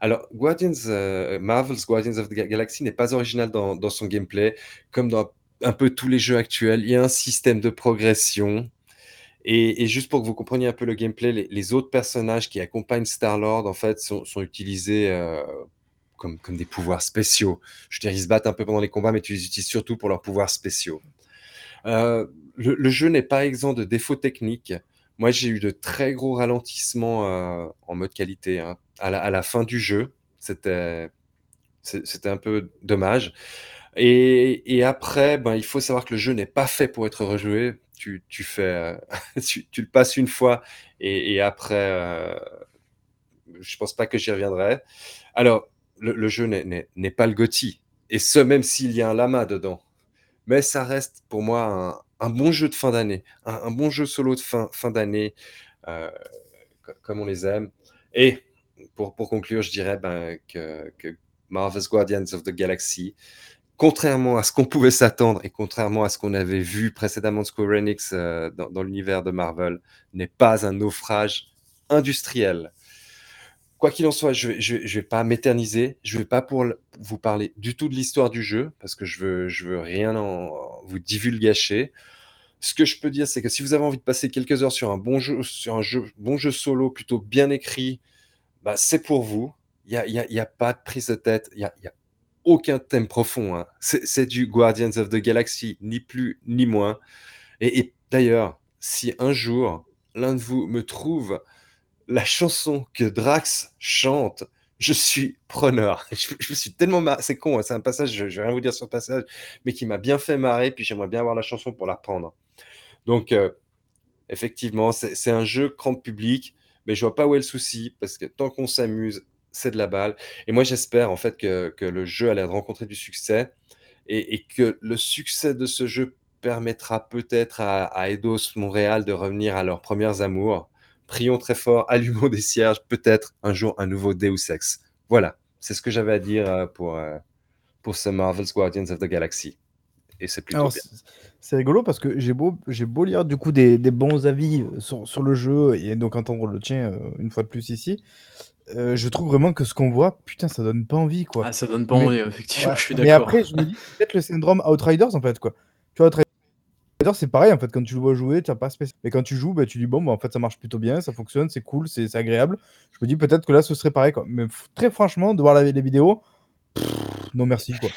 Alors, Guardians, euh, Marvel's Guardians of the Ga- Galaxy n'est pas original dans, dans son gameplay, comme dans un peu tous les jeux actuels. Il y a un système de progression. Et, juste pour que vous compreniez un peu le gameplay, les, autres personnages qui accompagnent Star-Lord, en fait, sont, utilisés euh, comme, comme des pouvoirs spéciaux. Je veux dire, ils se battent un peu pendant les combats, mais tu les utilises surtout pour leurs pouvoirs spéciaux. Euh, le, jeu n'est pas exempt de défauts techniques. Moi, j'ai eu de très gros ralentissements euh, en mode qualité hein. à, la, à la fin du jeu. C'était un peu dommage. Et, et après, ben, il faut savoir que le jeu n'est pas fait pour être rejoué. Tu, tu fais, euh, (laughs) tu, le passes une fois et, après, euh, je pense pas que j'y reviendrai. Alors, le, jeu n'est- pas le GOTY, et ce même s'il y a un lama dedans. Mais ça reste pour moi un, un bon jeu de fin d'année, un, bon jeu solo de fin, fin d'année, euh, co- comme on les aime. Et pour, pour conclure, je dirais ben, que Marvel's Guardians of the Galaxy, contrairement à ce qu'on pouvait s'attendre et contrairement à ce qu'on avait vu précédemment de Square Enix euh, dans, l'univers de Marvel, n'est pas un naufrage industriel. Quoi qu'il en soit, je ne vais, pas m'éterniser, je ne vais pas pour vous parler du tout de l'histoire du jeu, parce que je veux, je veux rien en, vous divulgacher. Ce que je peux dire, c'est que si vous avez envie de passer quelques heures sur un bon jeu, sur un jeu, bon jeu solo plutôt bien écrit, bah, c'est pour vous. Il n'y a, y y a pas de prise de tête, il n'y a, y aucun thème profond. hein. C'est du Guardians of the Galaxy, ni plus ni moins. Et, d'ailleurs, si un jour l'un de vous me trouve la chanson que Drax chante, je suis preneur. (laughs) Je, je suis tellement marré. C'est con, hein, c'est un passage, je, je vais rien vous dire sur le passage, mais qui m'a bien fait marrer, puis j'aimerais bien avoir la chanson pour la reprendre. Donc, euh, effectivement, c'est un jeu grand public, mais je vois pas où est le souci, parce que tant qu'on s'amuse, c'est de la balle. Et moi, j'espère en fait que, que le jeu a l'air de rencontrer du succès et, et que le succès de ce jeu permettra peut-être à, à Eidos Montréal de revenir à leurs premières amours. Prions très fort, allumons des cierges, peut-être un jour un nouveau Deus Ex. Voilà, c'est ce que j'avais à dire euh, pour, euh, pour ce Marvel's Guardians of the Galaxy. Et c'est plutôt c'est- rigolo parce que j'ai beau, j'ai beau lire du coup des, des bons avis sur, sur le jeu et donc entendre le tien euh, une fois de plus ici. Euh, je trouve vraiment que ce qu'on voit, putain, ça donne pas envie quoi. Ah, ça donne pas Mais- envie, effectivement, Ouais, je suis Mais d'accord. après, je me dis, peut-être le syndrome Outriders en fait quoi. Tu vois, Outriders, c'est pareil en fait, quand tu le vois jouer, tu pas spécial. Mais quand tu joues, bah, tu dis bon, bah, en fait, ça marche plutôt bien, ça fonctionne, c'est cool, c'est agréable. Je me dis peut-être que là, ce serait pareil. Quoi. Mais très franchement, de voir la- les vidéos, pff, non merci quoi.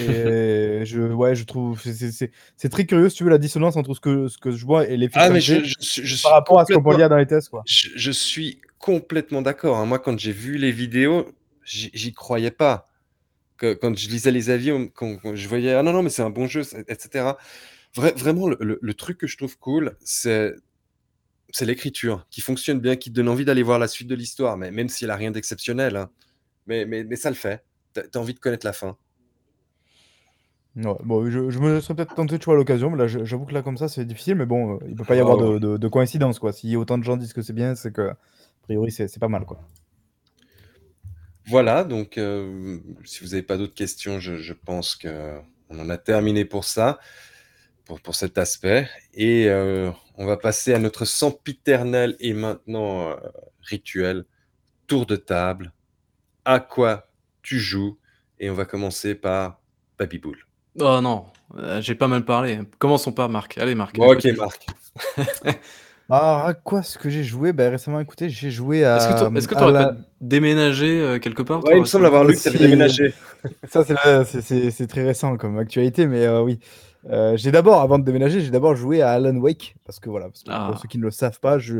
Et (laughs) je, ouais, je trouve c'est- très curieux si tu veux la dissonance entre ce que, ce que je vois et l'effet Ah, que mais je, je je par rapport à ce qu'on peut lire dans les tests quoi. je, je suis complètement d'accord. hein. Moi, quand j'ai vu les vidéos, j'y croyais pas. Que, quand je lisais les avis, on- quand, quand je voyais ah non non mais c'est un bon jeu, etc. Vra- vraiment, le, le- le truc que je trouve cool, c'est l'écriture qui fonctionne bien, qui te donne envie d'aller voir la suite de l'histoire, mais même s'il a rien d'exceptionnel, hein. mais, mais, mais ça le fait. T'as as envie de connaître la fin. Ouais, bon, je, je me serais peut-être tenté, tu vois, à l'occasion, mais là, j'avoue que là, comme ça, c'est difficile, mais bon, euh, il peut pas y Ah avoir ouais. de, de- de coïncidence, quoi. Si autant de gens disent que c'est bien, c'est que, priori, c'est pas mal, quoi. Voilà, donc euh, si vous n'avez pas d'autres questions, je, je pense que on en a terminé pour ça, pour, pour cet aspect. Et euh, on va passer à notre sempiternel et maintenant euh, rituel, tour de table. À quoi tu joues? Et on va commencer par Papy Boule. Oh non, euh, j'ai pas mal parlé. Commençons par Marc. Allez, Marc. Bon, ok, Marc. (laughs) Ah, à quoi ce que j'ai joué? Ben, récemment, écoutez, j'ai joué à. Est-ce que est-ce tu aurais la- pas déménagé euh, quelque part Ouais, il me semble avoir lu que tu avais Si. déménagé. (laughs) Ça, c'est la- très récent comme actualité, mais euh, oui. Euh, j'ai d'abord, avant de déménager, j'ai d'abord joué à Alan Wake, parce que voilà, parce que Ah. pour ceux qui ne le savent pas, je,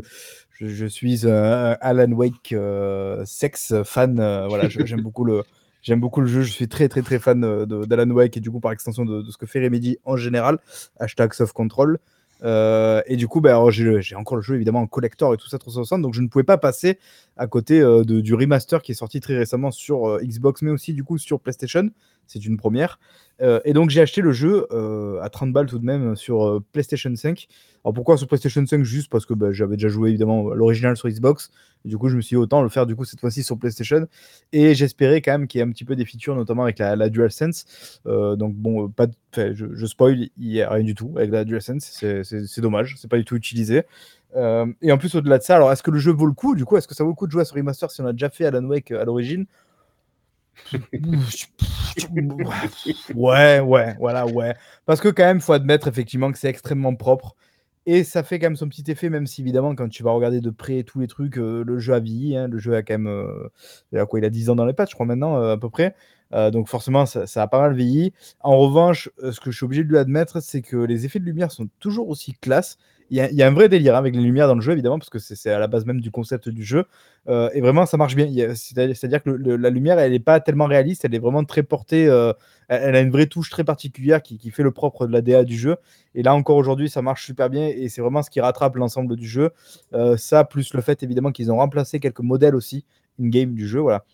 je, je suis un Alan Wake euh, sex fan. euh, voilà, j'aime beaucoup le, j'aime beaucoup le jeu. Je suis très très très fan de- d'Alan Wake et du coup par extension de, de ce que fait Remedy en général. Hashtag soft control. Euh, et du coup, j'ai j'ai encore le jeu évidemment en collector et tout ça 360, donc je ne pouvais pas passer à côté euh, de- du remaster qui est sorti très récemment sur euh, Xbox, mais aussi du coup sur PlayStation. C'est une première. Euh, et donc j'ai acheté le jeu euh, à 30 balles tout de même sur euh, PlayStation 5. Alors pourquoi sur PlayStation 5 Juste parce que bah, j'avais déjà joué évidemment l'original sur Xbox. Du coup, je me suis dit autant le faire du coup cette fois-ci sur PlayStation. Et j'espérais quand même qu'il y ait un petit peu des features, notamment avec la, la DualSense. Donc bon, pas je, spoil, il n'y a rien du tout avec la DualSense. C'est- dommage, c'est pas du tout utilisé. Et en plus, au-delà de ça, alors est-ce que le jeu vaut le coup? Du coup, est-ce que ça vaut le coup de jouer à ce remaster si on a déjà fait Alan Wake à l'origine? Ouais, ouais, voilà, ouais. Parce que quand même, faut admettre effectivement que c'est extrêmement propre. Et ça fait quand même son petit effet, même si évidemment, quand tu vas regarder de près tous les trucs, euh, le jeu a vieilli. hein, le jeu a quand même. euh, quoi Il a 10 ans dans les pattes, je crois, maintenant, euh, à peu près. Donc forcément, ça, ça a pas mal vieilli. En revanche, ce que je suis obligé de lui admettre, c'est que les effets de lumière sont toujours aussi classe. Il y a, un vrai délire hein, avec les lumières dans le jeu, évidemment, parce que c'est à la base même du concept du jeu. Euh, et vraiment, ça marche bien. C'est-à-dire que la lumière, elle n'est pas tellement réaliste, elle est vraiment très portée. euh, elle, a une vraie touche très particulière qui, qui fait le propre de la DA du jeu. Et là encore aujourd'hui, ça marche super bien et c'est vraiment ce qui rattrape l'ensemble du jeu. Euh, ça, plus le fait évidemment qu'ils ont remplacé quelques modèles aussi in-game du jeu. Voilà.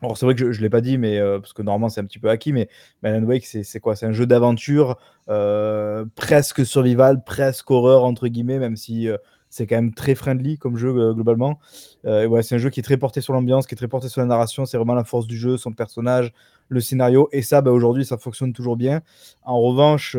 Alors c'est vrai que je ne l'ai pas dit, mais euh, parce que normalement c'est un petit peu acquis, mais, Alan Wake c'est quoi? C'est un jeu d'aventure euh, presque survival, presque horreur entre guillemets, même si euh, c'est quand même très friendly comme jeu globalement. C'est un jeu qui est très porté sur l'ambiance, qui est très porté sur la narration. C'est vraiment la force du jeu, son personnage, le scénario. Et ça, bah, aujourd'hui, ça fonctionne toujours bien. En revanche,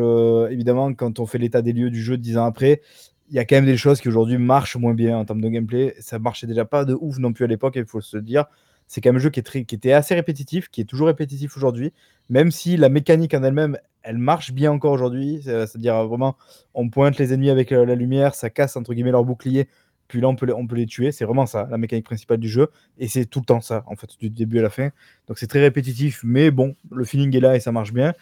évidemment, quand on fait l'état des lieux du jeu dix ans après, il y a quand même des choses qui aujourd'hui marchent moins bien en termes de gameplay. Ça marchait déjà pas de ouf non plus à l'époque, il faut se dire. C'est quand même un jeu qui, était assez répétitif, qui est toujours répétitif aujourd'hui, même si la mécanique en elle-même, elle marche bien encore aujourd'hui. C'est- C'est-à-dire vraiment, on pointe les ennemis avec euh, la lumière, ça casse entre guillemets leur bouclier, puis là on peut les, on peut les tuer. C'est vraiment ça, la mécanique principale du jeu. Et c'est tout le temps ça, en fait, du début à la fin. Donc c'est très répétitif, mais bon, le feeling est là et ça marche bien.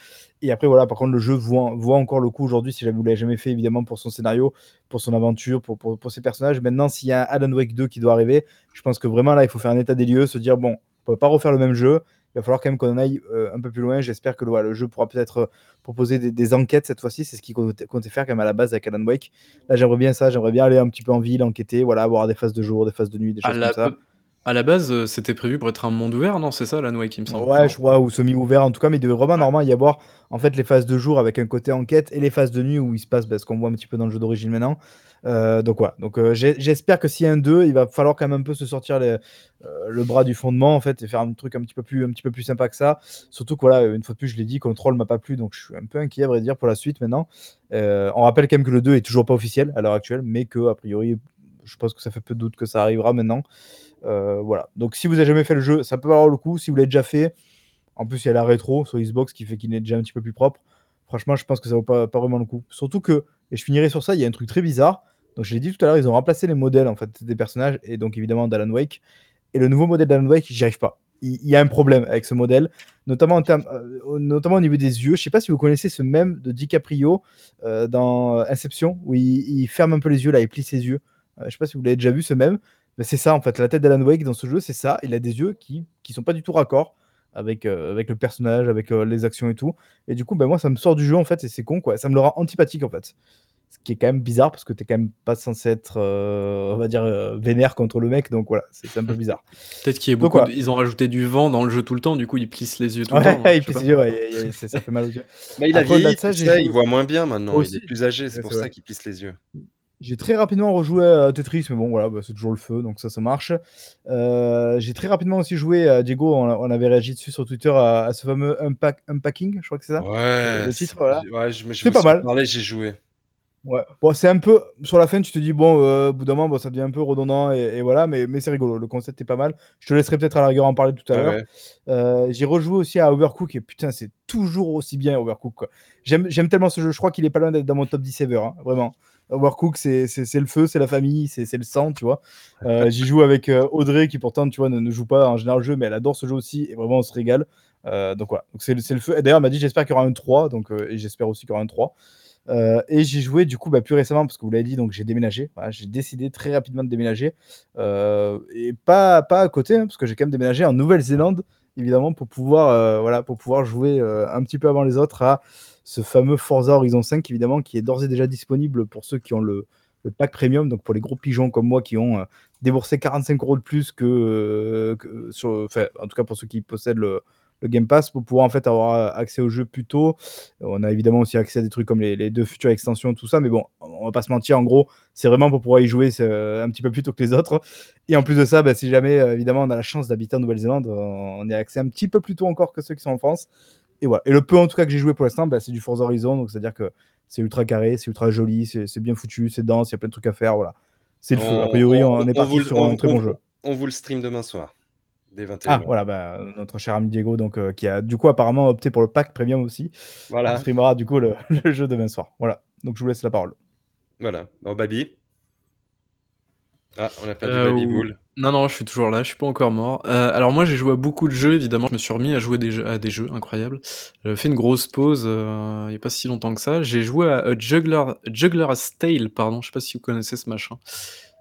Et après, voilà, par contre, le jeu voit, voit encore le coup aujourd'hui, si jamais vous l'avez jamais fait, évidemment, pour son scénario, pour son aventure, pour, pour, pour ses personnages. Maintenant, s'il y a un Alan Wake 2 qui doit arriver, je pense que vraiment là, il faut faire un état des lieux, se dire, bon, on peut pas refaire le même jeu. Il va falloir quand même qu'on aille euh, un peu plus loin. J'espère que voilà, le jeu pourra peut-être euh, proposer des, des enquêtes cette fois-ci. C'est ce qu'il comptait, comptait faire quand même à la base avec Alan Wake. Là, j'aimerais bien ça. J'aimerais bien aller un petit peu en ville, enquêter, voilà, avoir des phases de jour, des phases de nuit, des choses la, comme ça. à la base, euh, c'était prévu pour être un monde ouvert, non? C'est ça, Alan Wake, il me semble. Ouais, je crois, ou semi-ouvert en tout cas, mais il devait vraiment normalement y avoir en fait les phases de jour avec un côté enquête et les phases de nuit où il se passe bah, ce qu'on voit un petit peu dans le jeu d'origine maintenant. Euh, donc voilà, donc euh, j'espère que s'il y a un 2, il va falloir quand même un peu se sortir euh, le bras du fondement en fait et faire un truc un petit peu plus, un petit peu plus sympa que ça. Surtout que voilà, une fois de plus, je l'ai dit, Control m'a pas plu, donc je suis un peu inquiet à vrai dire pour la suite maintenant. On rappelle quand même que le 2 est toujours pas officiel à l'heure actuelle, mais que a priori, je pense que ça fait peu de doute que ça arrivera maintenant. Voilà. Donc si vous avez jamais fait le jeu, ça peut avoir le coup. Si vous l'avez déjà fait, en plus il y a la rétro sur Xbox qui fait qu'il est déjà un petit peu plus propre. franchement, je pense que ça vaut pas, pas vraiment le coup. Surtout que, et je finirai sur ça, il y a un truc très bizarre. Donc, je l'ai dit tout à l'heure, ils ont remplacé les modèles en fait des personnages et donc évidemment d'Alan Wake. Et le nouveau modèle d'Alan Wake, j'y arrive pas. Il, y a un problème avec ce modèle, notamment, en euh, notamment au niveau des yeux. Je sais pas si vous connaissez ce même de DiCaprio euh, dans Inception, où il, ferme un peu les yeux, là, il plie ses yeux. Euh, je sais pas si vous l'avez déjà vu ce même. Mais c'est ça en fait, la tête d'Alan Wake dans ce jeu, c'est ça. Il a des yeux qui qui sont pas du tout raccord avec, euh, avec le personnage, avec euh, les actions et tout. Et du coup, ben, moi, ça me sort du jeu en fait, et c'est con quoi. Ça me le rend antipathique en fait. Ce qui est quand même bizarre parce que t'es quand même pas censé être, euh, on va dire, euh, vénère contre le mec, donc voilà, c'est un peu (laughs) bizarre. Peut-être qu'il y a Donc, beaucoup. voilà. de- Ils ont rajouté du vent dans le jeu tout le temps, du coup ils plissent les yeux tout le Ouais, temps. hein, il je sais plie pas. ses yeux, ouais, y a- y a- ça fait mal aux yeux. Bah, il a Après, vieilli, ça, il voit moins bien maintenant. Aussi. Il est plus âgé, c'est pour ça qu'il plisse les yeux. J'ai très rapidement rejoué à Tetris, mais bon, voilà, bah, c'est toujours le feu, donc ça, ça marche. Euh, j'ai très rapidement aussi joué à Diego, on, on avait réagi dessus sur Twitter à, à ce fameux Unpack, Unpacking, je crois que c'est ça. Ouais, le c'est- titre, voilà. ouais, je, me- je C'est pas mal. parlé, j'ai joué. Ouais. Bon, c'est un peu sur la fin, tu te dis bon, euh, au bout d'un moment, bon, ça devient un peu redondant et, et voilà, mais, mais c'est rigolo. Le concept est pas mal. Je te laisserai peut-être à la rigueur en parler tout à l'heure. Euh, j'ai rejoué aussi à Overcook et putain, c'est toujours aussi bien Overcook. j'aime tellement ce jeu. Je crois qu'il est pas loin d'être dans mon top 10 ever, hein, vraiment. Overcook, c'est c'est- c'est le feu, c'est la famille, c'est le sang, tu vois. Euh, (laughs) J'y joue avec euh, Audrey qui pourtant, tu vois, ne, ne joue pas en général le jeu, mais elle adore ce jeu aussi et vraiment on se régale. Euh, donc voilà, c'est le feu. D'ailleurs, elle m'a dit j'espère qu'il y aura un 3, donc, euh, et j'espère aussi qu'il y aura un 3. Euh, et j'ai joué du coup bah, plus récemment parce que vous l'avez dit, donc j'ai déménagé. Voilà, j'ai décidé très rapidement de déménager Euh, et pas, pas à côté, hein, parce que j'ai quand même déménagé en Nouvelle-Zélande, évidemment, pour pouvoir, euh, voilà, pour pouvoir jouer un petit peu avant les autres à ce fameux Forza Horizon 5, évidemment, qui est d'ores et déjà disponible pour ceux qui ont le, pack premium, donc pour les gros pigeons comme moi qui ont euh, déboursé 45 euros de plus que, euh, en tout cas pour ceux qui possèdent le, Game Pass pour pouvoir en fait avoir accès au jeu plus tôt. On a évidemment aussi accès à des trucs comme les, deux futures extensions, tout ça, mais bon, on va pas se mentir, en gros, c'est vraiment pour pouvoir y jouer euh, un petit peu plus tôt que les autres. Et en plus de ça, bah, si jamais euh, évidemment on a la chance d'habiter en Nouvelle-Zélande, euh, on est accès un petit peu plus tôt encore que ceux qui sont en France. Et voilà. Et le peu en tout cas que j'ai joué pour l'instant, bah, c'est du Forza Horizon, donc c'est-à-dire que c'est ultra carré, c'est ultra joli, c'est bien foutu, c'est dense, il y a plein de trucs à faire, voilà. C'est le feu. A priori, on, est parti vous, le- sur on- un très on- bon jeu. On vous le stream demain soir, dès 21h. Ah, voilà, bah, notre cher ami Diego, donc, euh, qui a du coup apparemment opté pour le pack premium aussi. On Voilà, streamera du coup le, (laughs) le jeu demain soir. Voilà. Donc je vous laisse la parole. voilà. Bon, Babi. Ah, on a perdu Euh, Babi ou- Boule. Non, non, je suis toujours là, je suis pas encore mort. Euh, alors moi, j'ai joué à beaucoup de jeux, évidemment. Je me suis remis à jouer des jeux, à des jeux incroyables. J'avais fait une grosse pause euh, il y a pas si longtemps que ça. J'ai joué à, A Juggler, Juggler's Tale, pardon. Je sais pas si vous connaissez ce machin.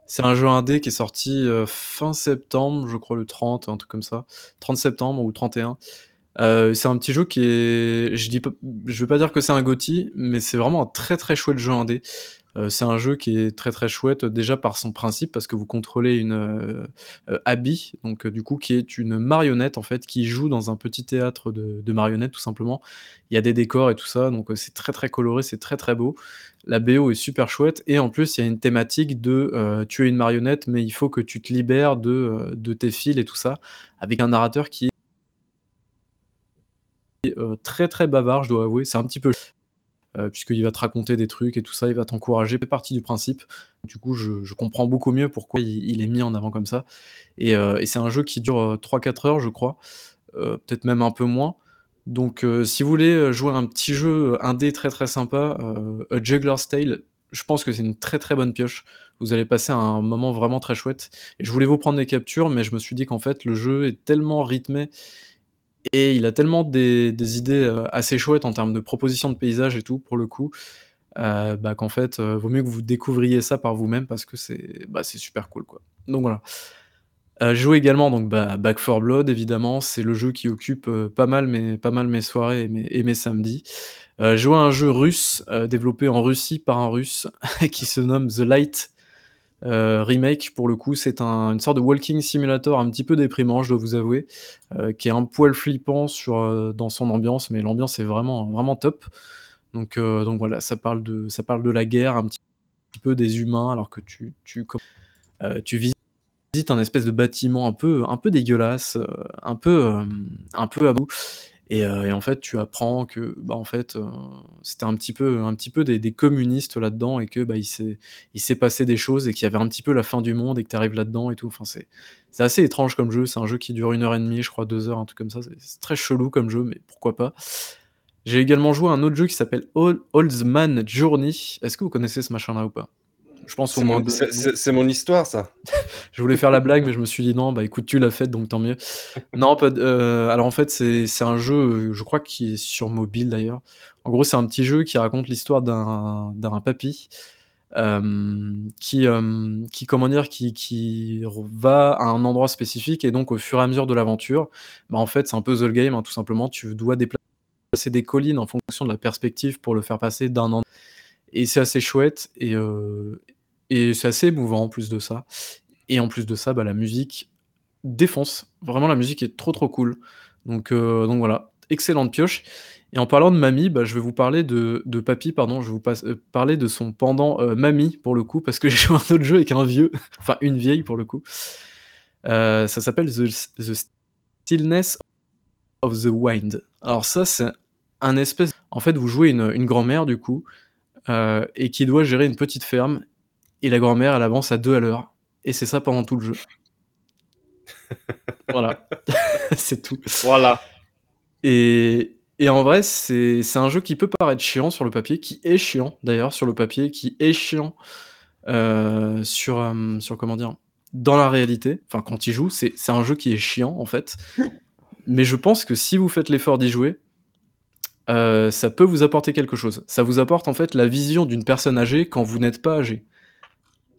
C'est un jeu indé qui est sorti euh, fin septembre, je crois le 30, un truc comme ça. 30 septembre ou 31. Euh, c'est un petit jeu qui est, je dis pas, je veux pas dire que c'est un GOTY, mais c'est vraiment un très très chouette jeu indé. Euh, c'est un jeu qui est très très chouette déjà par son principe parce que vous contrôlez une euh, euh, Abby, donc euh, du coup qui est une marionnette en fait qui joue dans un petit théâtre de, marionnettes tout simplement. Il y a des décors et tout ça, donc euh, c'est très très coloré, c'est très très beau. La BO est super chouette et en plus il y a une thématique de euh, tu es une marionnette mais il faut que tu te libères de, euh, tes fils et tout ça avec un narrateur qui est euh, très très bavard, je dois avouer. C'est un petit peu euh, puisqu'il va te raconter des trucs et tout ça, il va t'encourager. C'est partie du principe. Du coup, je, comprends beaucoup mieux pourquoi il, est mis en avant comme ça. Et, euh, c'est un jeu qui dure euh, 3-4 heures, je crois, Euh, peut-être même un peu moins. Donc, euh, si vous voulez euh, jouer un petit jeu indé très très sympa, euh, A Juggler's Tale, je pense que c'est une très très bonne pioche. Vous allez passer un moment vraiment très chouette. Et je voulais vous prendre des captures, mais je me suis dit qu'en fait, le jeu est tellement rythmé et il a tellement des, idées euh, assez chouettes en termes de propositions de paysages et tout, pour le coup, euh, bah, qu'en fait, euh, vaut mieux que vous découvriez ça par vous-même parce que c'est bah, super cool. Quoi. Donc voilà. J'ai joué également donc, bah, Back 4 Blood, évidemment. C'est le jeu qui occupe pas, mal mes, pas mal mes soirées et mes, samedis. J'ai joué à un jeu russe, développé en Russie par un russe, (laughs) qui se nomme The Light euh, Remake. Pour le coup, c'est un- une sorte de walking simulator un petit peu déprimant, je dois vous avouer, euh, qui est un poil flippant euh, dans son ambiance, mais l'ambiance est vraiment, vraiment top. Donc, voilà, ça parle, de, ça parle de la guerre, un petit peu des humains, alors que tu, visites un espèce de bâtiment un peu, un peu dégueulasse, un peu, un peu à bout. Et, euh, et en fait, tu apprends que, bah, en fait, euh, c'était un petit peu, un petit peu des, communistes là-dedans et que, bah, il s'est, passé des choses et qu'il y avait un petit peu la fin du monde et que tu arrives là-dedans et tout. Enfin, c'est, c'est assez étrange comme jeu. C'est un jeu qui dure une heure et demie, je crois, deux heures, un truc comme ça. C'est, très chelou comme jeu, mais pourquoi pas. J'ai également joué un autre jeu qui s'appelle Old Man Journey. Est-ce que vous connaissez ce machin-là ou pas? Je pense au moins C'est mon histoire, ça. (laughs) je voulais faire la blague, mais je me suis dit non, bah écoute, tu l'as fait, donc tant mieux. (laughs) non, pas, euh, alors en fait, c'est un jeu, je crois, qui est sur mobile d'ailleurs. En gros, c'est un petit jeu qui raconte l'histoire d'un papy euh, qui, euh, qui, comment dire, qui, qui va à un endroit spécifique et donc au fur et à mesure de l'aventure, bah, en fait, c'est un puzzle game, hein, tout simplement. Tu dois déplacer des collines en fonction de la perspective pour le faire passer d'un endroit. Et c'est assez chouette et, euh, et c'est assez émouvant en plus de ça. Et en plus de ça, bah, la musique défonce. Vraiment, la musique est trop trop cool. Donc, donc voilà, excellente pioche. Et en parlant de mamie, bah, je vais vous parler de, de papy, pardon, je vais vous euh, parler de son pendant euh, mamie pour le coup, parce que (laughs) j'ai joué un autre jeu avec un vieux, (laughs) enfin une vieille pour le coup. Euh, ça s'appelle the, Stillness of the Wind. Alors ça, c'est un espèce... En fait, vous jouez une, une grand-mère du coup, et qui doit gérer une petite ferme, et la grand-mère, elle avance à deux à l'heure. Et c'est ça pendant tout le jeu. (laughs) voilà. (laughs) c'est tout. Voilà. Et, et en vrai, c'est un jeu qui peut paraître chiant sur le papier, qui est chiant d'ailleurs sur le papier, qui est chiant euh, sur, euh, sur comment dire, dans la réalité. Enfin, quand il joue, c'est un jeu qui est chiant en fait. Mais je pense que si vous faites l'effort d'y jouer, euh, ça peut vous apporter quelque chose. Ça vous apporte en fait la vision d'une personne âgée quand vous n'êtes pas âgé.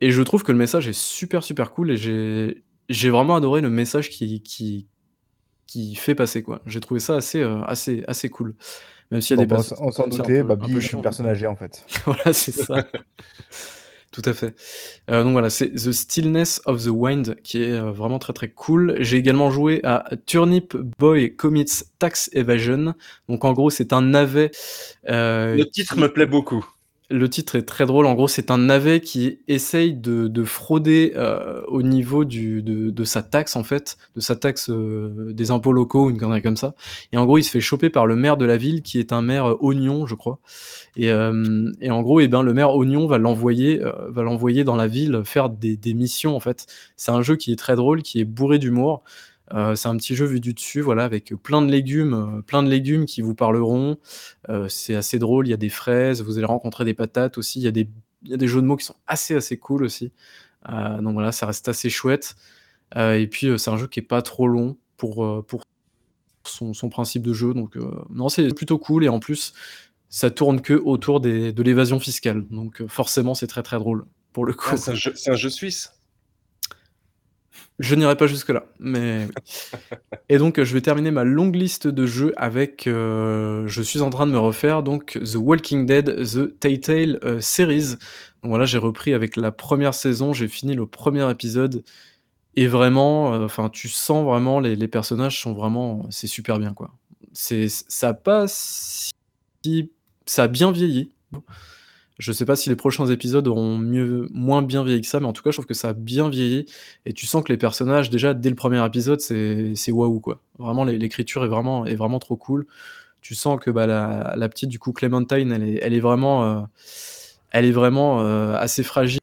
Et je trouve que le message est super super cool et j'ai vraiment adoré le message qui, qui, qui fait passer quoi. J'ai trouvé ça assez, euh, assez, assez cool. Même s'il y a des bah, on s'en doutait, bah, je suis une personne âgée en fait. (laughs) voilà, c'est ça. (laughs) Tout à fait. Euh, donc voilà, c'est The Stillness of the Wind qui est euh, vraiment très très cool. J'ai également joué à Turnip Boy Commits Tax Evasion. Donc en gros, c'est un navet. Le titre me plaît beaucoup. Le titre est très drôle. En gros, c'est un navet qui essaye de, frauder euh, au niveau de, sa taxe, en fait, de sa taxe euh, des impôts locaux, une connerie comme ça. Et en gros, il se fait choper par le maire de la ville, qui est un maire euh, oignon, je crois. Et, en gros, eh ben, le maire oignon va l'envoyer, va l'envoyer dans la ville faire des, des missions, en fait. C'est un jeu qui est très drôle, qui est bourré d'humour. Euh, c'est un petit jeu vu du dessus, voilà, avec plein de légumes, euh, plein de légumes qui vous parleront. Euh, c'est assez drôle. Il y a des fraises, vous allez rencontrer des patates aussi. Il y a des, il y a des jeux de mots qui sont assez assez cool aussi. donc voilà, ça reste assez chouette. et puis c'est un jeu qui est pas trop long pour pour son, son principe de jeu. Donc non, c'est plutôt cool et en plus ça tourne que autour des, de l'évasion fiscale. Donc forcément, c'est très très drôle pour le coup. Ah, c'est un, un, jeu suisse? Je n'irai pas jusque-là, mais (laughs) Et donc, je vais terminer ma longue liste de jeux avec, euh, je suis en train de me refaire donc The Walking Dead, The Telltale euh, Series. Donc voilà, j'ai repris avec la première saison, j'ai fini le premier épisode et vraiment, euh, enfin, tu sens vraiment les les personnages sont vraiment c'est super bien, quoi. C'est ça si ça a bien vieilli. Je sais pas si les prochains épisodes auront mieux, moins bien vieilli que ça, mais en tout cas, je trouve que ça a bien vieilli. Et tu sens que les personnages, déjà dès le premier épisode, c'est waouh quoi. Vraiment, l'écriture est vraiment, est vraiment trop cool. Tu sens que bah, la, petite, du coup, Clementine, elle est, elle est vraiment, euh, elle est vraiment euh, assez fragile,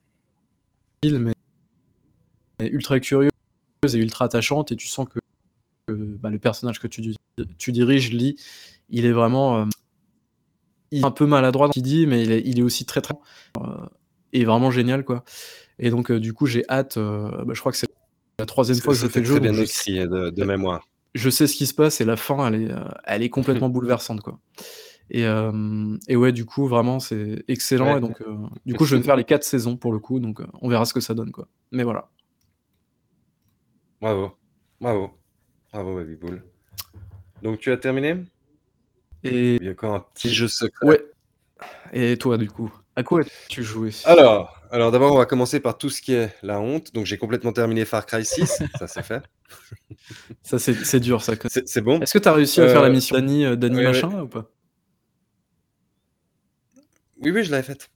mais, ultra curieuse et ultra attachante. Et tu sens que, bah, le personnage que tu, tu diriges, Lee, il est vraiment. Euh, il est un peu maladroit dans ce qu'il dit, mais il est, aussi très très euh, et vraiment génial quoi. Et donc euh, du coup j'ai hâte. Euh, bah, je crois que c'est la troisième fois que je fais le jeu. Très bien écrit de, de, mémoire. Je sais ce qui se passe et la fin elle est, elle est complètement (laughs) bouleversante quoi. Et, et, ouais, du coup, vraiment, c'est excellent. Et donc, du coup, je vais me faire les quatre saisons pour le coup. Donc, on verra ce que ça donne, quoi. Mais voilà. Bravo, bravo, bravo, Baby Bull. Donc, tu as terminé? Et... Il y a encore un petit jeu secret? Ouais. Et toi, du coup, à quoi as-tu joué Alors, alors d'abord, on va commencer par tout ce qui est la honte. Donc, j'ai complètement terminé Far Cry 6. (laughs) ça, c'est fait. Ça, c'est dur, ça. C'est bon. Est-ce que tu as réussi à faire la euh, mission Danny, euh, machin ou pas? Oui, oui, je l'avais faite.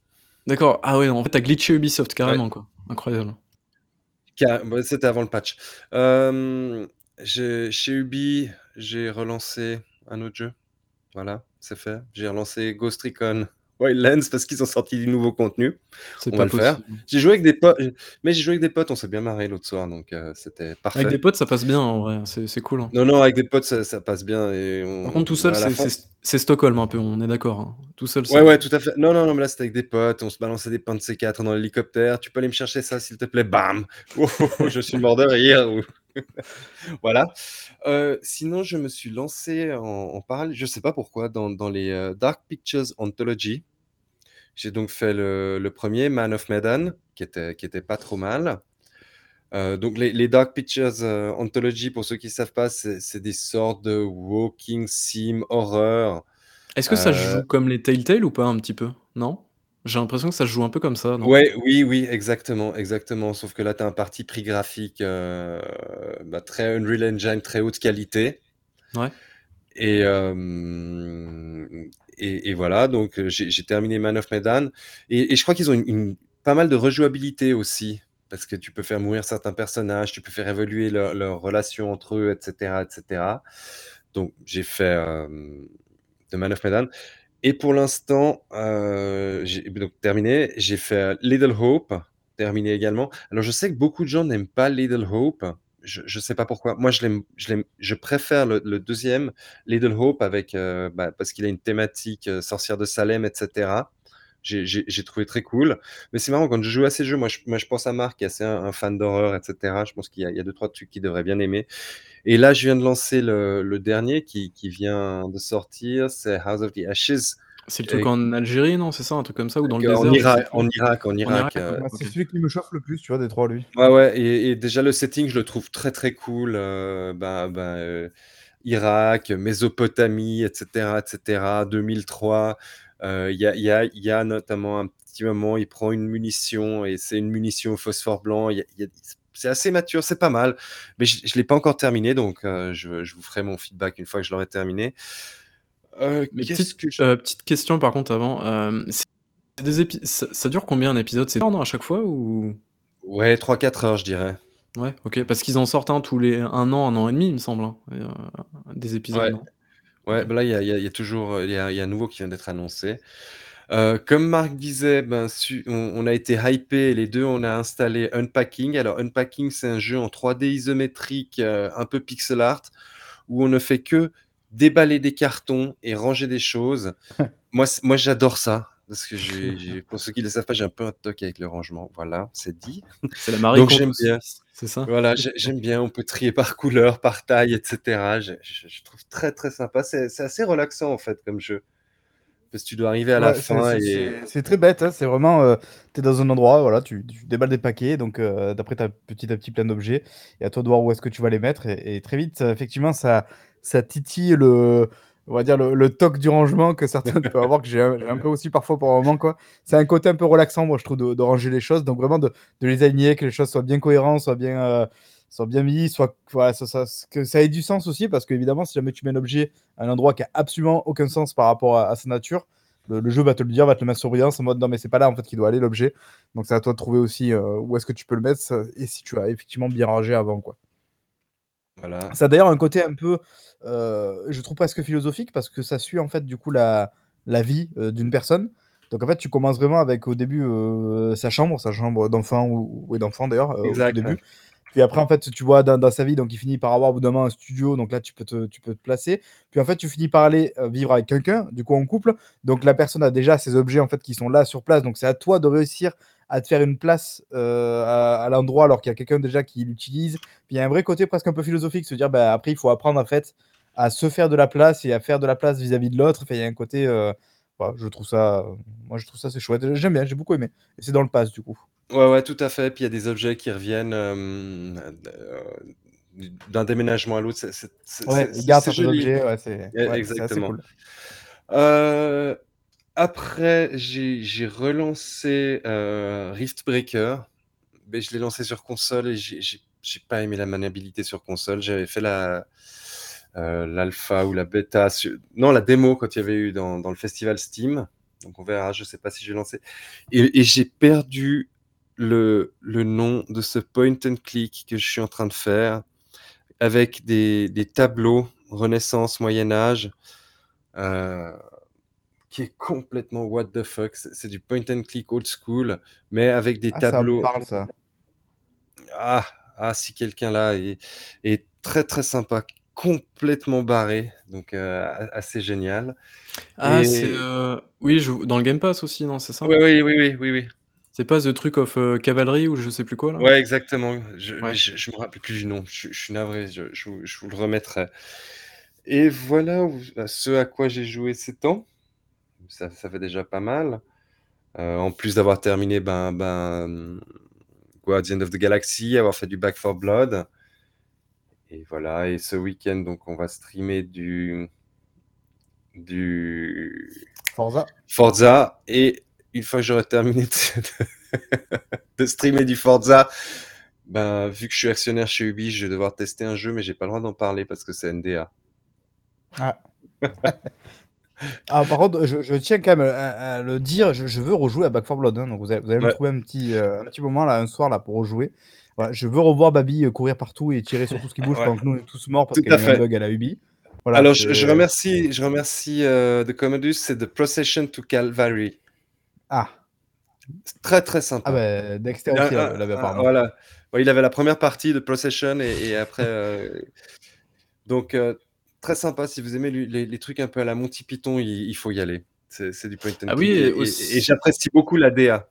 D'accord. Ah ouais, en fait, t'as glitché Ubisoft carrément, quoi. Incroyable. C'était avant le patch. Euh, chez Ubi, j'ai relancé un autre jeu. Voilà, c'est fait. J'ai relancé Ghost Recon Wildlands parce qu'ils ont sorti du nouveau contenu. C'est On pas va le faire. J'ai joué avec des potes, mais j'ai joué avec des potes, on s'est bien marré l'autre soir, donc euh, c'était parfait. Avec des potes, ça passe bien en vrai, c'est cool. hein. Non, non, avec des potes, ça, ça passe bien. Et on- Par contre, tout seul, c'est Stockholm un peu, on est d'accord. hein. Tout seul, Ouais, ouais, tout à fait. Non, non, non, mais là, c'était avec des potes. On se balançait des pains de C4 dans l'hélicoptère. Tu peux aller me chercher ça, s'il te plaît? Bam (laughs) Oh, oh, oh, Je suis mort de rire. ou- (laughs) voilà. Euh, sinon, je me suis lancé en, en parallèle, je sais pas pourquoi, dans, dans les euh, Dark Pictures Anthology. J'ai donc fait le, le premier, Man of Medan, qui était, qui était pas trop mal. Euh, donc les, les Dark Pictures Anthology, pour ceux qui ne savent pas, c'est des sortes de walking sim horreur. Est-ce que ça joue comme les Telltale ou pas un petit peu? Non? J'ai l'impression que ça se joue un peu comme ça, non? Ouais, oui, oui, exactement, exactement. Sauf que là, tu as un parti pris graphique euh, bah, très Unreal Engine, très haute qualité. Ouais. Et, euh, et, et voilà, donc euh, j'ai j'ai terminé Man of Medan. Et, et je crois qu'ils ont une, une- pas mal de rejouabilité aussi. Parce que tu peux faire mourir certains personnages, tu peux faire évoluer leur- leurs relations entre eux, etc. etc. Donc j'ai fait de Man of Medan. Et pour l'instant, euh, j'ai donc terminé. J'ai fait Little Hope, terminé également. Alors, je sais que beaucoup de gens n'aiment pas Little Hope. Je ne sais pas pourquoi. Moi, je je je préfère le, le deuxième, Little Hope, avec, euh, bah, parce qu'il a une thématique euh, sorcière de Salem, etc. J'ai, trouvé très cool. Mais c'est marrant, quand je joue à ces jeux, moi, je, moi, je pense à Marc, qui est assez un, un fan d'horreur, etc. Je pense qu'il y a, il y a deux, trois trucs qu'il devrait bien aimer. Et là, je viens de lancer le, le dernier qui, qui vient de sortir, c'est House of the Ashes. C'est le truc Et- en Algérie, non? C'est ça, un truc comme ça Ou dans le en désert Irak, en Irak, en Irak. Irak, euh. C'est celui qui me chauffe le plus, tu vois, des trois, lui. Ouais, ouais, et, et déjà le setting, je le trouve très très cool. euh, ben, ben, euh, Irak, Mésopotamie, etc., etc., 2003. Euh, Il y, a, il y, a, il y a notamment un petit moment, il prend une munition et c'est une munition au phosphore blanc. Y a- c'est assez mature, c'est pas mal. Mais je ne l'ai pas encore terminé, donc euh, je, je vous ferai mon feedback une fois que je l'aurai terminé. Euh, Mais petite, que je- euh, petite question par contre avant. euh, c'est des épi- ça, ça dure combien un épisode? C'est à chaque fois ou? Ouais, 3-4 heures, je dirais. Ouais, ok. Parce qu'ils en sortent un tous les un an, un an et demi, il me semble. hein, des épisodes. Ouais. Ouais, bah là, il y a, il y a- il y a toujours il y a, il y a un nouveau qui vient d'être annoncé. Euh, comme Marc disait, ben, su- on, on a été hypé, les deux, on a installé Unpacking. Alors, Unpacking, c'est un jeu en 3D isométrique, euh, un peu pixel art, où on ne fait que déballer des cartons et ranger des choses. (laughs) moi, c- moi j'adore ça. Parce que (laughs) j'ai, pour ceux qui ne le savent pas, j'ai un peu un toc avec le rangement. Voilà, c'est dit. C'est la marée Donc, j'aime bien. C'est ça? Voilà, j'ai- j'aime bien, on peut trier par couleur, par taille, etc. Je, je- je trouve très très sympa. C'est c'est assez relaxant en fait comme jeu. Parce que tu dois arriver à la Ouais, fin c'est- et. très bête, hein, c'est vraiment, tu es dans un endroit, voilà, tu, tu déballes des paquets, donc euh, d'après tu as petit à petit plein d'objets, et à toi de voir où est-ce que tu vas les mettre, et, et très vite, effectivement, ça, ça titille le, on va dire le, le toc du rangement que certains (laughs) peuvent avoir, que j'ai un, peu aussi parfois pour un moment, quoi. C'est un côté un peu relaxant, moi, je trouve, de, de ranger les choses, donc vraiment de, de les aligner, que les choses soient bien cohérentes, soient bien, euh, soient bien mis, soit, voilà, ça, ça- que ça ait du sens aussi, parce qu'évidemment, si jamais tu mets un objet à un endroit qui a absolument aucun sens par rapport à, à sa nature, le, le jeu va te le dire, va te le mettre sur brillance en mode non, mais c'est pas là en fait qu'il doit aller l'objet. Donc c'est à toi de trouver aussi euh, où est-ce que tu peux le mettre et si tu as effectivement bien rangé avant. quoi. Voilà. Ça a d'ailleurs un côté un peu, euh, je trouve presque philosophique parce que ça suit en fait du coup la, la vie euh, d'une personne. Donc en fait, tu commences vraiment avec au début euh, sa chambre, sa chambre d'enfant ou, ou d'enfant d'ailleurs, au début. Puis après, en fait, tu vois dans, dans sa vie, donc il finit par avoir au bout d'un moment un studio, donc là tu peux te, tu peux te placer. Puis en fait, tu finis par aller vivre avec quelqu'un, du coup en couple. Donc la personne a déjà ses objets en fait qui sont là sur place. Donc c'est à toi de réussir à te faire une place euh, à, à l'endroit alors qu'il y a quelqu'un déjà qui l'utilise. Puis il y a un vrai côté presque un peu philosophique, se dire bah, après il faut apprendre en fait à se faire de la place et à faire de la place vis-à-vis de l'autre. Enfin, il y a un côté, euh, voilà, je trouve ça, moi je trouve ça c'est chouette. J'aime bien, j'ai beaucoup aimé. Et c'est dans le pass du coup. Ouais, ouais, tout à fait. Puis il y a des objets qui reviennent euh, d'un déménagement à l'autre. C'est Ouais, joli. objets, ouais, ouais, assez exactement. cool. Euh, après, j'ai j'ai relancé euh, Rift Breaker. Mais je l'ai lancé sur console et j'ai j'ai- j'ai pas aimé la maniabilité sur console. J'avais fait la euh, l'alpha ou la bêta, non la démo quand il y avait eu dans, le festival Steam. Donc on verra, je sais pas si je vais lancer. Et, et j'ai perdu le, le nom de ce point and click que je suis en train de faire avec des, des tableaux Renaissance, Moyen Âge. Euh, qui est complètement what the fuck. C'est du point and click old school, mais avec des Ah, ça me tableaux. parle, ça. Ah, ah, si quelqu'un là est, est très très sympa, complètement barré, donc euh, assez génial. Ah, Et- c'est. euh, Oui, je... dans le Game Pass aussi, non, c'est ça? Oui, oui, oui, oui, oui, oui. C'est pas The Truc of euh, Cavalry ou je sais plus quoi là? Ouais, exactement. Je, Ouais. je, je me rappelle plus du nom. Je, je suis navré. Je, je, vous- je vous le remettrai. Et voilà ce à quoi j'ai joué ces temps. Ça, ça fait déjà pas mal. Euh, en plus d'avoir terminé ben, ben, Guardian of the Galaxy, avoir fait du Back 4 Blood. Et voilà. Et ce week-end, donc, on va streamer du du Forza. Forza. Et une fois que j'aurai terminé de, (laughs) de streamer du Forza, ben, vu que je suis actionnaire chez Ubi, je vais devoir tester un jeu, mais j'ai pas le droit d'en parler parce que c'est NDA. Ah, (laughs) par contre, je, je tiens quand même à, à le dire, je, je veux rejouer à Back 4 Blood. hein, donc vous allez, vous allez me trouver un petit, euh, un petit moment là, un soir là, pour rejouer. Voilà, je veux revoir Babi euh, courir partout et tirer sur tout ce qui bouge (laughs) Ouais. pendant que nous on est tous morts parce qu'il y a un bug à la Ubi. Voilà, Alors, je, remercie, je remercie euh, The Commodus, c'est The Procession to Calvary. Ah, très très sympa. ah ben Dexter Ah, aussi ah, l'avait ah, apparemment. voilà. Ouais, il avait la première partie de Procession et, et après. euh, Donc, euh, très sympa. Si vous aimez les, trucs un peu à la Monty Python, il, il faut y aller. C'est du point and Ah oui, et j'apprécie beaucoup la DA.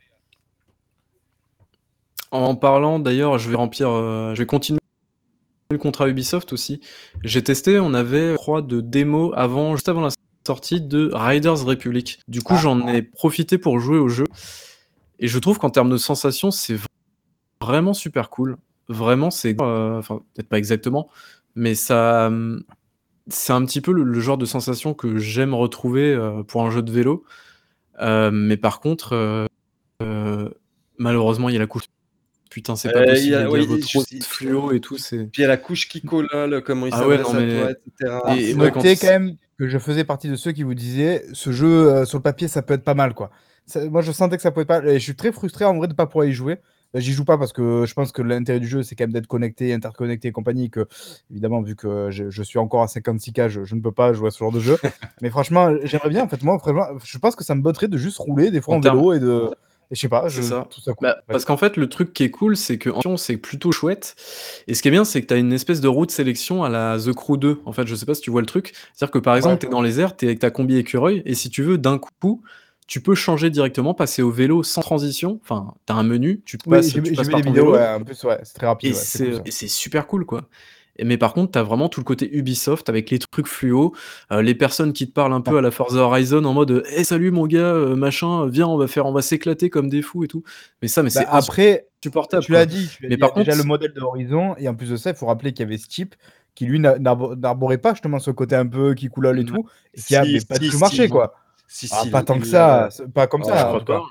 En parlant, d'ailleurs, je vais remplir, euh, je vais continuer le contrat Ubisoft aussi. J'ai testé, on avait, je crois, de démos avant, juste avant la sortie de Riders Republic. Du coup, j'en ai profité pour jouer au jeu. Et je trouve qu'en termes de sensations, c'est vraiment super cool. Vraiment, c'est, euh, enfin, peut-être pas exactement, mais ça, hum, c'est un petit peu le, le genre de sensation que j'aime retrouver euh, pour un jeu de vélo. Euh, mais par contre, euh, euh, malheureusement, il y a la couche. Putain, c'est pas Euh, possible. il y a- les oui, diables, je- de fluo et tout, c'est. Puis il y a la couche qui colle, le- comment il Ah ouais, non, à mais- toi, etc. Et- Et ouais, quand même que je faisais partie de ceux qui vous disaient ce jeu euh, sur le papier ça peut être pas mal quoi. Ça- moi je sentais que ça pouvait pas et je suis très frustré en vrai de pas pouvoir y jouer. Euh, J'y joue pas parce que je pense que l'intérêt du jeu c'est quand même d'être connecté, interconnecté et compagnie. Que évidemment vu que je, je suis encore à 56k, je, je ne peux pas jouer à ce genre de jeu. (laughs) Mais franchement j'aimerais bien en fait moi vraiment, je pense que ça me botterait de juste rouler des fois En en, vélo et de et je sais pas, je, ça. tout ça cool. Bah, parce qu'en fait, le truc qui est cool, c'est que c'est plutôt chouette. Et ce qui est bien, c'est que tu as une espèce de route sélection à la The Crew 2. En fait, je sais pas si tu vois le truc. C'est-à-dire que par exemple, Ouais. tu es dans les airs, tu es avec ta combi écureuil, et si tu veux, d'un coup, tu peux changer directement, passer au vélo sans transition. Enfin, tu as un menu, tu Oui, passes, j'ai tu passes par des ton vidéos, vélo, ouais, en plus ouais, c'est très rapide. et ouais, c'est cool, super cool, quoi. Mais par contre, t'as vraiment tout le côté Ubisoft avec les trucs fluo, euh, les personnes qui te parlent un peu à la Forza Horizon en mode "Eh salut mon gars, euh, machin, viens, on va faire on va s'éclater comme des fous et tout." Mais ça mais Bah, c'est après, insupportable. Tu l'as dit, tu Mais dit, par a déjà contre- le modèle de Horizon, et en plus de ça, il faut rappeler qu'il y avait Steep, qui lui n'a- n'arbo- n'arborait pas justement ce côté un peu qui coulole et tout, et qui a Si, pas si, du tout marché, quoi. Si, Ah, si, pas tant que ça, pas comme Oh, ça. je crois pas.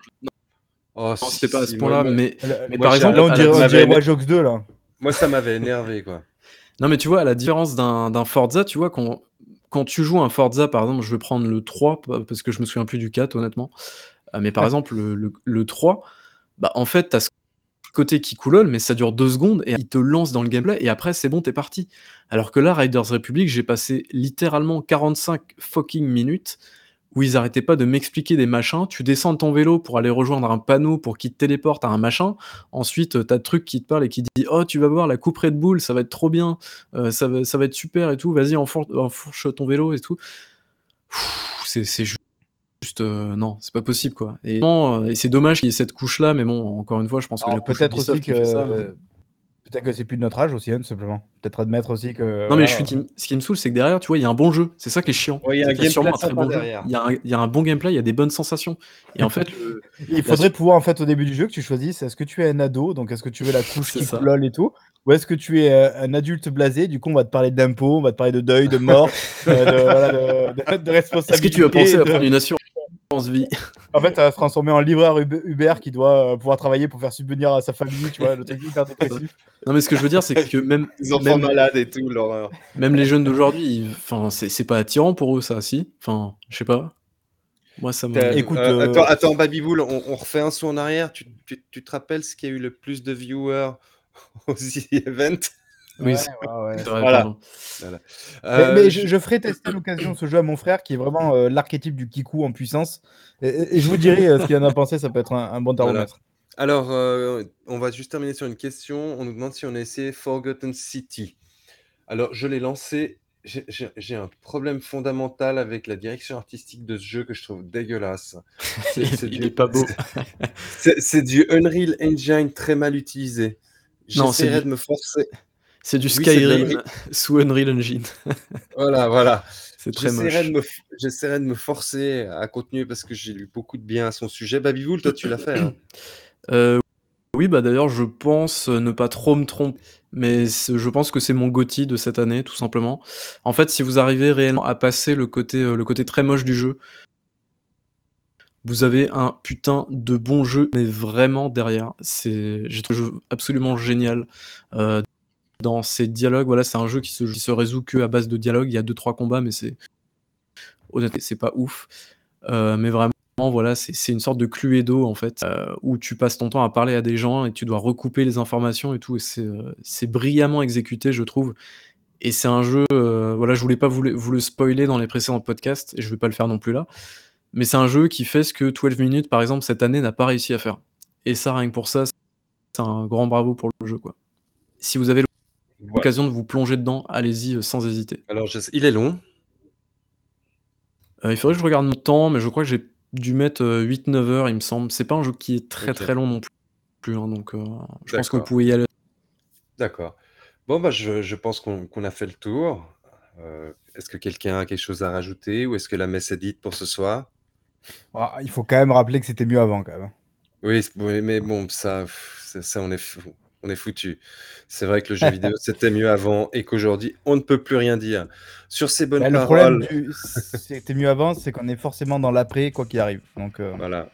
Oh, Non, si, c'était pas à ce moi, point-là, moi- mais moi, par exemple, Là, on dirait, on m'avait- dirait Watch Dogs 2, là. Moi, ça m'avait énervé, quoi. Non, mais tu vois, à la différence d'un d'un Forza, tu vois, quand, quand tu joues un Forza, par exemple, je vais prendre le 3, pa- parce que je me souviens plus du 4, honnêtement. Euh, mais par exemple, le, le- le 3, bah, en fait, tu as ce côté qui coulole, mais ça dure deux secondes et il te lance dans le gameplay et après, c'est bon, t'es parti. Alors que là, Riders Republic, j'ai passé littéralement 45 fucking minutes où ils arrêtaient pas de m'expliquer des machins. Tu descends de ton vélo pour aller rejoindre un panneau pour qu'il te téléporte à un machin. Ensuite, euh, t'as le truc qui te parle et qui dit Oh, tu vas voir la coupe Red Bull, ça va être trop bien, euh, ça, va, ça va être super et tout. Vas-y, enfour- enfourche ton vélo et tout. C'est c'est ju- juste. euh, non, c'est pas possible quoi. Et, euh, et c'est dommage qu'il y ait cette couche-là, mais bon, encore une fois, je pense que la couche Peut-être aussi que. ça, mais- Peut-être que c'est plus de notre âge aussi, hein, tout simplement. Peut-être admettre aussi que. Non, mais voilà. je suis ce qui me saoule, c'est que derrière, tu vois, il y a un bon jeu. C'est ça qui est chiant. Ouais, il y a un gameplay très bon derrière. Il y, a un, il y a un bon gameplay, il y a des bonnes sensations. Et en fait, le- (laughs) Il faudrait pouvoir, en fait, au début du jeu, que tu choisisses est-ce que tu es un ado, donc est-ce que tu veux la couche (laughs) qui coulole et tout, ou est-ce que tu es euh, un adulte blasé, du coup, on va te parler d'impôts, on va te parler de deuil, de mort, (laughs) euh, de, voilà, de, de- de Est-ce responsabilité. que tu as pensé à prendre une assurance vie En fait, ça va se transformer en livreur Uber qui doit euh, pouvoir travailler pour faire subvenir à sa famille, tu vois, le truc hyper dépressif. (laughs) Non, mais ce que je veux dire, c'est que même, (laughs) Les enfants même, malades et tout, l'horreur. même les jeunes d'aujourd'hui, enfin, c'est pas attirant pour eux, ça, si? Enfin, je sais pas. Moi, ça me. Écoute, euh, euh, Attends, attends Babyboul, on, on refait un saut en arrière. Tu, tu- tu te rappelles ce qui a eu le plus de viewers (laughs) au The Event Oui, Ouais, c'est ouais, Voilà. Mais, Euh, mais je- je, je ferai tester à l'occasion ce jeu à mon frère qui est vraiment euh, l'archétype du kikou en puissance. Et, je vous dirai euh, ce qu'il en a pensé, ça peut être un, un bon Voilà. thermomètre. Alors, euh, on va juste terminer sur une question. On nous demande si on a essayé Forgotten City. Alors, je l'ai lancé. J'ai- un problème fondamental avec la direction artistique de ce jeu que je trouve dégueulasse. (laughs) Il, c'est il du- est pas beau. C'est du Unreal Engine très mal utilisé. Non, c'est J'essaierai de me forcer. C'est du Skyrim (laughs) sous Unreal Engine. (laughs) Voilà, voilà. C'est très moche. J'essaierai de, me, forcer à continuer parce que j'ai lu beaucoup de bien à son sujet. Babywool, toi, tu l'as fait. hein (clears throat) Euh, oui, bah d'ailleurs, je pense euh, ne pas trop me tromper, mais je pense que c'est mon GOTY de cette année, tout simplement. En fait, si vous arrivez réellement à passer le côté, euh, le côté très moche du jeu, vous avez un putain de bon jeu, mais vraiment derrière. C'est, j'ai trouvé le jeu absolument génial. Euh, dans ses dialogues, voilà, c'est un jeu qui se, résout que à base de dialogue. Il y a deux trois combats, mais c'est honnêtement, c'est pas ouf. Euh, mais vraiment, voilà, c'est une sorte de Cluedo en fait, euh, où tu passes ton temps à parler à des gens et tu dois recouper les informations et tout. Et c'est euh, brillamment exécuté, je trouve. Et c'est un jeu, voilà, je voulais pas vous le, vous le spoiler dans les précédents podcasts et je vais pas le faire non plus là. Mais c'est un jeu qui fait ce que 12 minutes, par exemple, cette année n'a pas réussi à faire. Et ça, rien que pour ça, c'est un grand bravo pour le jeu, quoi. Si vous avez. L'occasion de vous plonger dedans, allez-y euh, sans hésiter. Alors, je il est long. Euh, il faudrait que je regarde mon temps, mais je crois que j'ai dû mettre euh, 8-9 heures, il me semble. C'est pas un jeu qui est très très long non plus, hein, donc euh, je pense que vous pouvez y aller. D'accord. Bon, bah, je, je pense qu'on a fait le tour. Euh, est-ce que quelqu'un a quelque chose à rajouter ou est-ce que la messe est dite pour ce soir? Ah, il faut quand même rappeler que c'était mieux avant quand même. oui, c'est- oui, mais bon, ça, ça, ça, on est fou. On est foutu. C'est vrai que le jeu vidéo, (laughs) c'était mieux avant et qu'aujourd'hui, on ne peut plus rien dire. Sur ces bonnes Bah, le problème paroles, du c'était mieux avant, c'est qu'on est forcément dans l'après quoi qu'il arrive. Donc euh, voilà.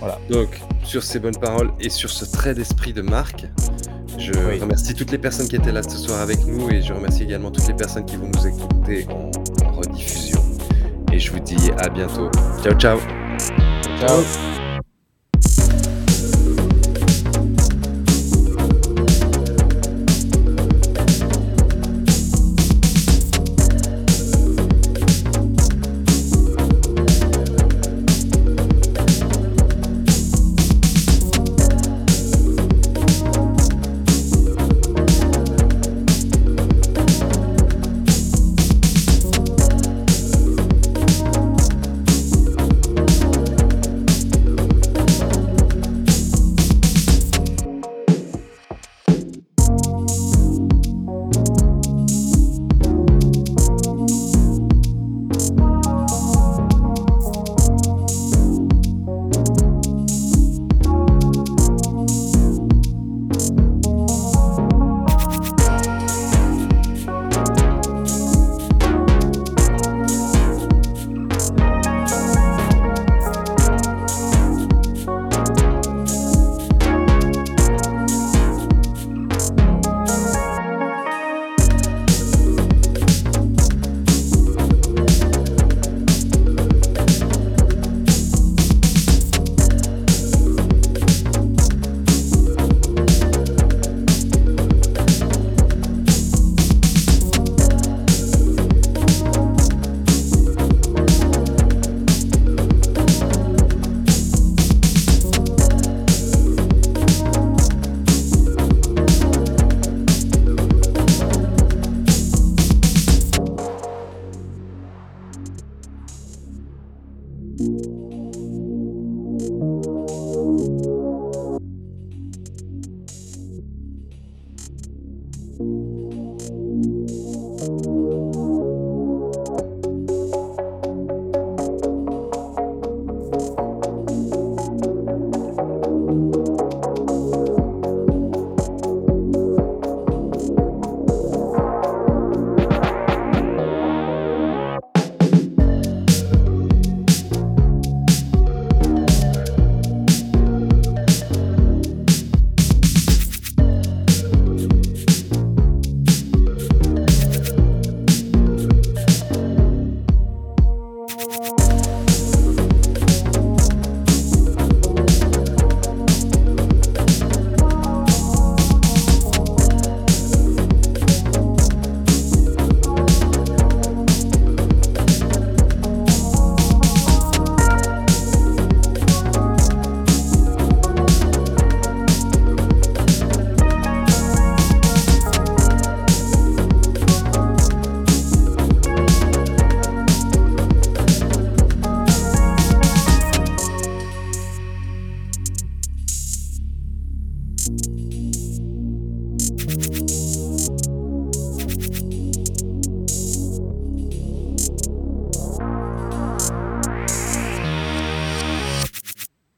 Voilà. Donc, sur ces bonnes paroles et sur ce trait d'esprit de Marc, je Oui. remercie toutes les personnes qui étaient là ce soir avec nous et je remercie également toutes les personnes qui vont nous écouter en, en rediffusion. Et je vous dis à bientôt. Ciao, ciao. ciao.